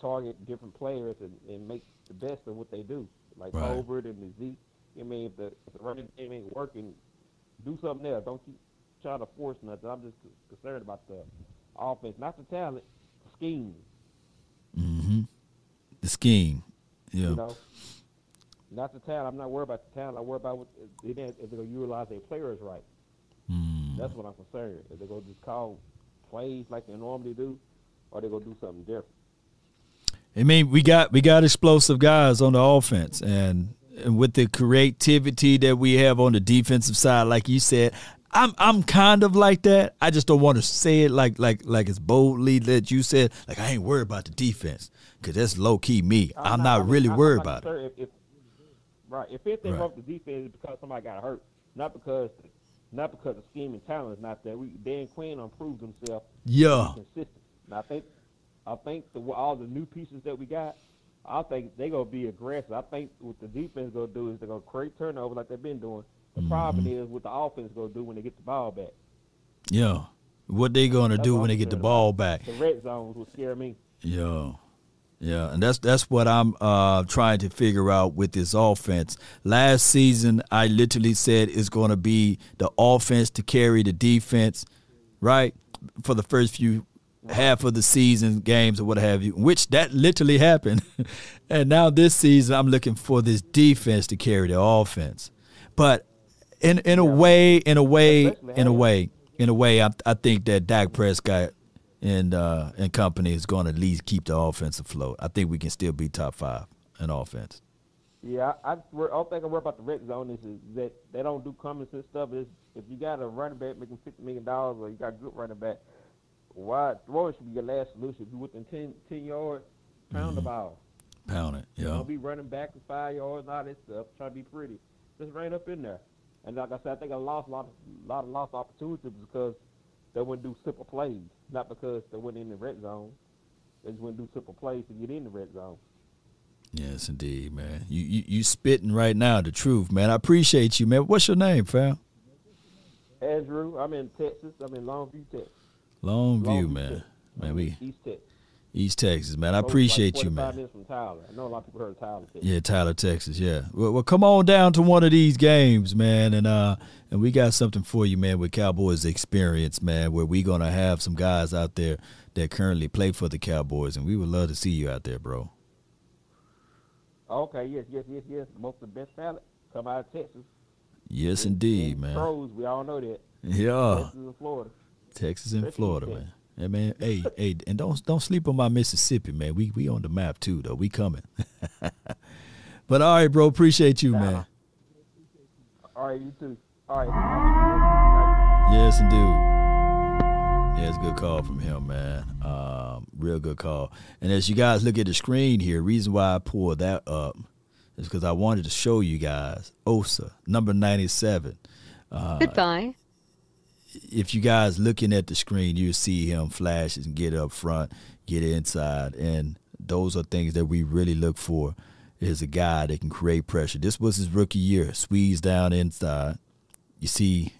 target different players and, and make the best of what they do, like Right. Tolbert and the Zeke. I mean, if the, if the running game ain't working, do something else. Don't keep trying to force nothing. I'm just concerned about the offense, not the talent, the scheme. Mm-hmm. The scheme. Yeah. You know, not the talent. I'm not worried about the talent. I worry about what if they if they're gonna utilize their players right. Mm. That's what I'm concerned. If they're gonna just call plays like they normally do, or they're gonna do something different. I mean, we got we got explosive guys on the offense, and, and with the creativity that we have on the defensive side, like you said, I'm I'm kind of like that. I just don't want to say it like like like as boldly that you said. Like I ain't worried about the defense because that's low key me. I'm, not, I mean, really I'm worried not about it. If, if, right. If anything Right. wrong with the defense, it's because somebody got hurt, not because not because the scheme and talent is not there. We Dan Quinn improved himself. Yeah. consistent. And I think I think the, all the new pieces that we got, I think they gonna be aggressive. I think what the defense gonna do is they're gonna create turnover like they've been doing. The problem Mm-hmm. is what the offense gonna do when they get the ball back. Yeah, what they gonna That's do when they get the ball back? The red zones will scare me. Yeah. Yeah, and that's that's what I'm uh, trying to figure out with this offense. Last season, I literally said it's going to be the offense to carry the defense, right, for the first few half of the season games or what have you, which that literally happened. and now this season, I'm looking for this defense to carry the offense. But in in a way, in a way, in a way, in a way, I I think that Dak Prescott and uh, and company is going to at least keep the offense afloat. I think we can still be top five in offense. Yeah, I, I wor- all thing I worry about the red zone is, is that they don't do common sense stuff. Is if you got a running back making fifty million dollars, or you got a good running back, why throwing should be your last solution. If you within 10, 10 yards, pound the mm-hmm. ball. Pound it, yeah. Don't be running back to five yards and all that stuff, trying to be pretty. Just ran up in there. And like I said, I think I lost a lot of lot of lost opportunities because they wouldn't do simple plays, not because they went in the red zone. They just wouldn't do simple plays to get in the red zone. Yes, indeed, man. You you, you spitting right now the truth, man. I appreciate you, man. What's your name, fam? Andrew, I'm in Texas. I'm in Longview, Texas. Longview, Longview, man. Texas. Man, we East Texas. East Texas, man. I appreciate like you, 45 man. Tyler. I know a lot of people heard of Tyler. Texas. Yeah, Tyler, Texas. Yeah. Well, well, come on down to one of these games, man, and uh, and we got something for you, man, with Cowboys experience, man, where we gonna have some guys out there that currently play for the Cowboys, and we would love to see you out there, bro. Okay, yes, yes, yes, yes. Most of the best talent come out of Texas. Yes, indeed, man. Pros, we all know that. Yeah. Texas and Florida. Texas and Florida, man. Yeah, man. Hey, hey, and don't don't sleep on my Mississippi, man. We we on the map too, though. We coming. but all right, bro. Appreciate you, man. All right, you too. All right. Yes, indeed. Yeah, it's a good call from him, man. Um, real good call. And as you guys look at the screen here, reason why I pulled that up is because I wanted to show you guys Osa, number 97. Uh, Goodbye. If you guys looking at the screen, you see him flash and get up front, get inside, and those are things that we really look for. Is a guy that can create pressure. This was his rookie year. Squeeze down inside. You see,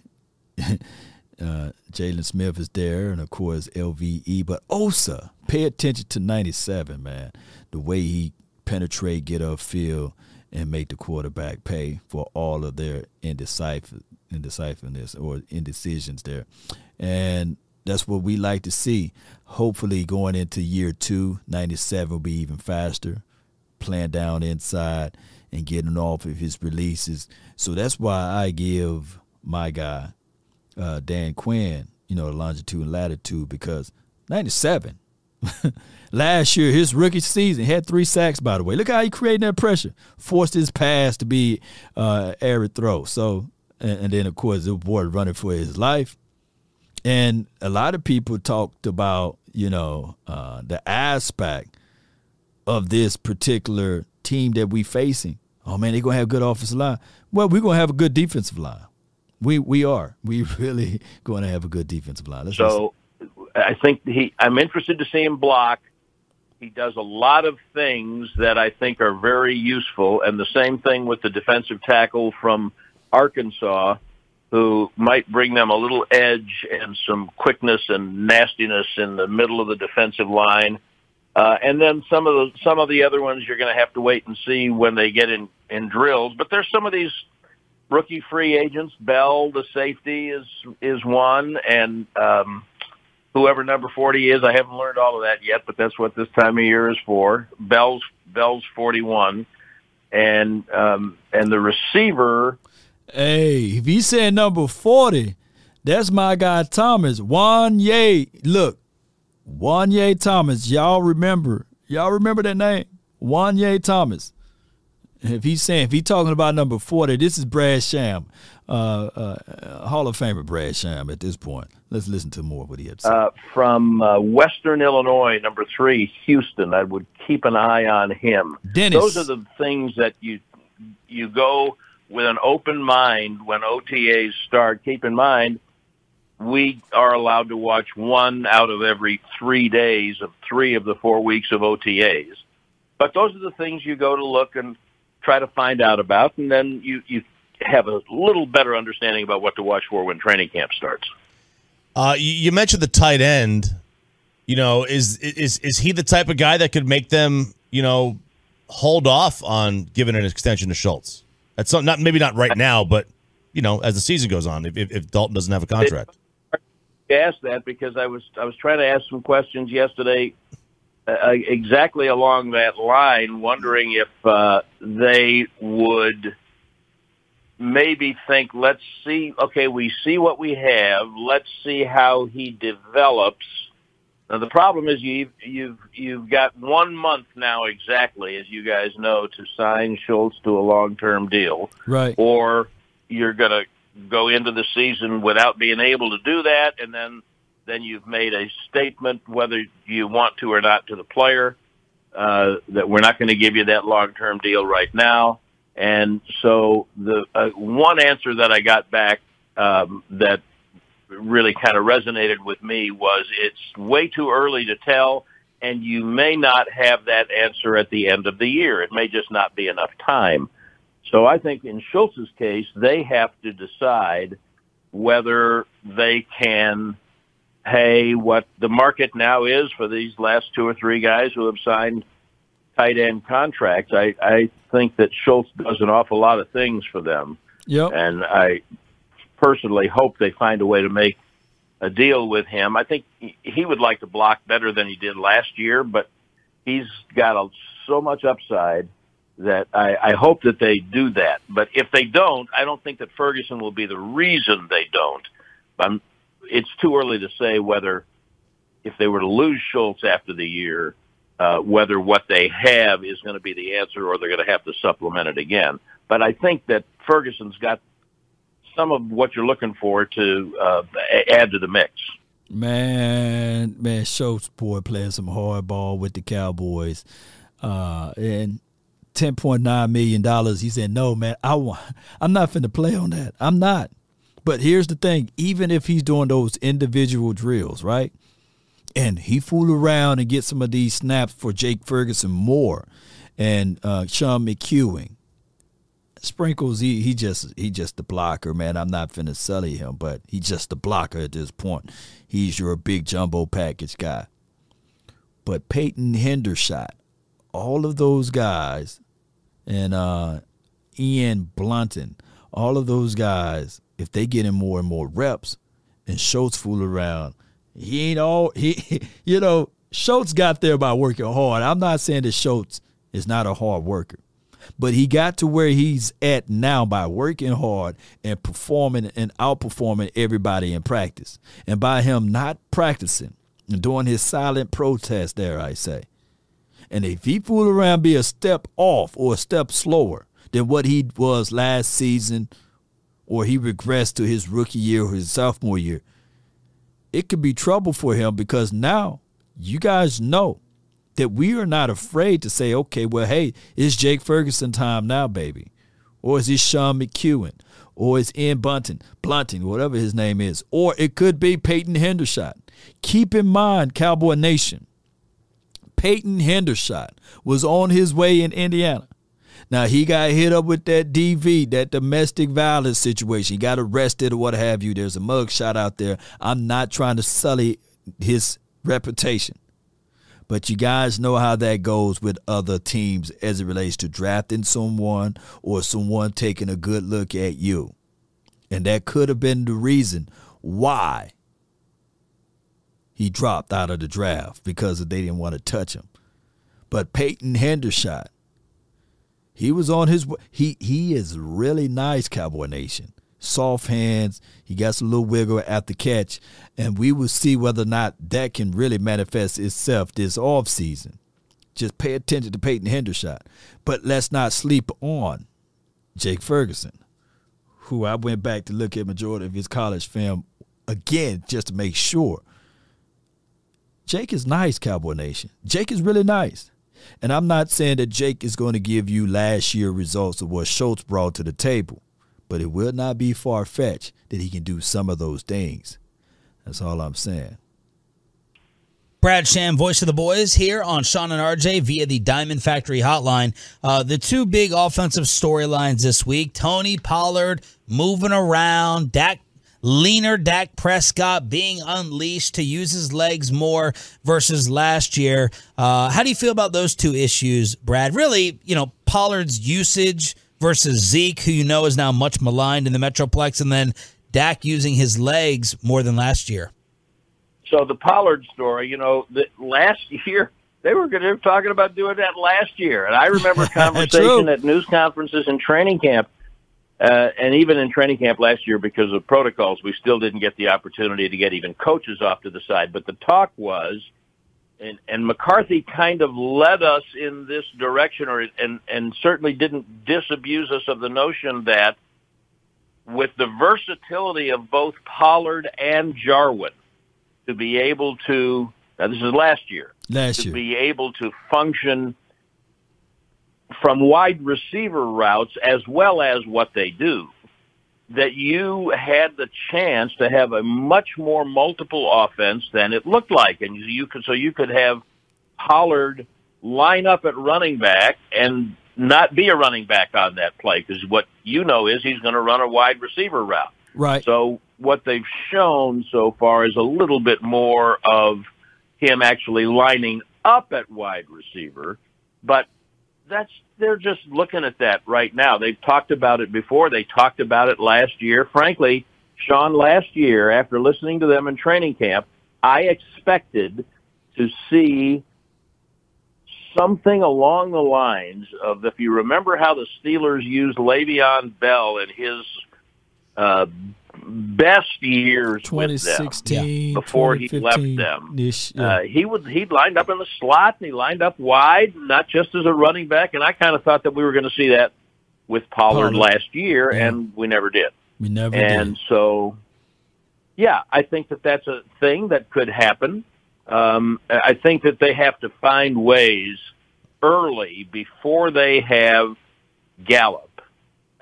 uh, Jaylon Smith is there, and of course LVE. But Osa, pay attention to 97, man. The way he penetrate, get upfield, and make the quarterback pay for all of their indecipher indecipherment or indecisions there. And that's what we like to see. Hopefully going into year two, 97 will be even faster, playing down inside and getting off of his releases. So that's why I give my guy, uh, Dan Quinn, you know, the longitude and latitude because 97. Last year, his rookie season had three sacks. By the way, look how he created that pressure, forced his pass to be uh, arid throw. So, and, and then of course the boy running for his life. And a lot of people talked about, you know, uh, the aspect of this particular team that we facing. Oh man, they're gonna have a good offensive line. Well, we're gonna have a good defensive line. We we are. We really gonna have a good defensive line. Let's so I think he. I'm interested to see him block. He does a lot of things that I think are very useful, and the same thing with the defensive tackle from Arkansas, who might bring them a little edge and some quickness and nastiness in the middle of the defensive line. Uh, and then some of the some of the other ones you're going to have to wait and see when they get in in drills. But there's some of these rookie free agents. Bell, the safety, is is one, and um, whoever number forty is. I haven't learned all of that yet, but that's what this time of year is for. Bell's Bell's forty one, and um, and the receiver. Hey, if he said number forty, that's my guy Thomas. Wanye. Look, Wanye Thomas. Y'all remember? Y'all remember that name? Wanye Thomas. If he's saying if he's talking about number forty, this is Brad Sham, uh, uh, Hall of Famer Brad Sham. At this point, let's listen to more of what he had to say. Uh, from uh, Western Illinois, number three, Houston. I would keep an eye on him. Dennis. Those are the things that you you go with an open mind when OTAs start. Keep in mind, we are allowed to watch one out of every three days of three of the four weeks of OTAs. But those are the things you go to look and try to find out about, and then you you have a little better understanding about what to watch for when training camp starts. Uh, you, mentioned the tight end. You know, is is is he the type of guy that could make them, you know, hold off on giving an extension to Schultz? That's some, not maybe not right now, but you know, as the season goes on, if, if, Dalton doesn't have a contract. Asked that because I was I was trying to ask some questions yesterday, uh, exactly along that line, wondering if uh, they would maybe think, let's see, okay, we see what we have, let's see how he develops. Now the problem is you've you've you've got one month now exactly, as you guys know, to sign Schultz to a long term deal, right? Or you're going to go into the season without being able to do that, and then then you've made a statement whether you want to or not to the player uh, that we're not going to give you that long term deal right now. And so the uh, one answer that I got back um, that really kind of resonated with me was it's way too early to tell, and you may not have that answer at the end of the year. It may just not be enough time. So I think in Schultz's case, they have to decide whether they can pay what the market now is for these last two or three guys who have signed tight end contracts. I, I think that Schultz does an awful lot of things for them. Yep. And I personally hope they find a way to make a deal with him. I think he would like to block better than he did last year, but he's got a, so much upside that I, I hope that they do that. But if they don't, I don't think that Ferguson will be the reason they don't. I'm, it's too early to say whether if they were to lose Schultz after the year, uh, whether what they have is going to be the answer or they're going to have to supplement it again. But I think that Ferguson's got some of what you're looking for to uh, add to the mix. Man, man, Schultz boy playing some hard ball with the Cowboys, uh, and ten point nine million dollars. He said, "No, man, I want. I'm not finna play on that. I'm not." But here's the thing: even if he's doing those individual drills, right, and he fool around and get some of these snaps for Jake Ferguson more, and uh, Sean McKeon, Sprinkles, he he just he just the blocker, man. I'm not finna sully him, but he's just the blocker at this point. He's your big jumbo package guy. But Peyton Hendershot, all of those guys and uh, Ian Blunton, all of those guys, if they get in more and more reps, and Schultz fool around, he ain't all he. You know, Schultz got there by working hard. I'm not saying that Schultz is not a hard worker, but he got to where he's at now by working hard and performing and outperforming everybody in practice, and by him not practicing and doing his silent protest there, I say. And if he fool around be a step off or a step slower than what he was last season, or he regressed to his rookie year or his sophomore year, it could be trouble for him because now you guys know that we are not afraid to say, okay, well, hey, it's Jake Ferguson time now, baby. Or is it Sean McKeon? Or it's Ian Bunting, Blunting, whatever his name is. Or it could be Peyton Hendershot. Keep in mind, Cowboy Nation, Peyton Hendershot was on his way in Indiana. Now he got hit up with that DV, that domestic violence situation. He got arrested or what have you. There's a mug shot out there. I'm not trying to sully his reputation. But you guys know how that goes with other teams as it relates to drafting someone or someone taking a good look at you. And that could have been the reason why he dropped out of the draft because they didn't want to touch him. But Peyton Hendershot, he was on his he he is really nice, Cowboy Nation. Soft hands. He got some little wiggle at the catch, and we will see whether or not that can really manifest itself this off season. Just pay attention to Peyton Hendershot, but let's not sleep on Jake Ferguson, who I went back to look at majority of his college film again just to make sure. Jake is nice, Cowboy Nation. Jake is really nice. And I'm not saying that Jake is going to give you last year results of what Schultz brought to the table, but it will not be far fetched that he can do some of those things. That's all I'm saying. Brad Sham, voice of the boys, here on Shan and RJ via the Diamond Factory hotline. Uh, the two big offensive storylines this week Tony Pollard moving around, Dak leaner Dak Prescott being unleashed to use his legs more versus last year. Uh, how do you feel about those two issues, Brad? Really, you know, Pollard's usage versus Zeke, who you know is now much maligned in the Metroplex, and then Dak using his legs more than last year. So the Pollard story, you know, the, last year they were talking about doing that last year, and I remember conversation at news conferences and training camp, uh, and even in training camp last year because of protocols, we still didn't get the opportunity to get even coaches off to the side. But the talk was, and, and McCarthy kind of led us in this direction, or and and certainly didn't disabuse us of the notion that with the versatility of both Pollard and Jarwin to be able to now this is last year last to year. be able to function from wide receiver routes as well as what they do that you had the chance to have a much more multiple offense than it looked like and you could so you could have Pollard line up at running back and not be a running back on that play because what you know is he's going to run a wide receiver route Right. so what they've shown so far is a little bit more of him actually lining up at wide receiver, but that's they're just looking at that right now. They've talked about it before. They talked about it last year. Frankly, Shan, last year after listening to them in training camp, I expected to see something along the lines of if you remember how the Steelers used Le'Veon Bell in his uh, best years with them 2016 before he left them. -ish, yeah. Uh, he was he lined up in the slot and he lined up wide, not just as a running back. And I kind of thought that we were going to see that with Pollard, Pollard. last year, Yeah. and we never did. we never and did. so, yeah, I think that that's a thing that could happen. Um, I think that they have to find ways early before they have Gallup.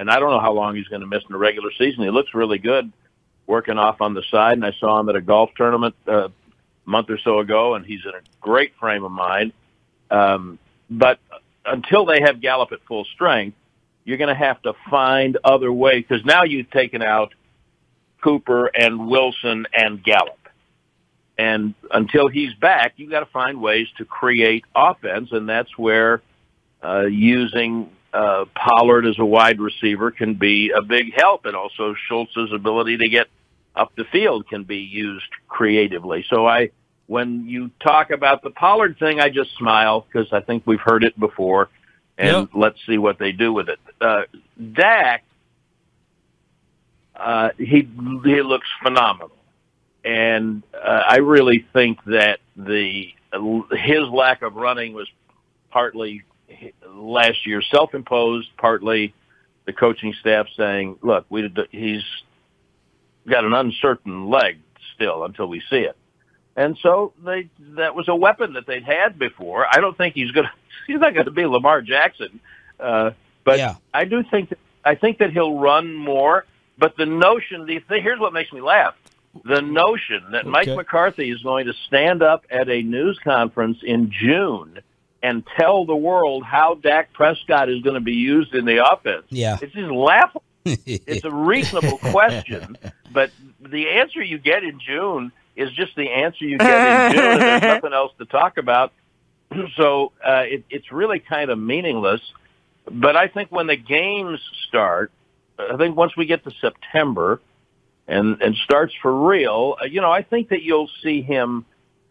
And I don't know how long he's going to miss in the regular season. He looks really good working off on the side, and I saw him at a golf tournament uh, a month or so ago, and he's in a great frame of mind. Um, but until they have Gallup at full strength, you're going to have to find other ways because now you've taken out Cooper and Wilson and Gallup. And until he's back, you've got to find ways to create offense, and that's where uh, using uh, Pollard as a wide receiver can be a big help, and also Schultz's ability to get up the field can be used creatively. So I, when you talk about the Pollard thing, I just smile because I think we've heard it before, and Yep. let's see what they do with it. Uh, Dak, uh, he he looks phenomenal, and uh, I really think that the his lack of running was partly last year self-imposed, partly the coaching staff saying, "Look, we he's got an uncertain leg still until we see it." And so they that was a weapon that they'd had before. I don't think he's gonna he's not gonna be Lamar Jackson, uh, but I do think that I think that he'll run more. But the notion, the thing, here's what makes me laugh: the notion that Mike McCarthy is going to stand up at a news conference in June and tell the world how Dak Prescott is going to be used in the offense. Yeah. It's just laughable. it's a reasonable question, but the answer you get in June is just the answer you get in June, and there's nothing else to talk about. So uh, it, it's really kind of meaningless. But I think when the games start, I think once we get to September and and starts for real, uh, you know, I think that you'll see him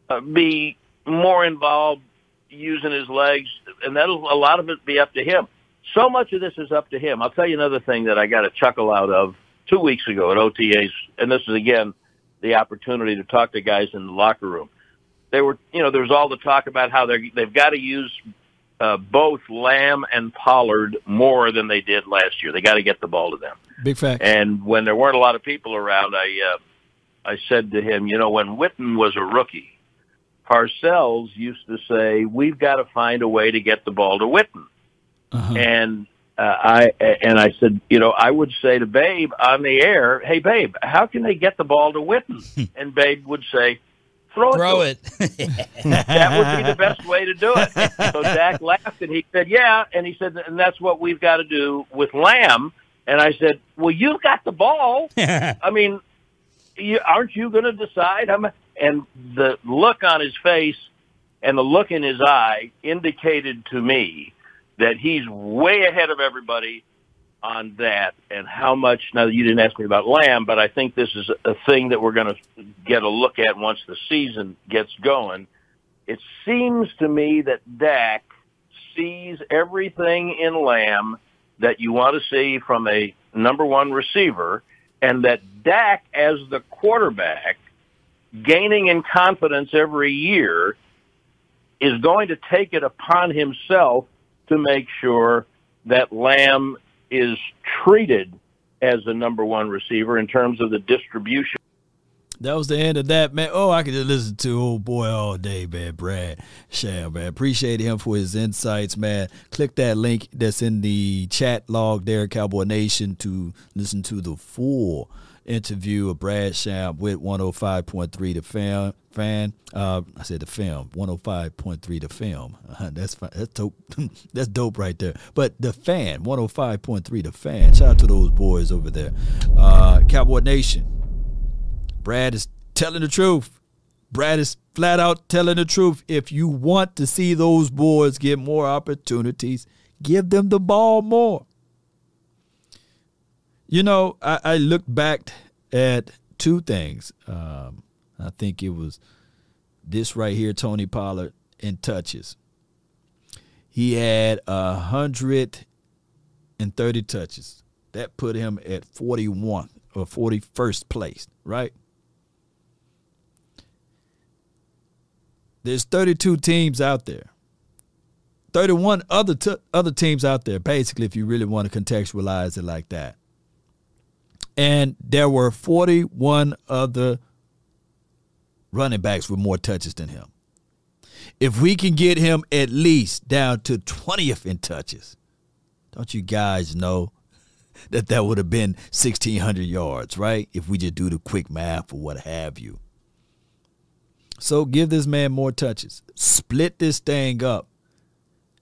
uh, be more involved using his legs, and that'll a lot of it be up to him. So much of this is up to him. I'll tell you another thing that I got a chuckle out of two weeks ago at OTAs, and this is again the opportunity to talk to guys in the locker room. They were, you know, there was all the talk about how they they've got to use uh, both Lamb and Pollard more than they did last year. They got to get the ball to them. Big fact. And when there weren't a lot of people around, I uh, I said to him, you know, when Witten was a rookie, Parcells used to say, "We've got to find a way to get the ball to Witten." And uh, I and I said, you know, I would say to Babe on the air, "Hey, Babe, how can they get the ball to Witten?" and Babe would say, "Throw it." Throw to it. that would be the best way to do it. So Dak laughed and he said, "Yeah," and he said, "And that's what we've got to do with Lamb." And I said, "Well, you've got the ball. I mean, you, aren't you going to decide?" I'm, and the look on his face and the look in his eye indicated to me that he's way ahead of everybody on that and how much now you didn't ask me about lamb but i think this is a thing that we're going to get a look at once the season gets going. It seems to me that dak sees everything in lamb that you want to see from a number one receiver and that dak as the quarterback gaining in confidence every year is going to take it upon himself to make sure that Lamb is treated as the number one receiver in terms of the distribution. That was the end of that, man. Oh, I could just listen to old boy all day, man. Brad Sham, man. Appreciate him for his insights, man. Click that link that's in the chat log there, Cowboy Nation, to listen to the full interview of Brad Sham with 105.3 the fan. Fan, uh, I said the film, 105.3 the film. Uh, that's. That's dope. that's dope right there. But the fan, 105.3 the fan. Shout out to those boys over there. Uh, Cowboy Nation. Brad is telling the truth. Brad is flat out telling the truth. If you want to see those boys get more opportunities, give them the ball more. You know, I, I looked back at two things. Um, I think it was this right here, Tony Pollard in touches. He had a hundred and thirty touches. That put him at forty-one or forty-first place, right? There's 32 teams out there. 31 other t- other teams out there, basically, if you really want to contextualize it like that. And there were 41 other running backs with more touches than him. If we can get him at least down to 20th in touches, don't you guys know that that would have been 1,600 yards, right? If we just do the quick math or what have you. So give this man more touches. Split this thing up.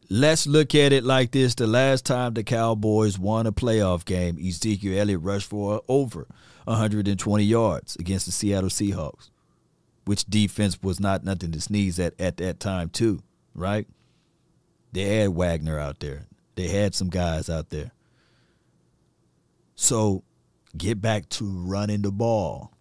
Let's look at it like this. The last time the Cowboys won a playoff game, Ezekiel Elliott rushed for over 120 yards against the Seattle Seahawks, which defense was not nothing to sneeze at at that time, too, right? They had Wagner out there. They had some guys out there. So get back to running the ball.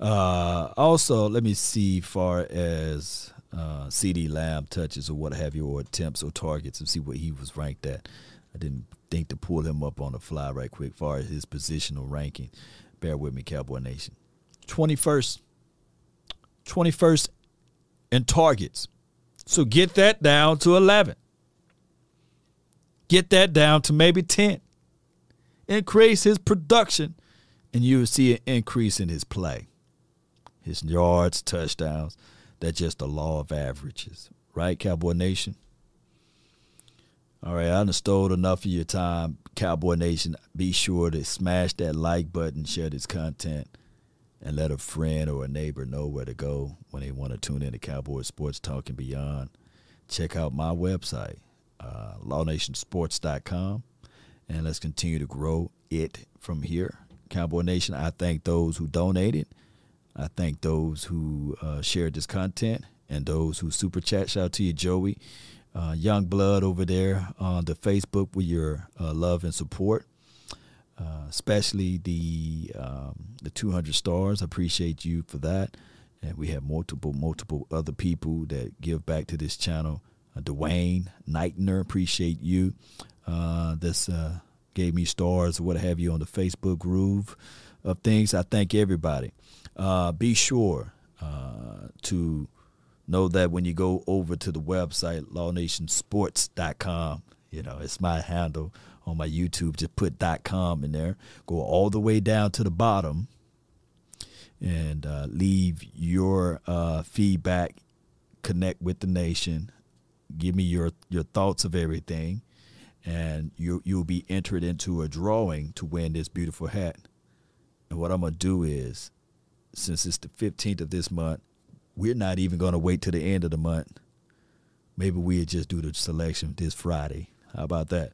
Uh, also, let me see far as uh, CeeDee Lamb touches or what have you, or attempts or targets, and see what he was ranked at. I didn't think to pull him up on the fly right quick, far as his positional ranking. Bear with me, Cowboy Nation. 21st. 21st in targets. So get that down to 11. Get that down to maybe 10. Increase his production, and you will see an increase in his play. His yards, touchdowns. That's just the law of averages. Right, Cowboy Nation? All right, I done stole enough of your time, Cowboy Nation. Be sure to smash that like button, share this content, and let a friend or a neighbor know where to go when they want to tune in to Cowboy Sports Talk and Beyond. Check out my website, uh, lawnationsports.com, and let's continue to grow it from here. Cowboy Nation, I thank those who donated. I thank those who uh, shared this content and those who super chat. Shout out to you, Joey uh, Young Blood over there on the Facebook with your uh, love and support, uh, especially the um, the 200 stars. I appreciate you for that. And we have multiple, multiple other people that give back to this channel. Uh, Dwayne Knightner, appreciate you. Uh, this gave me stars or what have you on the Facebook groove of things. I thank everybody. Uh, be sure to know that when you go over to the website lawnationsports.com you know it's my handle on my youtube. Just put com in there. Go all the way down to the bottom and uh, leave your uh, feedback. Connect with the nation. Give me your your thoughts of everything. And you you'll be entered into a drawing to win this beautiful hat. And what i'm to do is since it's the 15th of this month we're not even going to wait to the end of the month. Maybe we'll just do the selection this Friday. How about that?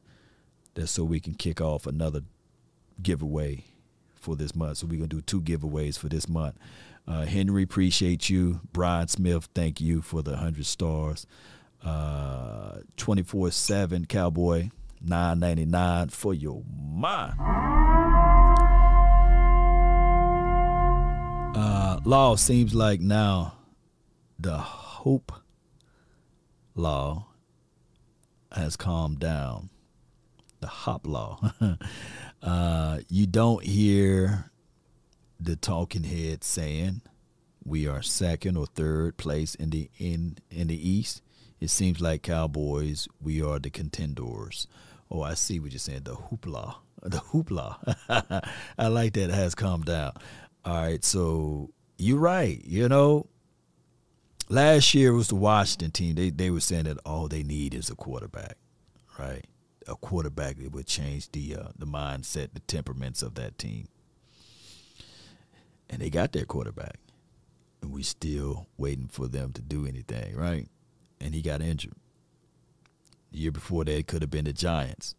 That's so we can kick off another giveaway for this month. So we're going to do two giveaways for this month. Uh, Henry, appreciate you. Brian Smith, thank you for the 100 stars. Uh, 24 7 Cowboy, 9.99 for your mind. Uh, law seems like now the hope law has calmed down. The hop law. uh, you don't hear the talking head saying we are second or third place in the in in the East. It seems like Cowboys, we are the contenders. Oh, I see what you're saying. The hoopla. The hoopla. I like that it has calmed down. All right, so you're right. You know, last year was the Washington team. They they were saying that all they need is a quarterback, right? A quarterback that would change the uh, the mindset, the temperaments of that team. And they got their quarterback, and we still waiting for them to do anything, right? And he got injured. The year before that, it could have been the Giants.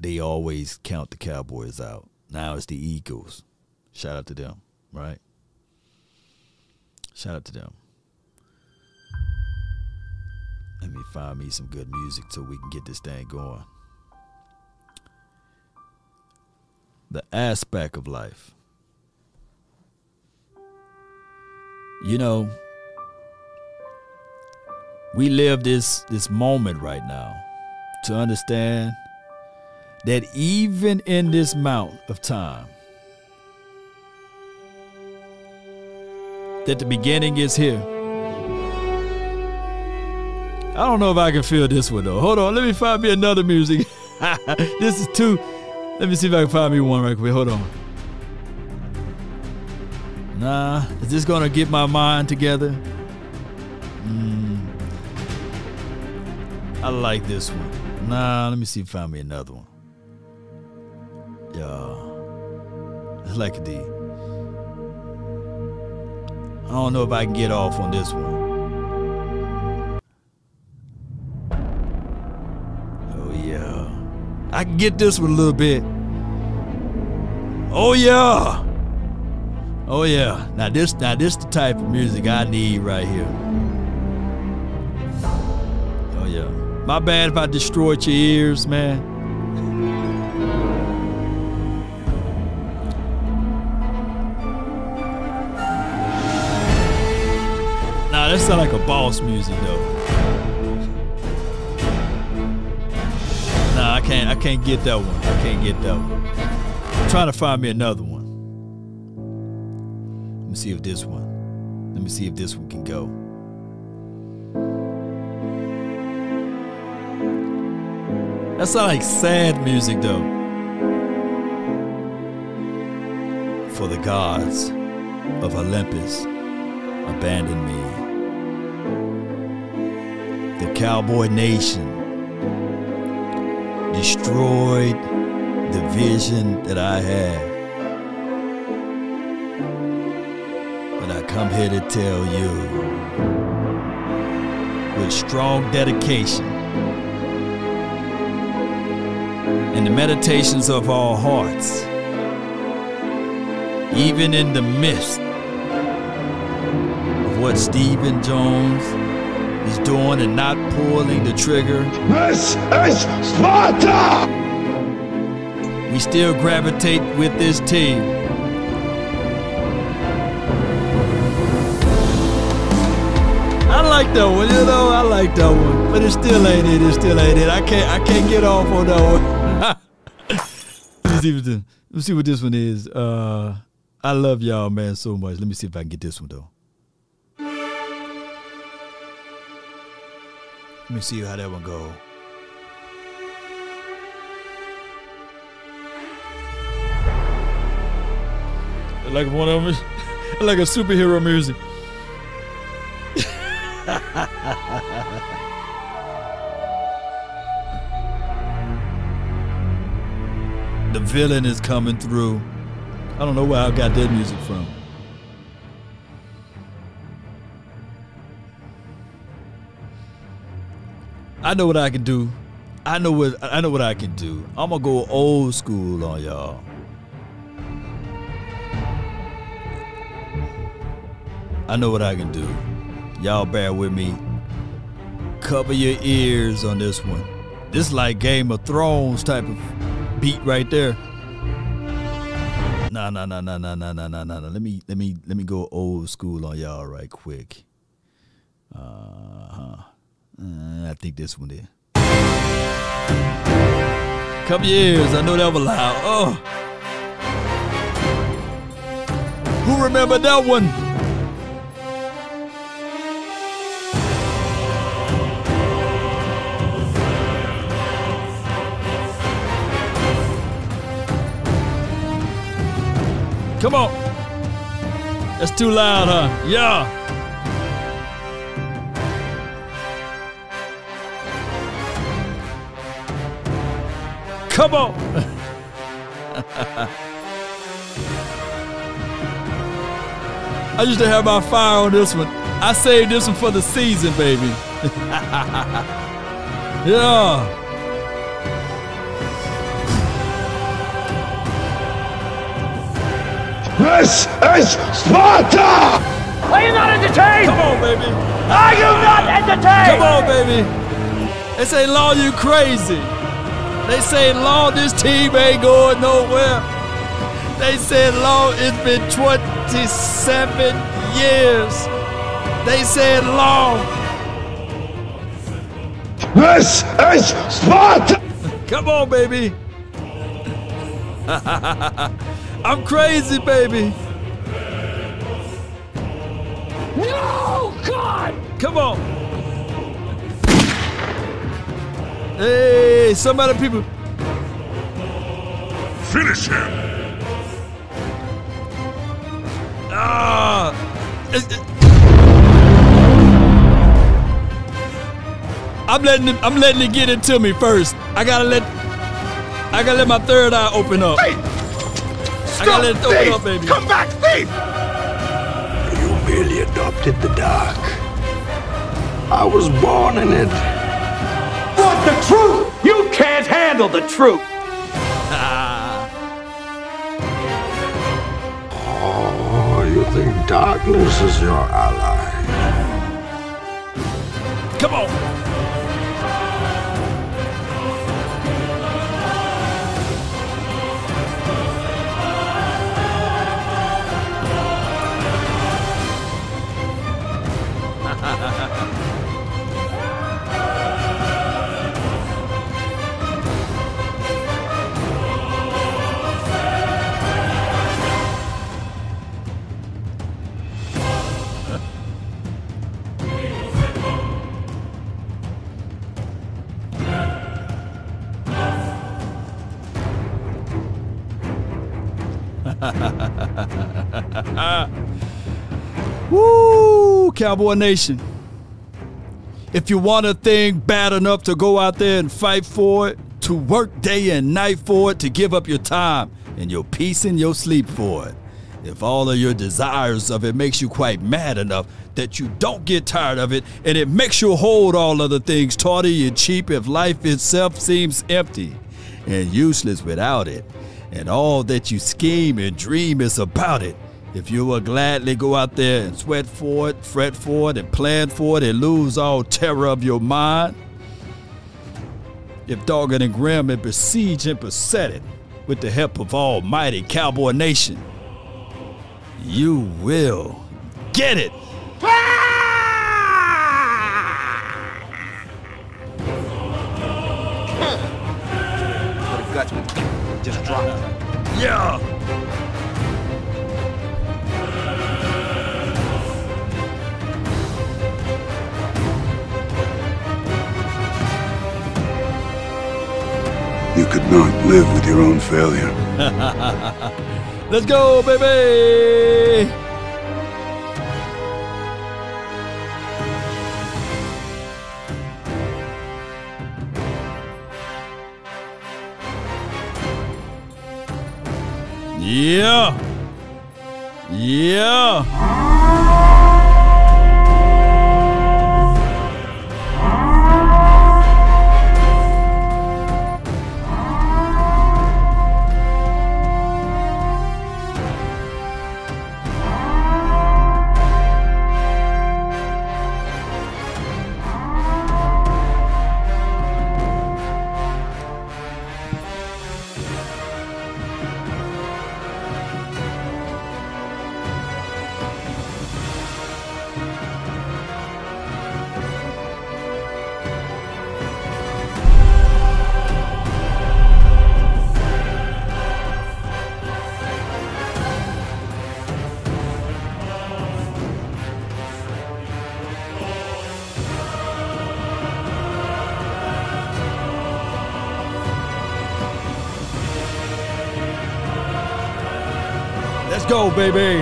They always count the Cowboys out. Now it's the Eagles. Shout out to them, right? Shout out to them. Let me find me some good music so we can get this thing going. The aspect of life. You know, we live this this moment right now to understand that even in this mount of time that the beginning is here I don't know if I can feel this one though. Hold on, let me find me another music. this is two. Let me see if I can find me one right quick. Hold on. Nah, is this gonna get my mind together? Mm. I like this one. Nah, let me see if I can find me another one. Yeah, it's like the. I don't know if I can get off on this one. Oh yeah. I can get this one a little bit. Oh yeah. Oh yeah. Now this now this the type of music I need right here. Oh yeah. My bad if I destroyed your ears, man. That sound like a boss music though. Nah, I can't I can't get that one. I can't get that one. I'm trying to find me another one. Let me see if this one. Let me see if this one can go. That sound like sad music though. For the gods of Olympus abandoned me. Cowboy nation destroyed the vision that I had. But I come here to tell you with strong dedication and the meditations of our hearts, even in the midst of what Stephen Jones is doing and not pulling the trigger. This is Sparta! We still gravitate with this team. I like that one, you know, I like that one. But it still ain't it, it still ain't it. I can't I can't get off on that one. Let's see what this, let's see what this one is. Uh I love y'all man so much. Let me see if I can get this one though. Let me see how that one go. Like one of them, like a superhero music. the villain is coming through. I don't know where I got that music from. I know what I can do. I know what I know what I can do. I'm gonna go old school on y'all. I know what I can do. Y'all bear with me. Cover your ears on this one. This like Game of Thrones type of beat right there. Nah, nah, nah, nah, nah, nah, nah, nah, nah. Let me, let me, let me go old school on y'all right quick. Uh-huh. Uh, I think this one did. Cover your ears. I know that was loud. Oh. Who remember that one? Come on. That's too loud, huh? Yeah. Come on. I used to have my fire on this one. I saved this one for the season, baby. yeah. This is Sparta! Are you not entertained? Come on, baby. Are you not entertained? Come on, baby. They say, Law, you crazy. They say, Law, this team ain't going nowhere. They said, Law, it's been 27 years. They said, Law. This is Sparta! Come on, baby. I'm crazy, baby. No, God! Come on. Hey, some other people. Finish him! Ah. It's- it- I'm letting it, I'm letting it get into me first. I gotta let I gotta let my third eye open up. I gotta let it open Steve! up, baby. Come back, Steve! You merely adopted the dark. I was born in it. Want the truth? You can't handle the truth! Oh, you think darkness is your ally? Come on. Woo, Cowboy Nation. If you want a thing bad enough to go out there and fight for it, to work day and night for it, to give up your time and your peace and your sleep for it. If all of your desires of it makes you quite mad enough that you don't get tired of it and it makes you hold all other things tawdry and cheap if life itself seems empty and useless without it, and all that you scheme and dream is about it, if you will gladly go out there and sweat for it, fret for it, and plan for it, and lose all terror of your mind, if dogged and grim and besiege and beset it with the help of Almighty Cowboy Nation, you will get it. Ah! Dropped. Yeah. You could not live with your own failure. Let's go, baby! Yeah. Yeah. Baby.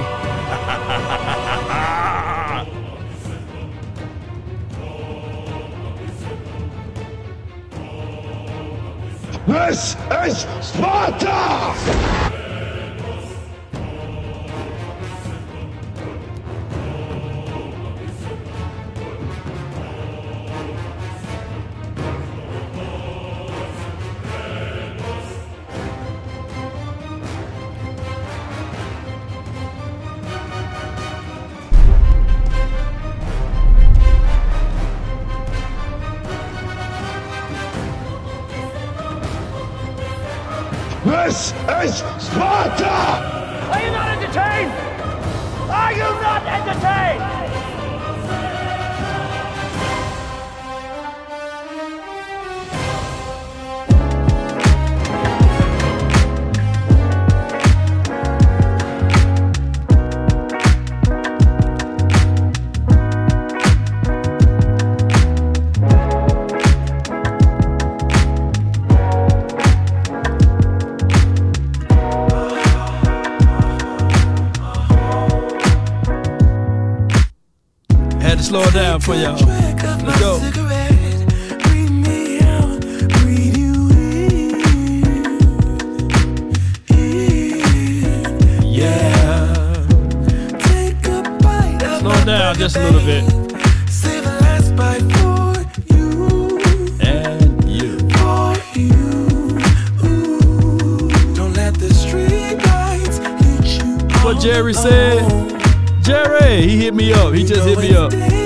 Had to slow it down for y'all. Let's go. Yeah. Slow it down just a little bit. And you. What Jerry said. Jerry, he hit me up. He just hit me up.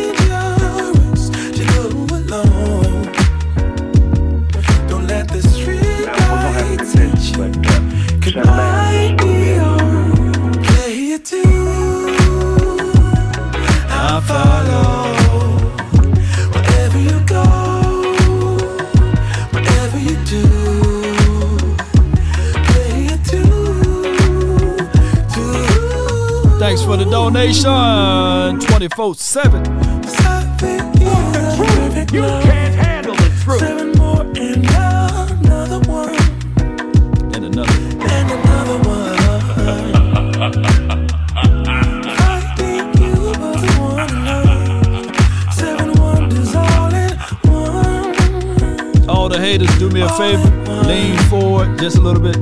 Soul Nation 24 7. You can't handle the truth. Seven more and another one. And another. And another one. I think you were the one love. Seven wonders all in one. All the haters, do me a favor. Lean forward just a little bit.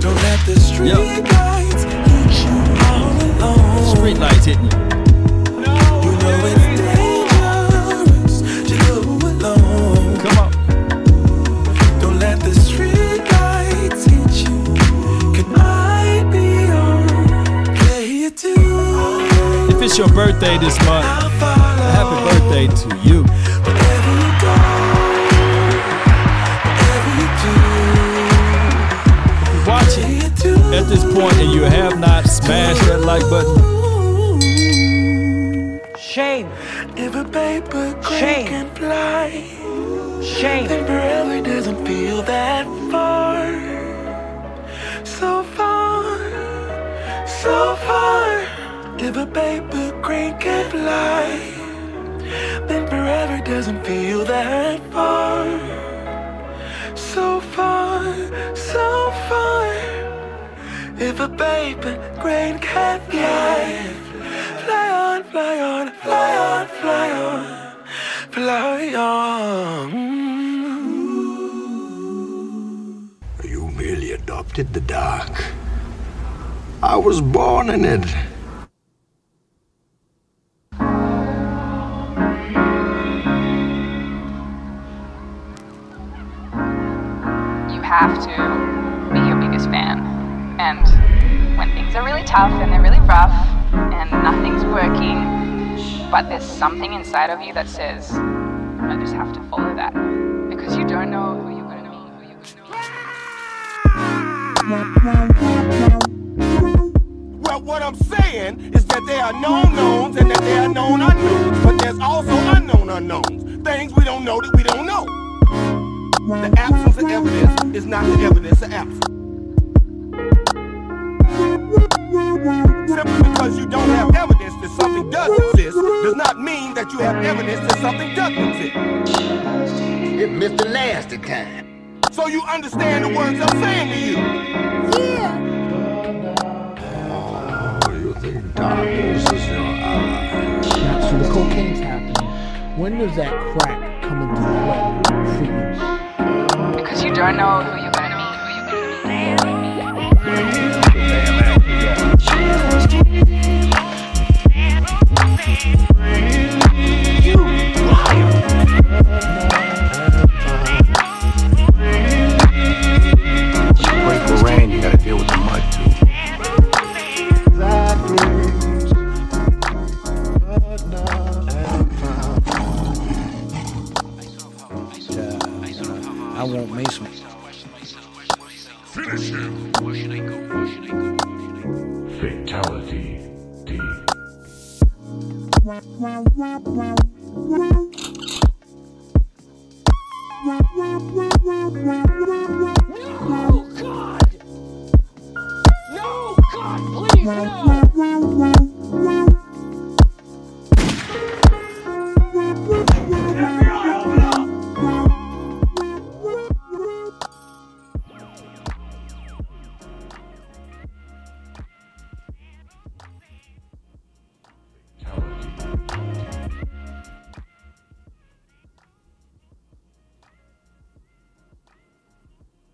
Don't let the street yep alone. Street lights hitting you. You know it's dangerous to go alone. Come on. Don't let the street lights hit you. Could I be okay here too? If it's your birthday this month, happy birthday to you. Wherever you go, whatever you do. Watching at this point and you have not smashed that like button, paper crane can fly, shame. Then forever doesn't feel that far. So far, so far. If a paper crane can fly, then forever doesn't feel that far. So far, so far. If a paper crane can fly adopted the dark. I was born in it. you have to be your biggest fan. And when things are really tough and they're really rough and nothing's working, but there's something inside of you that says, I just have to follow you understand the words I'm saying to you. Yeah. You think darkness is your ally? So the cocaine's happening. When does that crack